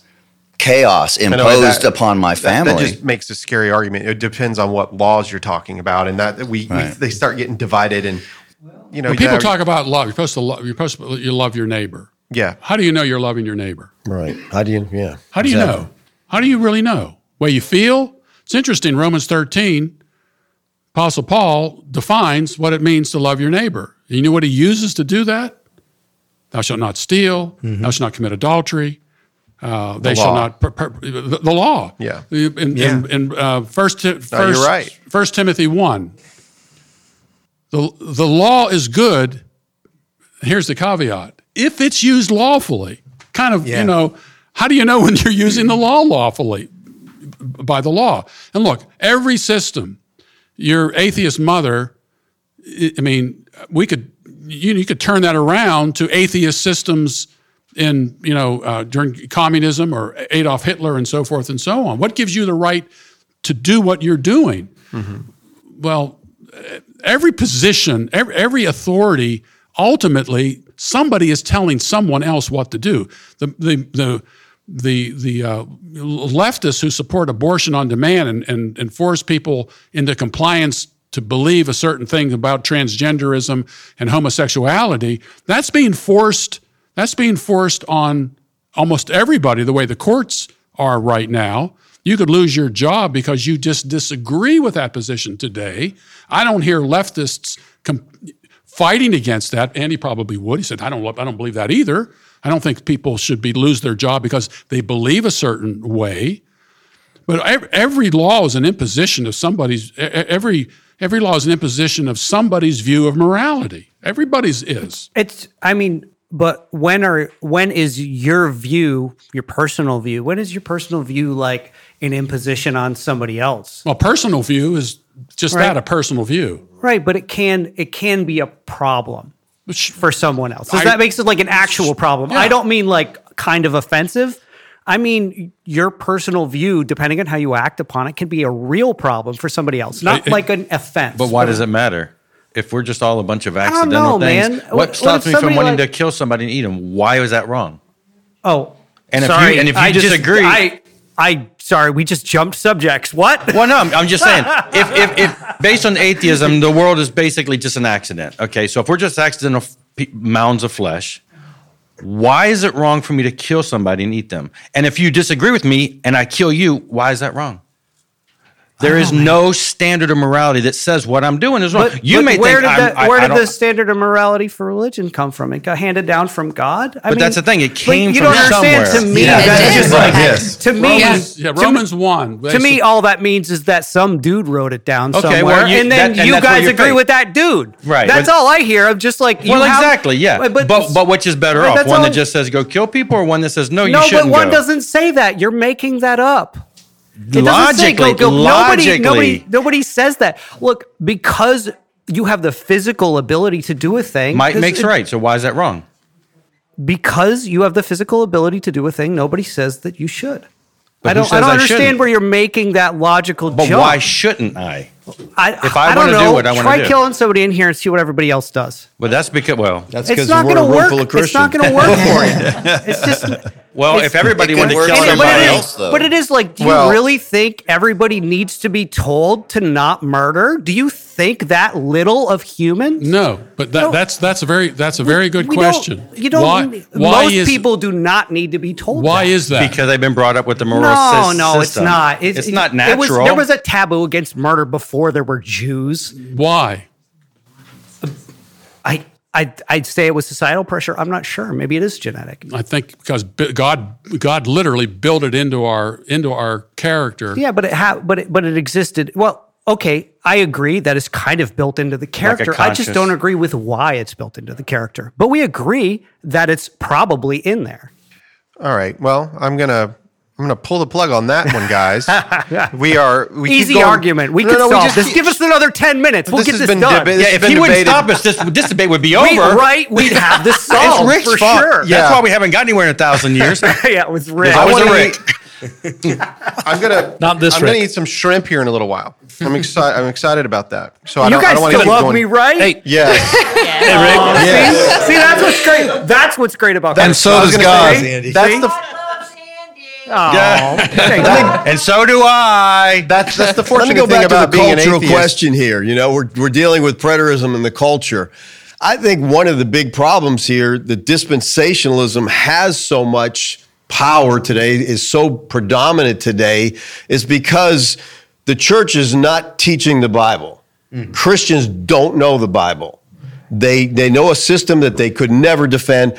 chaos imposed that- upon my family. That, just makes a scary argument. It depends on what laws you're talking about, and that we, we they start getting divided. And you know, when people now- talk about love, you're supposed to love. You're supposed to you love your neighbor. Yeah. How do you know you're loving your neighbor? Right. How do you, yeah. How do you know? How do you really know? Way you feel? It's interesting. Romans 13, Apostle Paul defines what it means to love your neighbor. You know what he uses to do that? Thou shalt not steal. Thou shalt not commit adultery. Uh, they The shall law. not. Per, per, the, the law. Yeah. In, Yeah. in, in uh, first, first, No, you're right. First Timothy 1. The, the law is good. Here's the caveat if it's used lawfully, kind of, Yeah. you know, how do you know *laughs* when you're using the law lawfully? By the law. And look, every system, your atheist mother, I mean, we could, you, you could turn that around to atheist systems in, you know, uh, during communism or Adolf Hitler and so forth and so on. What gives you the right to do what you're doing? Well, every position, every, every authority, ultimately, somebody is telling someone else what to do. The the the the the uh, leftists who support abortion on demand and, and and force people into compliance to believe a certain thing about transgenderism and homosexuality, that's being forced. That's being forced on almost everybody. The way the courts are right now, You could lose your job because you just disagree with that position today. I don't hear leftists com- fighting against that. Andy probably would. He said, "I don't, I don't believe that either. I don't think people should be lose their job because they believe a certain way." But ev- every law is an imposition of somebody's. Every every law is an imposition of somebody's view of morality. Everybody's is. It's. I mean, but when are when is your view, your personal view? When is your personal view like an imposition on somebody else? Well, personal view is just Right. that a personal view. Right, but it can it can be a problem for someone else. So I- that makes it like an actual problem. Yeah. I don't mean like kind of offensive. I mean your personal view, depending on how you act upon it, can be a real problem for somebody else, not I- I- like an offense. But why does it matter? If we're just all a bunch of don't accidental know, things, man. what What- what stops me from wanting like- to kill somebody and eat them? Why is that wrong? Oh, And if sorry, you and if you I just- disagree, I I sorry, we just jumped subjects. What? Well, no, I'm, I'm just saying. *laughs* If, if, if based on atheism, the world is basically just an accident. Okay, so if we're just accidental f- mounds of flesh, why is it wrong for me to kill somebody and eat them? And if you disagree with me and I kill you, why is that wrong? There is oh, no standard of morality that says what I'm doing is wrong. But, you but may where think did that, I- where I did don't- the standard of morality for religion come from? It got handed down from God. I But that's the thing, it but came you from don't understand. somewhere. To me, Yeah, that's just Right, like yes. to me. Romans- yeah, to Romans me- one. To me, all that means is that some dude wrote it down Okay, somewhere, well, you- and then that- and you that's guys agree faith- with that dude. Right, That's but- all I hear. I'm just like, well, have- exactly, yeah. But, but which is better off? that's One that just says go kill people, or one that says no, you no, shouldn't No, but one doesn't say that. You're making that up. It Logically, go, go. Nobody, logically. nobody, nobody says that. Look, because you have the physical ability to do a thing. Might 'cause makes it- right. So why is that wrong? Because you have the physical ability to do a thing, nobody says that you should. But I don't. I don't I understand shouldn't? where you're making that logical But jump. why shouldn't I? I, if I don't wanna do know. what I wanna try do. killing somebody in here and see what everybody else does. Well, that's because well, that's it's not going to work. It's not going to work for *laughs* you. It's just. *laughs* Well, it's- if everybody it wanted to kill work And it- but, somebody else, is, but it is like, do you really think everybody needs to be told to not murder? Do you think that little of humans? No, but that, that's that's a very that's a very good We don't- question. You don't. Why, why most is people do not need to be told. why that. is that? because they've been brought up with the moral No, sys- no, it's not. It's, not It natural. was, there was a taboo against murder before there were Jews. Why? I, I, I'd say it was societal pressure. I'm not sure. Maybe it is genetic. I think because God God literally built it into our into our character. Yeah, but it ha- but it, but it existed. Well, okay, I agree that it's kind of built into the character. I just don't agree with why it's built into the character. But we agree that it's probably in there. All right. Well, I'm gonna I'm gonna pull the plug on that one, guys. *laughs* we are we keep Easy going- argument. We No, could no, solve just this. keep- Give us another ten minutes. We'll This get this been done. deba- this yeah, if been he wouldn't stop us, this this debate would be We- over. right? We'd have this *laughs* It's solved Rick's for fault. sure. That's why we haven't got anywhere in a thousand years. *laughs* yeah, it was Rick. I I was wanna a Rick. I'm gonna Not this I'm gonna eat some shrimp here in a little while. I'm excited. I'm excited about that. So I you don't, I guys don't still love going. me, right? Hey, Yes. hey, Rick. Oh, yes. See, that's what's great. That's what's great about And so I was does gonna God. say, That's the Oh, thank and so do I. that's that's the *laughs* Let me fortunate go thing back to about the being an cultural atheist. question here. You know, we're, we're dealing with preterism and the culture. I think one of the big problems here, the dispensationalism has so much power today, is so predominant today, is because the church is not teaching the Bible. Mm-hmm. Christians don't know the Bible. They, they know a system that they could never defend.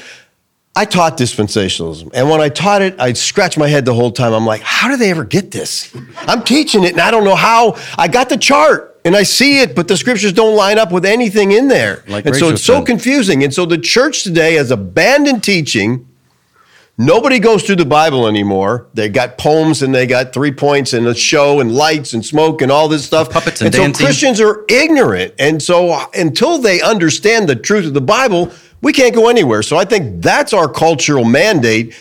I taught dispensationalism. And when I taught it, I'd scratch my head the whole time. I'm like, how do they ever get this? I'm teaching it and I don't know how. I got the chart and I see it, but the scriptures don't line up with anything in there. Like and so Rachel it's so confusing. And so the church today has abandoned teaching. Nobody goes through the Bible anymore. They got poems and they got three points and a show and lights and smoke and all this stuff. Puppets and so dancing. Christians are ignorant. And so uh, until they understand the truth of the Bible, we can't go anywhere. So I think that's our cultural mandate.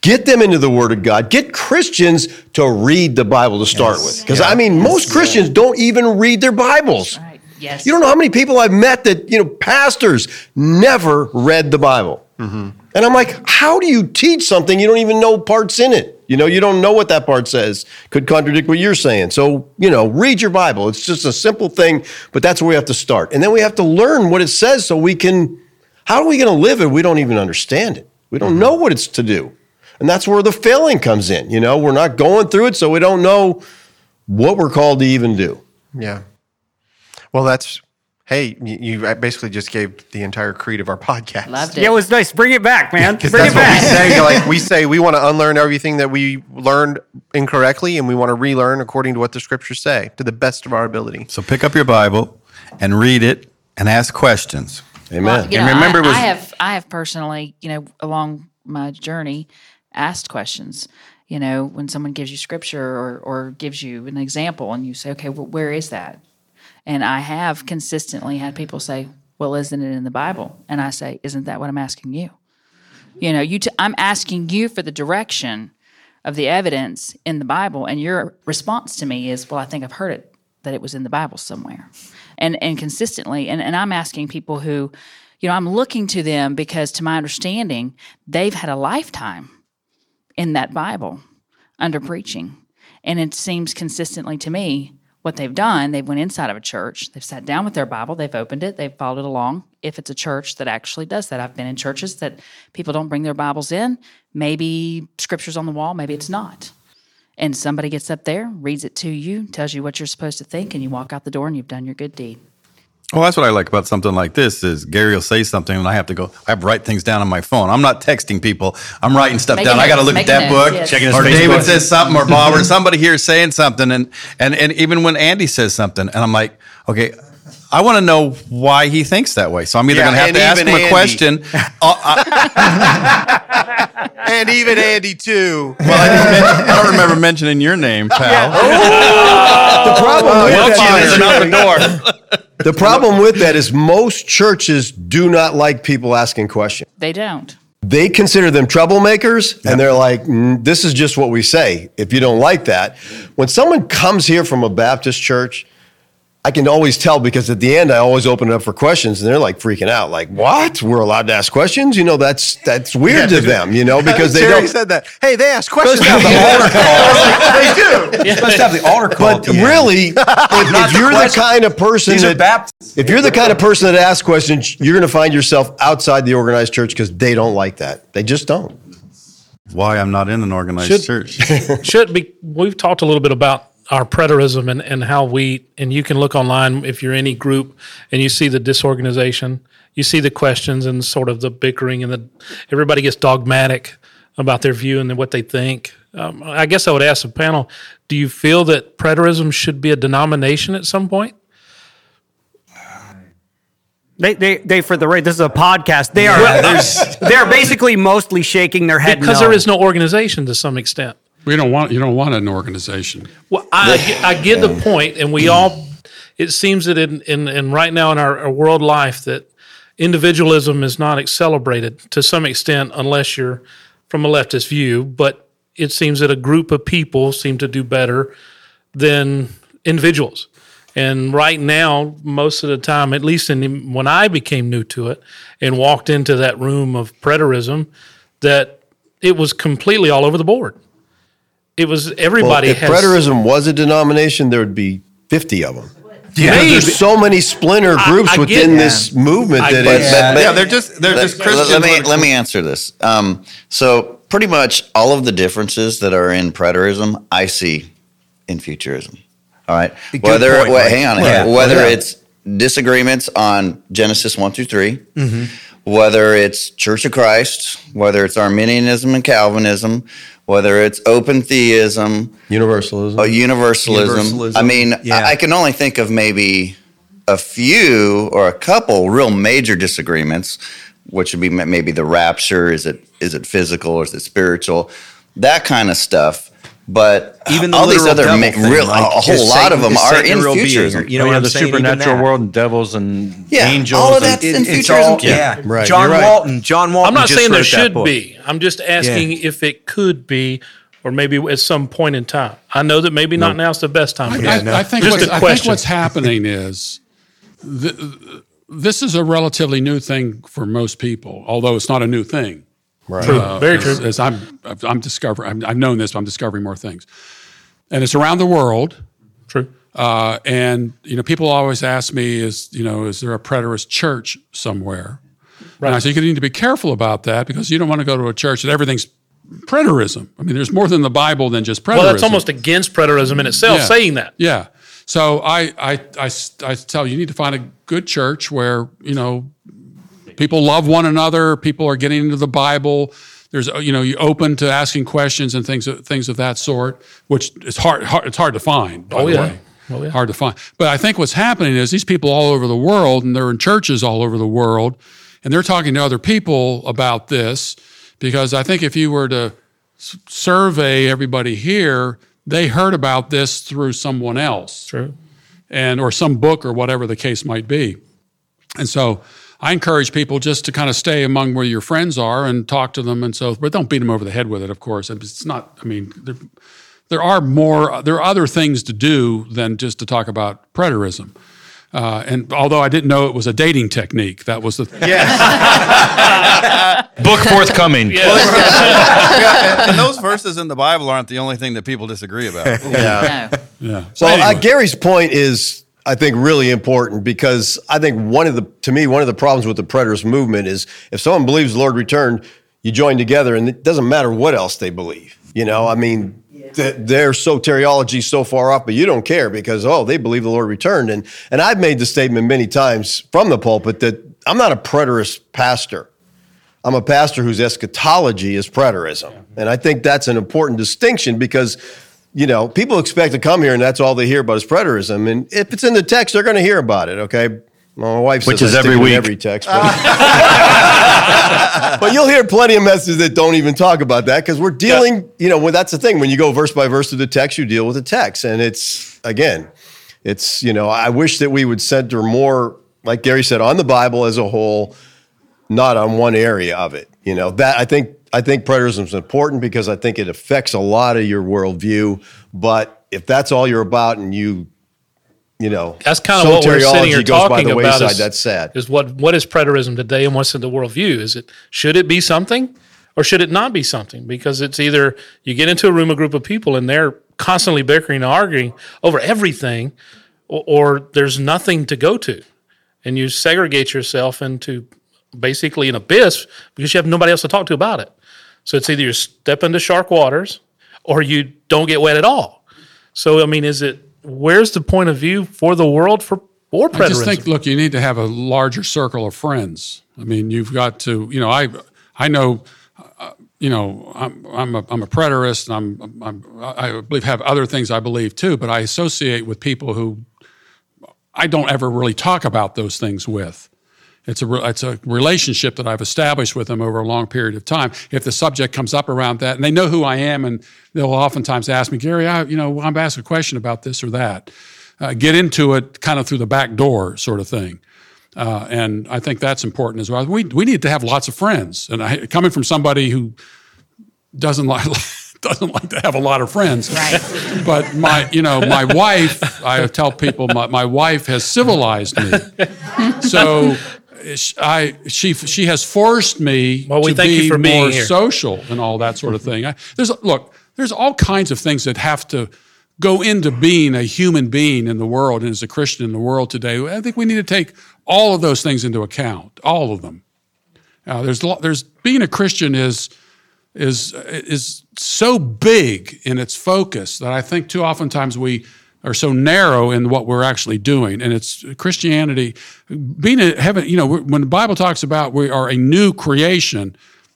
Get them into the Word of God. Get Christians to read the Bible to start with. Because I mean, most Christians don't even read their Bibles. Yes. You don't know how many people I've met that, you know, pastors never read the Bible. Mm-hmm. And I'm like, how do you teach something you don't even know parts in it? You know, you don't know what that part says. Could contradict what you're saying. So, you know, read your Bible. It's just a simple thing, but that's where we have to start. And then we have to learn what it says so we can, how are we going to live it? We don't even understand it. We don't mm-hmm. know what it's to do. And that's where the failing comes in. You know, we're not going through it, so we don't know what we're called to even do. Yeah. Well, that's hey, you, you basically just gave the entire creed of our podcast. Loved it. Yeah, it was nice. Bring it back, man. Because Bring that's it what back. we say. *laughs* Like we say, we want to unlearn everything that we learned incorrectly, and we want to relearn according to what the scriptures say to the best of our ability. So pick up your Bible and read it and ask questions. Amen. Well, you and know, remember, I, was I have I have personally, you know, along my journey, asked questions. You know, when someone gives you scripture or or gives you an example, and you say, "Okay, well, where is that?" And I have consistently had people say, "Well, isn't it in the Bible?" And I say, "Isn't that what I'm asking you?" You know, you. T- I'm asking you for the direction of the evidence in the Bible, and your response to me is, "Well, I think I've heard it that it was in the Bible somewhere," and and consistently, and and I'm asking people who, you know, I'm looking to them because, to my understanding, they've had a lifetime in that Bible under preaching, and it seems consistently to me what they've done they've went inside of a church they've sat down with their bible they've opened it they've followed along. If it's a church that actually does that i've been in churches that people don't bring their bibles in maybe scripture's on the wall maybe it's not and somebody gets up there reads it to you tells you what you're supposed to think and you walk out the door and you've done your good deed Well, that's what I like about something like this is Gary will say something and I have to go, I have to write things down on my phone. I'm not texting people. I'm writing stuff Making down. I got to notes, look at that notes, book. yes. Checking his Or Facebook. David says something or Bob or somebody here is saying something. And, and, and even when Andy says something and I'm like, okay, I want to know why he thinks that way. So I'm either Yeah, going to have to ask even him a question. *laughs* Uh, *laughs* and even Andy too. Well, I, didn't men- I don't remember mentioning your name, *laughs* pal. the problem with Well, that Jesus, the door. the problem with that is most churches do not like people asking questions. they don't They consider them troublemakers, and they're like, "Mm, "This is just what we say." If you don't like that, when someone comes here from a Baptist church, I can always tell because at the end I always open it up for questions, and they're like freaking out, like, "What? We're allowed to ask questions?" You know, that's that's weird to them, you know, because they Jerry don't. said that. Hey, they ask questions. Supposed to *laughs* *laughs* have the altar call. they do. You're supposed to have the altar call. But really, *laughs* if, if you're the kind of person These that Baptists. if you're the kind of person that asks questions, you're going to find yourself outside the organized church because they don't like that. They just don't. Why I'm not in an organized Should- church. should be we've talked a little bit about our preterism and, and how we and you can look online if you're any group and you see the disorganization you see the questions and sort of the bickering and the everybody gets dogmatic about their view and what they think um, i guess i would ask the panel do you feel that preterism should be a denomination at some point They, they, they, for the rate, this is a podcast. They are, they're basically mostly shaking their head. because no. there is no organization to some extent We don't want you don't want an organization. Well, I, I get- the point, and we all. It seems that in, in, in right now in our, our world life that individualism is not celebrated to some extent, unless you're from a leftist view. But it seems that a group of people seem to do better than individuals. And right now, most of the time, at least in when I became new to it and walked into that room of preterism, that it was completely all over the board. It was everybody Well, if has preterism was a denomination, there would be 50 of them. Yeah. Maybe. there's so many splinter groups I get within that. this movement I that get it's. that. yeah, they're just they're let, just Christians. Let me with- let me answer this. Um, so pretty much all of the differences that are in preterism, I see in futurism. All right, Good whether point, wh- Mike. hang on, Yeah. whether Yeah. it's disagreements on Genesis one through 3 Mm-hmm. whether it's Church of Christ, whether it's Arminianism and Calvinism, whether it's open theism, Universalism. uh, universalism. Universalism, I mean, yeah. I, I can only think of maybe a few or a couple real major disagreements, which would be maybe the rapture. Is it is it physical or is it spiritual? That kind of stuff. But Even the all these other devil ma- thing, real, like, a whole is lot of them are in real being? futurism. You know Oh, what yeah, the saying? Supernatural world and devils and Yeah, angels. all of and- that's in It- futurism. all yeah. Right, John right. Walton. John Walton. I'm not just saying there should be. I'm just asking if it could be, or maybe at some point in time. I know that maybe not now is the best time. I, for I- that. I think, just what's, a I think what's happening is th- this is a relatively new thing for most people, although it's not a new thing. Right. True. Uh, Very as, true. As I'm, I'm discovering, I'm, I've known this, but I'm discovering more things, and it's around the world. True. Uh, and you know, people always ask me, "Is you know, is there a preterist church somewhere?" And I say you need to be careful about that because you don't want to go to a church that everything's preterism. I mean, there's more than the Bible than just preterism. Well, that's almost against preterism in itself, Yeah. saying that. Yeah. So I, I, I, I tell you, you need to find a good church where, you know, people love one another, people are getting into the Bible. There's, you know, you open to asking questions and things, things of that sort, which is hard, hard it's hard to find. By Oh, the yeah. way. Oh, yeah. Hard to find. But I think what's happening is these people all over the world, and they're in churches all over the world, and they're talking to other people about this. Because I think if you were to survey everybody here, they heard about this through someone else. True. And or some book or whatever the case might be. And so I encourage people just to kind of stay among where your friends are and talk to them and so but don't beat them over the head with it, of course. It's not I mean there, there are more there are other things to do than just to talk about preterism. Uh, and although I didn't know it was a dating technique, that was the *laughs* Book forthcoming. *laughs* Yeah, and those verses in the Bible aren't the only thing that people disagree about. *laughs* Yeah. Yeah. So uh, Gary's point is, I think, really important because I think one of the, to me, one of the problems with the preterist movement is if someone believes the Lord returned, you join together, and it doesn't matter what else they believe. You know, I mean, th- their soteriology is so far off, but you don't care because oh, they believe the Lord returned, and and I've made the statement many times from the pulpit that I'm not a preterist pastor. I'm a pastor whose eschatology is preterism. And I think that's an important distinction because, you know, people expect to come here and that's all they hear about is preterism. And if it's in the text, they're going to hear about it, okay? Well, my wife Which says is every week. every text. But, *laughs* but you'll hear plenty of messages that don't even talk about that because we're dealing, you know, well, that's the thing. When you go verse by verse through the text, you deal with the text. And it's, again, it's, you know, I wish that we would center more, like Gary said, on the Bible as a whole, not on one area of it. You know, that I think I think preterism is important because I think it affects a lot of your worldview. But if that's all you're about and you, you know, That's kind of what we're sitting here soteriology goes by talking about. Is, that's sad. Is what what is preterism today, and what's in the worldview? Is it should it be something, or should it not be something? Because it's either you get into a room, a group of people, and they're constantly bickering and arguing over everything, or, or there's nothing to go to, and you segregate yourself into basically an abyss because you have nobody else to talk to about it. So it's either you step into shark waters, or you don't get wet at all. So I mean, is it where's the point of view for the world for or preterism? I just think, look, you need to have a larger circle of friends. I mean, you've got to, you know, I, I know, uh, you know, I'm, I'm a, I'm a preterist, and I'm, I'm, I believe have other things I believe too, but I associate with people who I don't ever really talk about those things with. It's a re- it's a relationship that I've established with them over a long period of time. If the subject comes up around that, and they know who I am, and they'll oftentimes ask me, Gary, I you know I'm asked a question about this or that. Uh, get into it kind of through the back door, sort of thing. Uh, and I think that's important as well. We we need to have lots of friends. And I, coming from somebody who doesn't like *laughs* doesn't like to have a lot of friends, but my you know my wife, I tell people my, my wife has civilized me. So I she she has forced me Well, we to be more social and all that sort of thing. I, there's look, there's all kinds of things that have to go into being a human being in the world and as a Christian in the world today. I think we need to take all of those things into account, all of them. Uh, there's there's being a Christian is is is so big in its focus that I think too oftentimes we are so narrow in what we're actually doing. And it's Christianity being a heaven. You know, when the Bible talks about we are a new creation,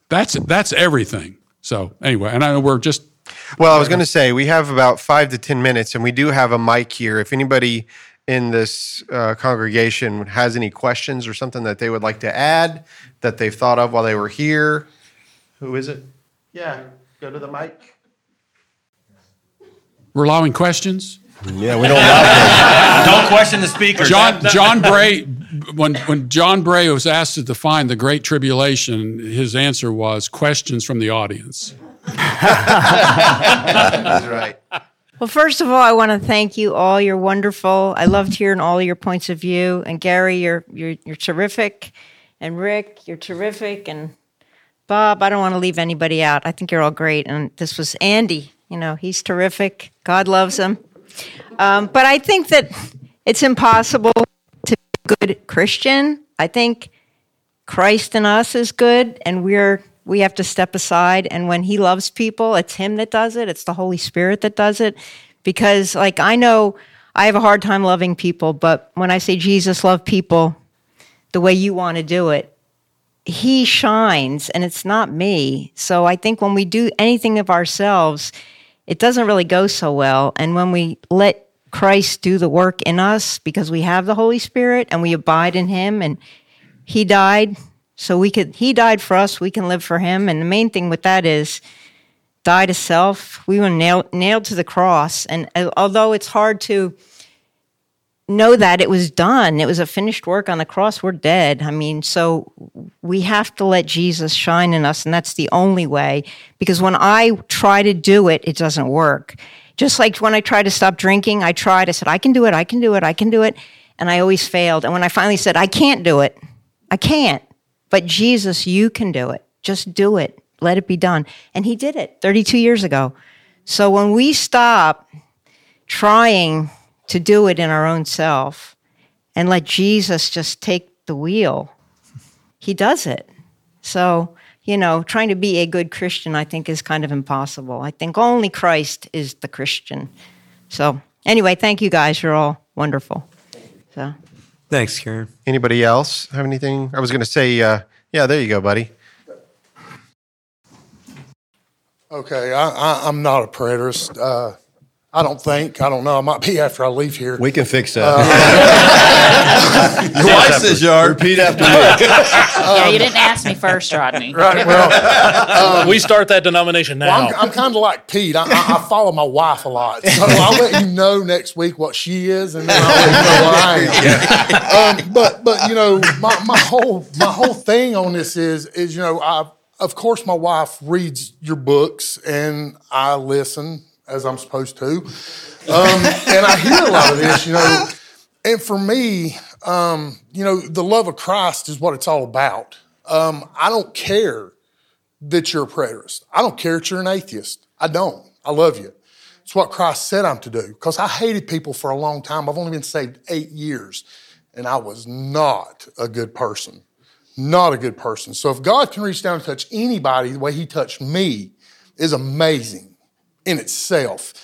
that's that's everything. So anyway, and I know we're just Well, I was going to say we have about five to ten minutes, and we do have a mic here. If anybody in this uh, congregation has any questions or something that they would like to add that they've thought of while they were here, who is it? Yeah, go to the mic. we're allowing questions. Yeah, we don't *laughs* Don't question the speaker. John John Bray when when John Bray was asked to define the Great Tribulation, his answer was questions from the audience. That's *laughs* right. Well, first of all, I want to thank you all. You're wonderful. I loved hearing all your points of view. And Gary, you're you're you're terrific. And Rick, you're terrific. And Bob, I don't want to leave anybody out. I think you're all great. And this was Andy. You know, he's terrific. God loves him. Um, but I think that it's impossible to be a good Christian. I think Christ in us is good, and we're we have to step aside. And when He loves people, it's Him that does it, it's the Holy Spirit that does it. Because, like, I know I have a hard time loving people, but when I say Jesus love people the way you want to do it, He shines and it's not me. So I think when we do anything of ourselves, it doesn't really go so well. And when we let Christ do the work in us because we have the Holy Spirit and we abide in Him and He died so we could, He died for us, we can live for Him. And the main thing with that is, die to self. We were nailed, nailed to the cross. And uh, although it's hard to know that it was done, it was a finished work on the cross, we're dead. I mean, so we have to let Jesus shine in us. And that's the only way. Because when I try to do it, it doesn't work. Just like when I tried to stop drinking, I tried, I said, I can do it, I can do it, I can do it. And I always failed. And when I finally said, I can't do it, I can't. But Jesus, you can do it. Just do it let it be done. And he did it 32 years ago. So when we stop trying to do it in our own self and let Jesus just take the wheel, he does it. So, you know, trying to be a good Christian, I think, is kind of impossible. I think only Christ is the Christian. So, anyway, thank you guys. You're all wonderful. So, Thanks, Karen. Anybody else have anything? I was going to say, uh, yeah, there you go, buddy. Okay, I, I, I'm not a preterist. Uh, I don't think. I don't know. I might be after I leave here. We can fix Uh, that. Your wife says you are. Repeat after me. *laughs* yeah, you didn't ask me first, Rodney. *laughs* Right. Well, um, we start that denomination now. Well, I'm, I'm kind of like Pete. I, I, I follow my wife a lot, so I'll let you know next week what she is, and then I'll let you know what I am. Um, but but you know, my, my whole my whole thing on this is is you know, I of course my wife reads your books, and I listen as I'm supposed to, um, and I hear a lot of this, you know. And for me, um, you know, the love of Christ is what it's all about. Um, I don't care that you're a preterist. I don't care that you're an atheist. I don't. I love you. It's what Christ said I'm to do because I hated people for a long time. I've only been saved eight years, and I was not a good person. Not a good person. So if God can reach down and touch anybody the way He touched me, is amazing in itself.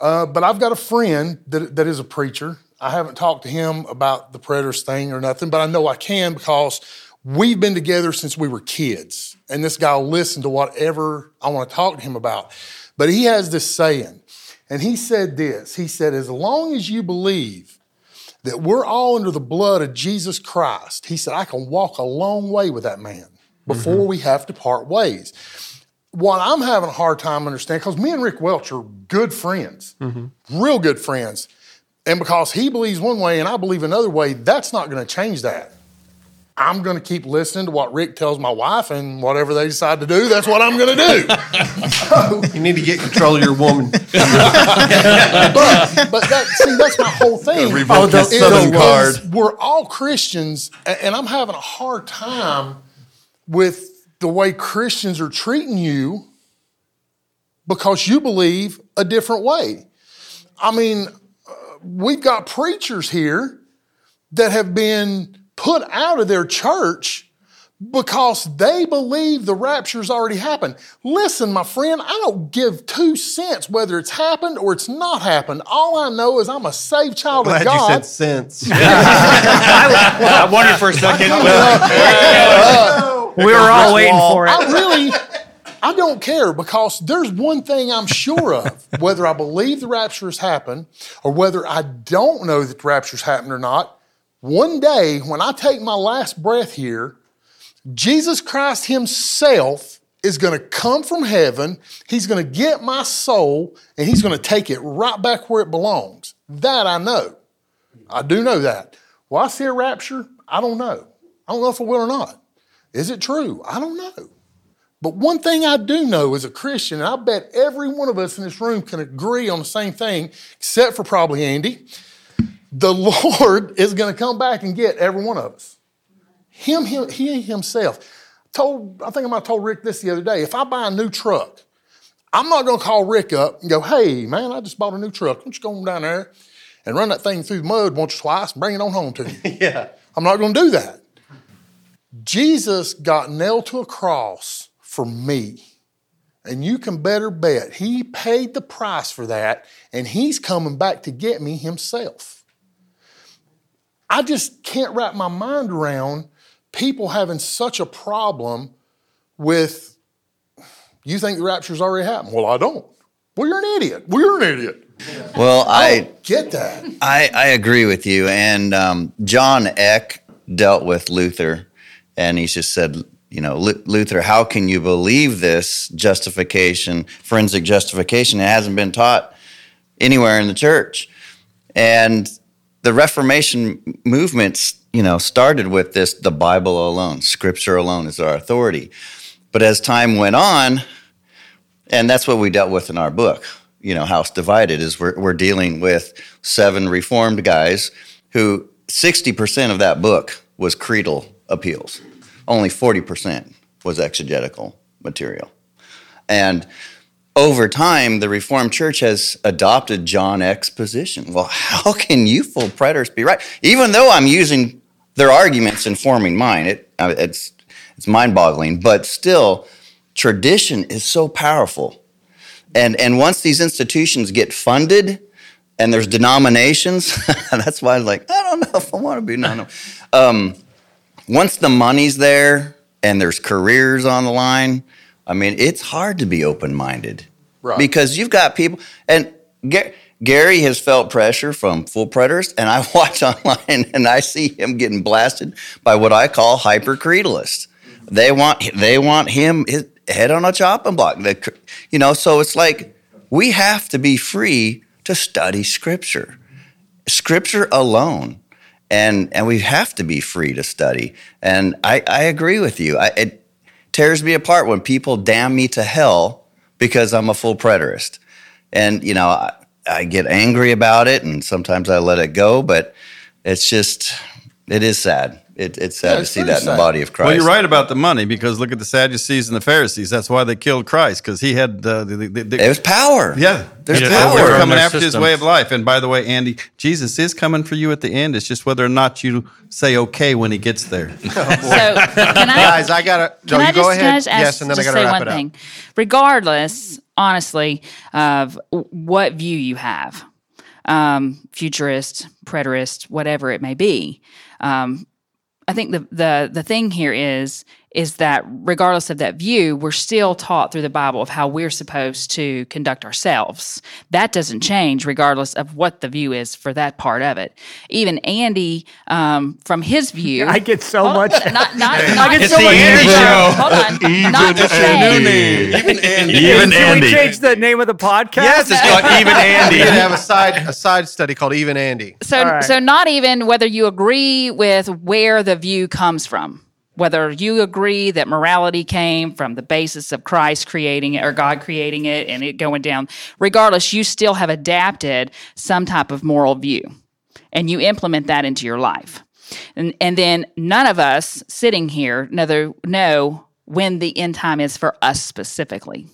Uh, but I've got a friend that, that is a preacher. I haven't talked to him about the predators thing or nothing, but I know I can because we've been together since we were kids. And this guy will listen to whatever I want to talk to him about. But he has this saying, and he said this He said, As long as you believe that we're all under the blood of Jesus Christ, he said, I can walk a long way with that man before mm-hmm. we have to part ways what I'm having a hard time understanding, because me and Rick Welch are good friends, mm-hmm. real good friends. And because he believes one way and I believe another way, that's not going to change that. I'm going to keep listening to what Rick tells my wife, and whatever they decide to do, that's what I'm going to do. so, *laughs* you need to get control of your woman. *laughs* but, but that, see, that's my whole thing. Oh, the Southern card. We're all Christians, and I'm having a hard time with the way Christians are treating you because you believe a different way. I mean, uh, we've got preachers here that have been put out of their church because they believe the rapture's already happened. Listen, my friend, I don't give two cents whether it's happened or it's not happened. All I know is I'm a saved child Glad of God. you said sense. *laughs* *laughs* I wondered for a second. *laughs* we were all waiting for it. I really, I don't care because there's one thing I'm sure of whether I believe the rapture has happened or whether I don't know that the rapture's happened or not. One day, when I take my last breath here, Jesus Christ Himself is going to come from heaven. He's going to get my soul and He's going to take it right back where it belongs. That I know. I do know that. Will I see a rapture? I don't know. I don't know if I will or not. Is it true? I don't know. But one thing I do know as a Christian, and I bet every one of us in this room can agree on the same thing, except for probably Andy, the *laughs* Lord is going to come back and get every one of us. Him, him he himself. Told, I think I might have told Rick this the other day. If I buy a new truck, I'm not going to call Rick up and go, hey, man, I just bought a new truck. Why don't you go on down there and run that thing through the mud once or twice and bring it on home to me? *laughs* yeah. I'm not going to do that. Jesus got nailed to a cross for me. And you can better bet he paid the price for that, and he's coming back to get me himself. I just can't wrap my mind around people having such a problem with you think the rapture's already happened. Well, I don't. Well, you're an idiot. Well, you're an idiot. Well, I Get that. I, I agree with you. And um, John Eck dealt with Luther, and he just said, you know, Lu- Luther, how can you believe this justification, forensic justification? It hasn't been taught anywhere in the church. And the Reformation movements, you know, started with this the Bible alone, Scripture alone is our authority. But as time went on, and that's what we dealt with in our book, you know, House Divided, is we're, we're dealing with seven Reformed guys who 60% of that book was creedal appeals. Only 40% was exegetical material. And over time, the Reformed Church has adopted John Eck's position. Well, *laughs* how can you full preterists be right? Even though I'm using their arguments in forming mine, it, it's, it's mind boggling, but still, tradition is so powerful. And, and once these institutions get funded and there's denominations, *laughs* that's why I'm like, I don't know if I want to be, no, no. Um, once the money's there and there's careers on the line, I mean, it's hard to be open minded. Right. Because you've got people, and Ga- Gary has felt pressure from full preterists, and I *laughs* watch online and I see him getting blasted by what I call hypercredalists. They want they want him his head on a chopping block. The, you know, so it's like we have to be free to study Scripture, Scripture alone, and and we have to be free to study. And I, I agree with you. I, it tears me apart when people damn me to hell because I'm a full preterist, and you know I, I get angry about it, and sometimes I let it go. But it's just it is sad. It, it's sad Yeah, to see very that in the body of Christ. Well, you're right about the money because look at the Sadducees and the Pharisees. That's why they killed Christ because he had uh, the, the, the, There's power. Yeah, There's They power. were Overthrown coming their after his way of life. And by the way, Andy, Jesus is coming for you at the end. It's just whether or not you say okay when he gets there. *laughs* So can I, *laughs* Guys, I gotta. Can No, I just, go can I ahead. just ask, yes, and then I gotta say wrap one it thing. Regardless, honestly, of what view you have, um, futurist, preterist, whatever it may be, um, I think the the the thing here is is that regardless of that view, we're still taught through the Bible of how we're supposed to conduct ourselves. That doesn't change regardless of what the view is for that part of it. Even Andy, um, from his view, *laughs* I get so Hold much. on, not, not, I not, get so much Andy energy. Hold on. not to say, Even Andy. Even Should Andy. we change the name of the podcast? Yes, it's called *laughs* Even We Andy. need to have a side a side study called Even Andy. So, All right. so not even whether you agree with where the view comes from, whether you agree that morality came from the basis of Christ creating it or God creating it and it going down. Regardless, you still have adapted some type of moral view, and you implement that into your life. And, and then none of us sitting here know, when the end time is for us specifically.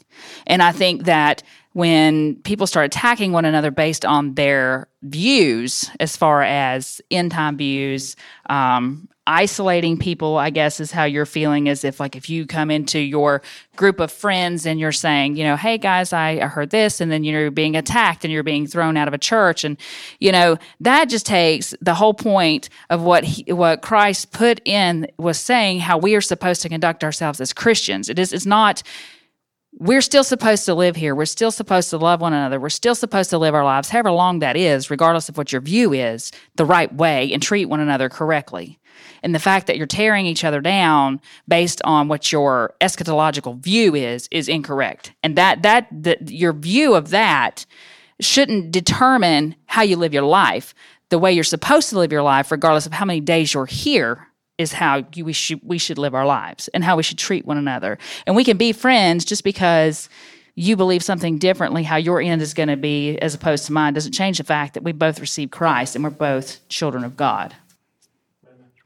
And I think that when people start attacking one another based on their views, as far as end time views, um, isolating people, I guess, is how you're feeling. As if, like, if you come into your group of friends and you're saying, you know, hey guys, I, I heard this, and then you're being attacked and you're being thrown out of a church, and you know that just takes the whole point of what he, what Christ put in was saying how we are supposed to conduct ourselves as Christians. It is it's not we're still supposed to live here. We're still supposed to love one another. We're still supposed to live our lives, however long that is, regardless of what your view is, the right way and treat one another correctly. And the fact that you're tearing each other down based on what your eschatological view is is incorrect. And that that your view of that shouldn't determine how you live your life. The way you're supposed to live your life, regardless of how many days you're here, is how you, we should we should live our lives and how we should treat one another. And we can be friends just because you believe something differently. How your end is going to be as opposed to mine doesn't change the fact that we both receive Christ and we're both children of God.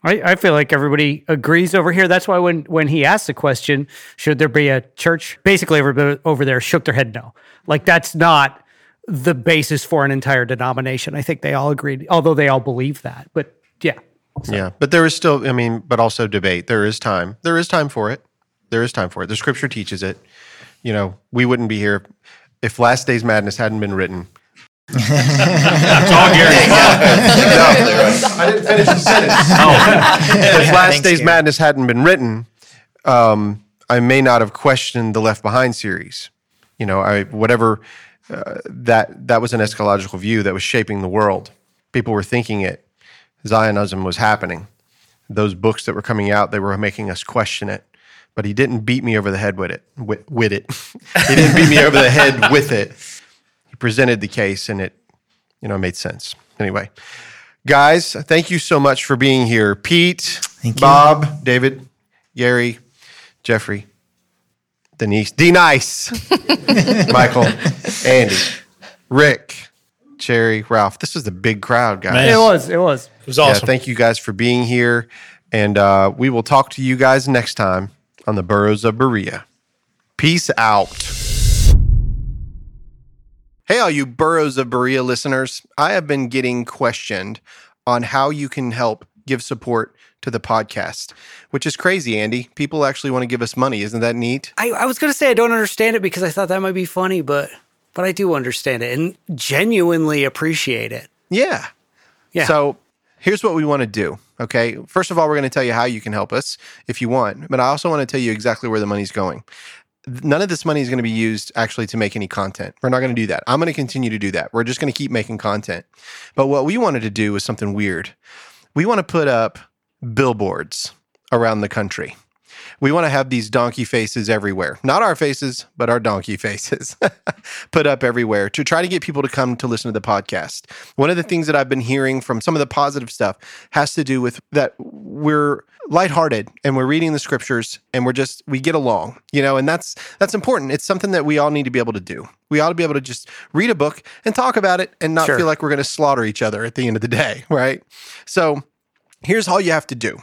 I, I feel like everybody agrees over here. That's why when when he asked the question, should there be a church? Basically, everybody over there shook their head no. Like that's not the basis for an entire denomination. I think they all agreed, although they all believe that. But yeah, Yeah, but there is still. I mean, but also debate. There is time. There is time for it. There is time for it. The scripture teaches it. You know, we wouldn't be here if Last Days Madness hadn't been written. That's all Gary. *laughs* I didn't finish the sentence. *laughs* if Last Thanks, Days Gary. Madness hadn't been written, um, I may not have questioned the Left Behind series. You know, I whatever uh, that that was an eschatological view that was shaping the world. People were thinking it. Zionism was happening. Those books that were coming out, they were making us question it. But he didn't beat me over the head with it. With, with it, *laughs* he didn't beat me over the head with it. He presented the case, and it, you know, made sense. Anyway, guys, thank you so much for being here, Pete, Bob, David, Gary, Jeffrey, Denise, D Nice, *laughs* Michael, Andy, Rick, Cherry, Ralph. This was a big crowd, guys. It was. It was. It was awesome. Yeah, thank you guys for being here. And uh, we will talk to you guys next time on the Burros of Berea. Peace out. Hey, all you Burros of Berea listeners. I have been getting questioned on how you can help give support to the podcast, which is crazy, Andy. People actually want to give us money. Isn't that neat? I, I was going to say I don't understand it because I thought that might be funny, but but I do understand it and genuinely appreciate it. Yeah. Yeah. So here's what we want to do. Okay. First of all, we're going to tell you how you can help us if you want, but I also want to tell you exactly where the money's going. None of this money is going to be used actually to make any content. We're not going to do that. I'm going to continue to do that. We're just going to keep making content. But what we wanted to do was something weird. We want to put up billboards around the country. We want to have these donkey faces everywhere. Not our faces, but our donkey *laughs* faces *laughs* put up everywhere to try to get people to come to listen to the podcast. One of the things that I've been hearing from some of the positive stuff has to do with that we're lighthearted and we're reading the scriptures and we're just we get along, you know, and that's that's important. It's something that we all need to be able to do. We ought to be able to just read a book and talk about it and not Sure. feel like we're going to slaughter each other at the end of the day, *laughs* right? So, here's all you have to do.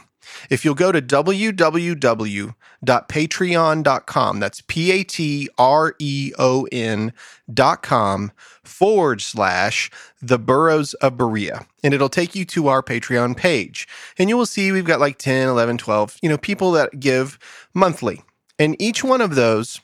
If you'll go to www.patreon.com, that's P A T R E O N dot com forward slash the Burros of Berea. And it'll take you to our Patreon page. And you will see we've got like 10, 11, 12, you know, people that give monthly. And each one of those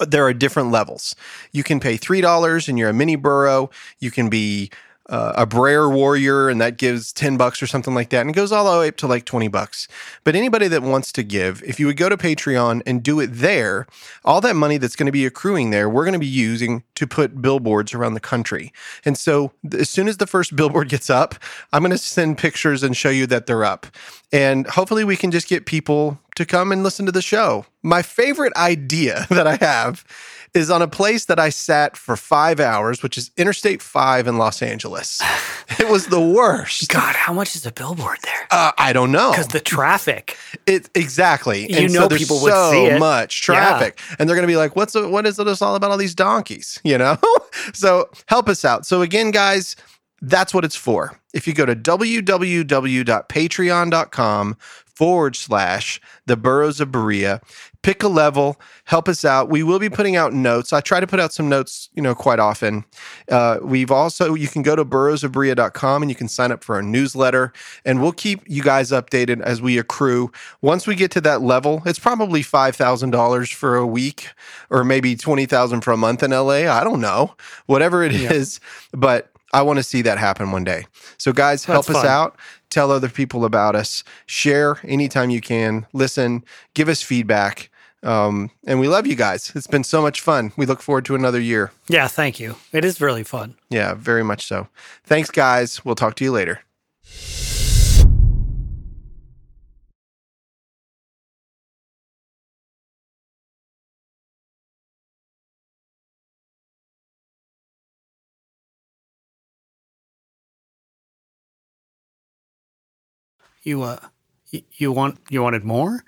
there are different levels. You can pay three dollars and you're a mini burro. You can be uh, a Brer warrior and that gives ten bucks or something like that, and it goes all the way up to like twenty bucks. But anybody that wants to give, if you would go to Patreon and do it there, all that money that's going to be accruing there, we're going to be using to put billboards around the country. And so as soon as the first billboard gets up, I'm going to send pictures and show you that they're up. And hopefully we can just get people to come and listen to the show. My favorite idea *laughs* that I have is on a place that I sat for five hours, which is Interstate 5 in Los Angeles. *laughs* It was the worst. God, how much is a billboard there? Uh, I don't know. Because the traffic. It exactly. You know there's people would so see it. So much traffic, and they're going to be like, "What's the, what is this all about? All these donkeys?" *laughs* You know. so help us out. So again, guys, that's what it's for. If you go to www.patreon.com forward slash the Burros of Berea, pick a level, help us out. We will be putting out notes. I try to put out some notes, you know, quite often. Uh, we've also, you can go to burrosofberea.com and you can sign up for our newsletter, and we'll keep you guys updated as we accrue. Once we get to that level, it's probably $5,000 for a week or maybe 20000 for a month in LA. I don't know, whatever it is, but I want to see that happen one day. So, guys, help That's us fun. out. Tell other people about us. Share anytime you can. Listen, give us feedback. Um, and we love you guys. It's been so much fun. We look forward to another year. Yeah, thank you. It is really fun. Yeah, very much so. Thanks, guys. We'll talk to you later. You uh, you want you wanted more?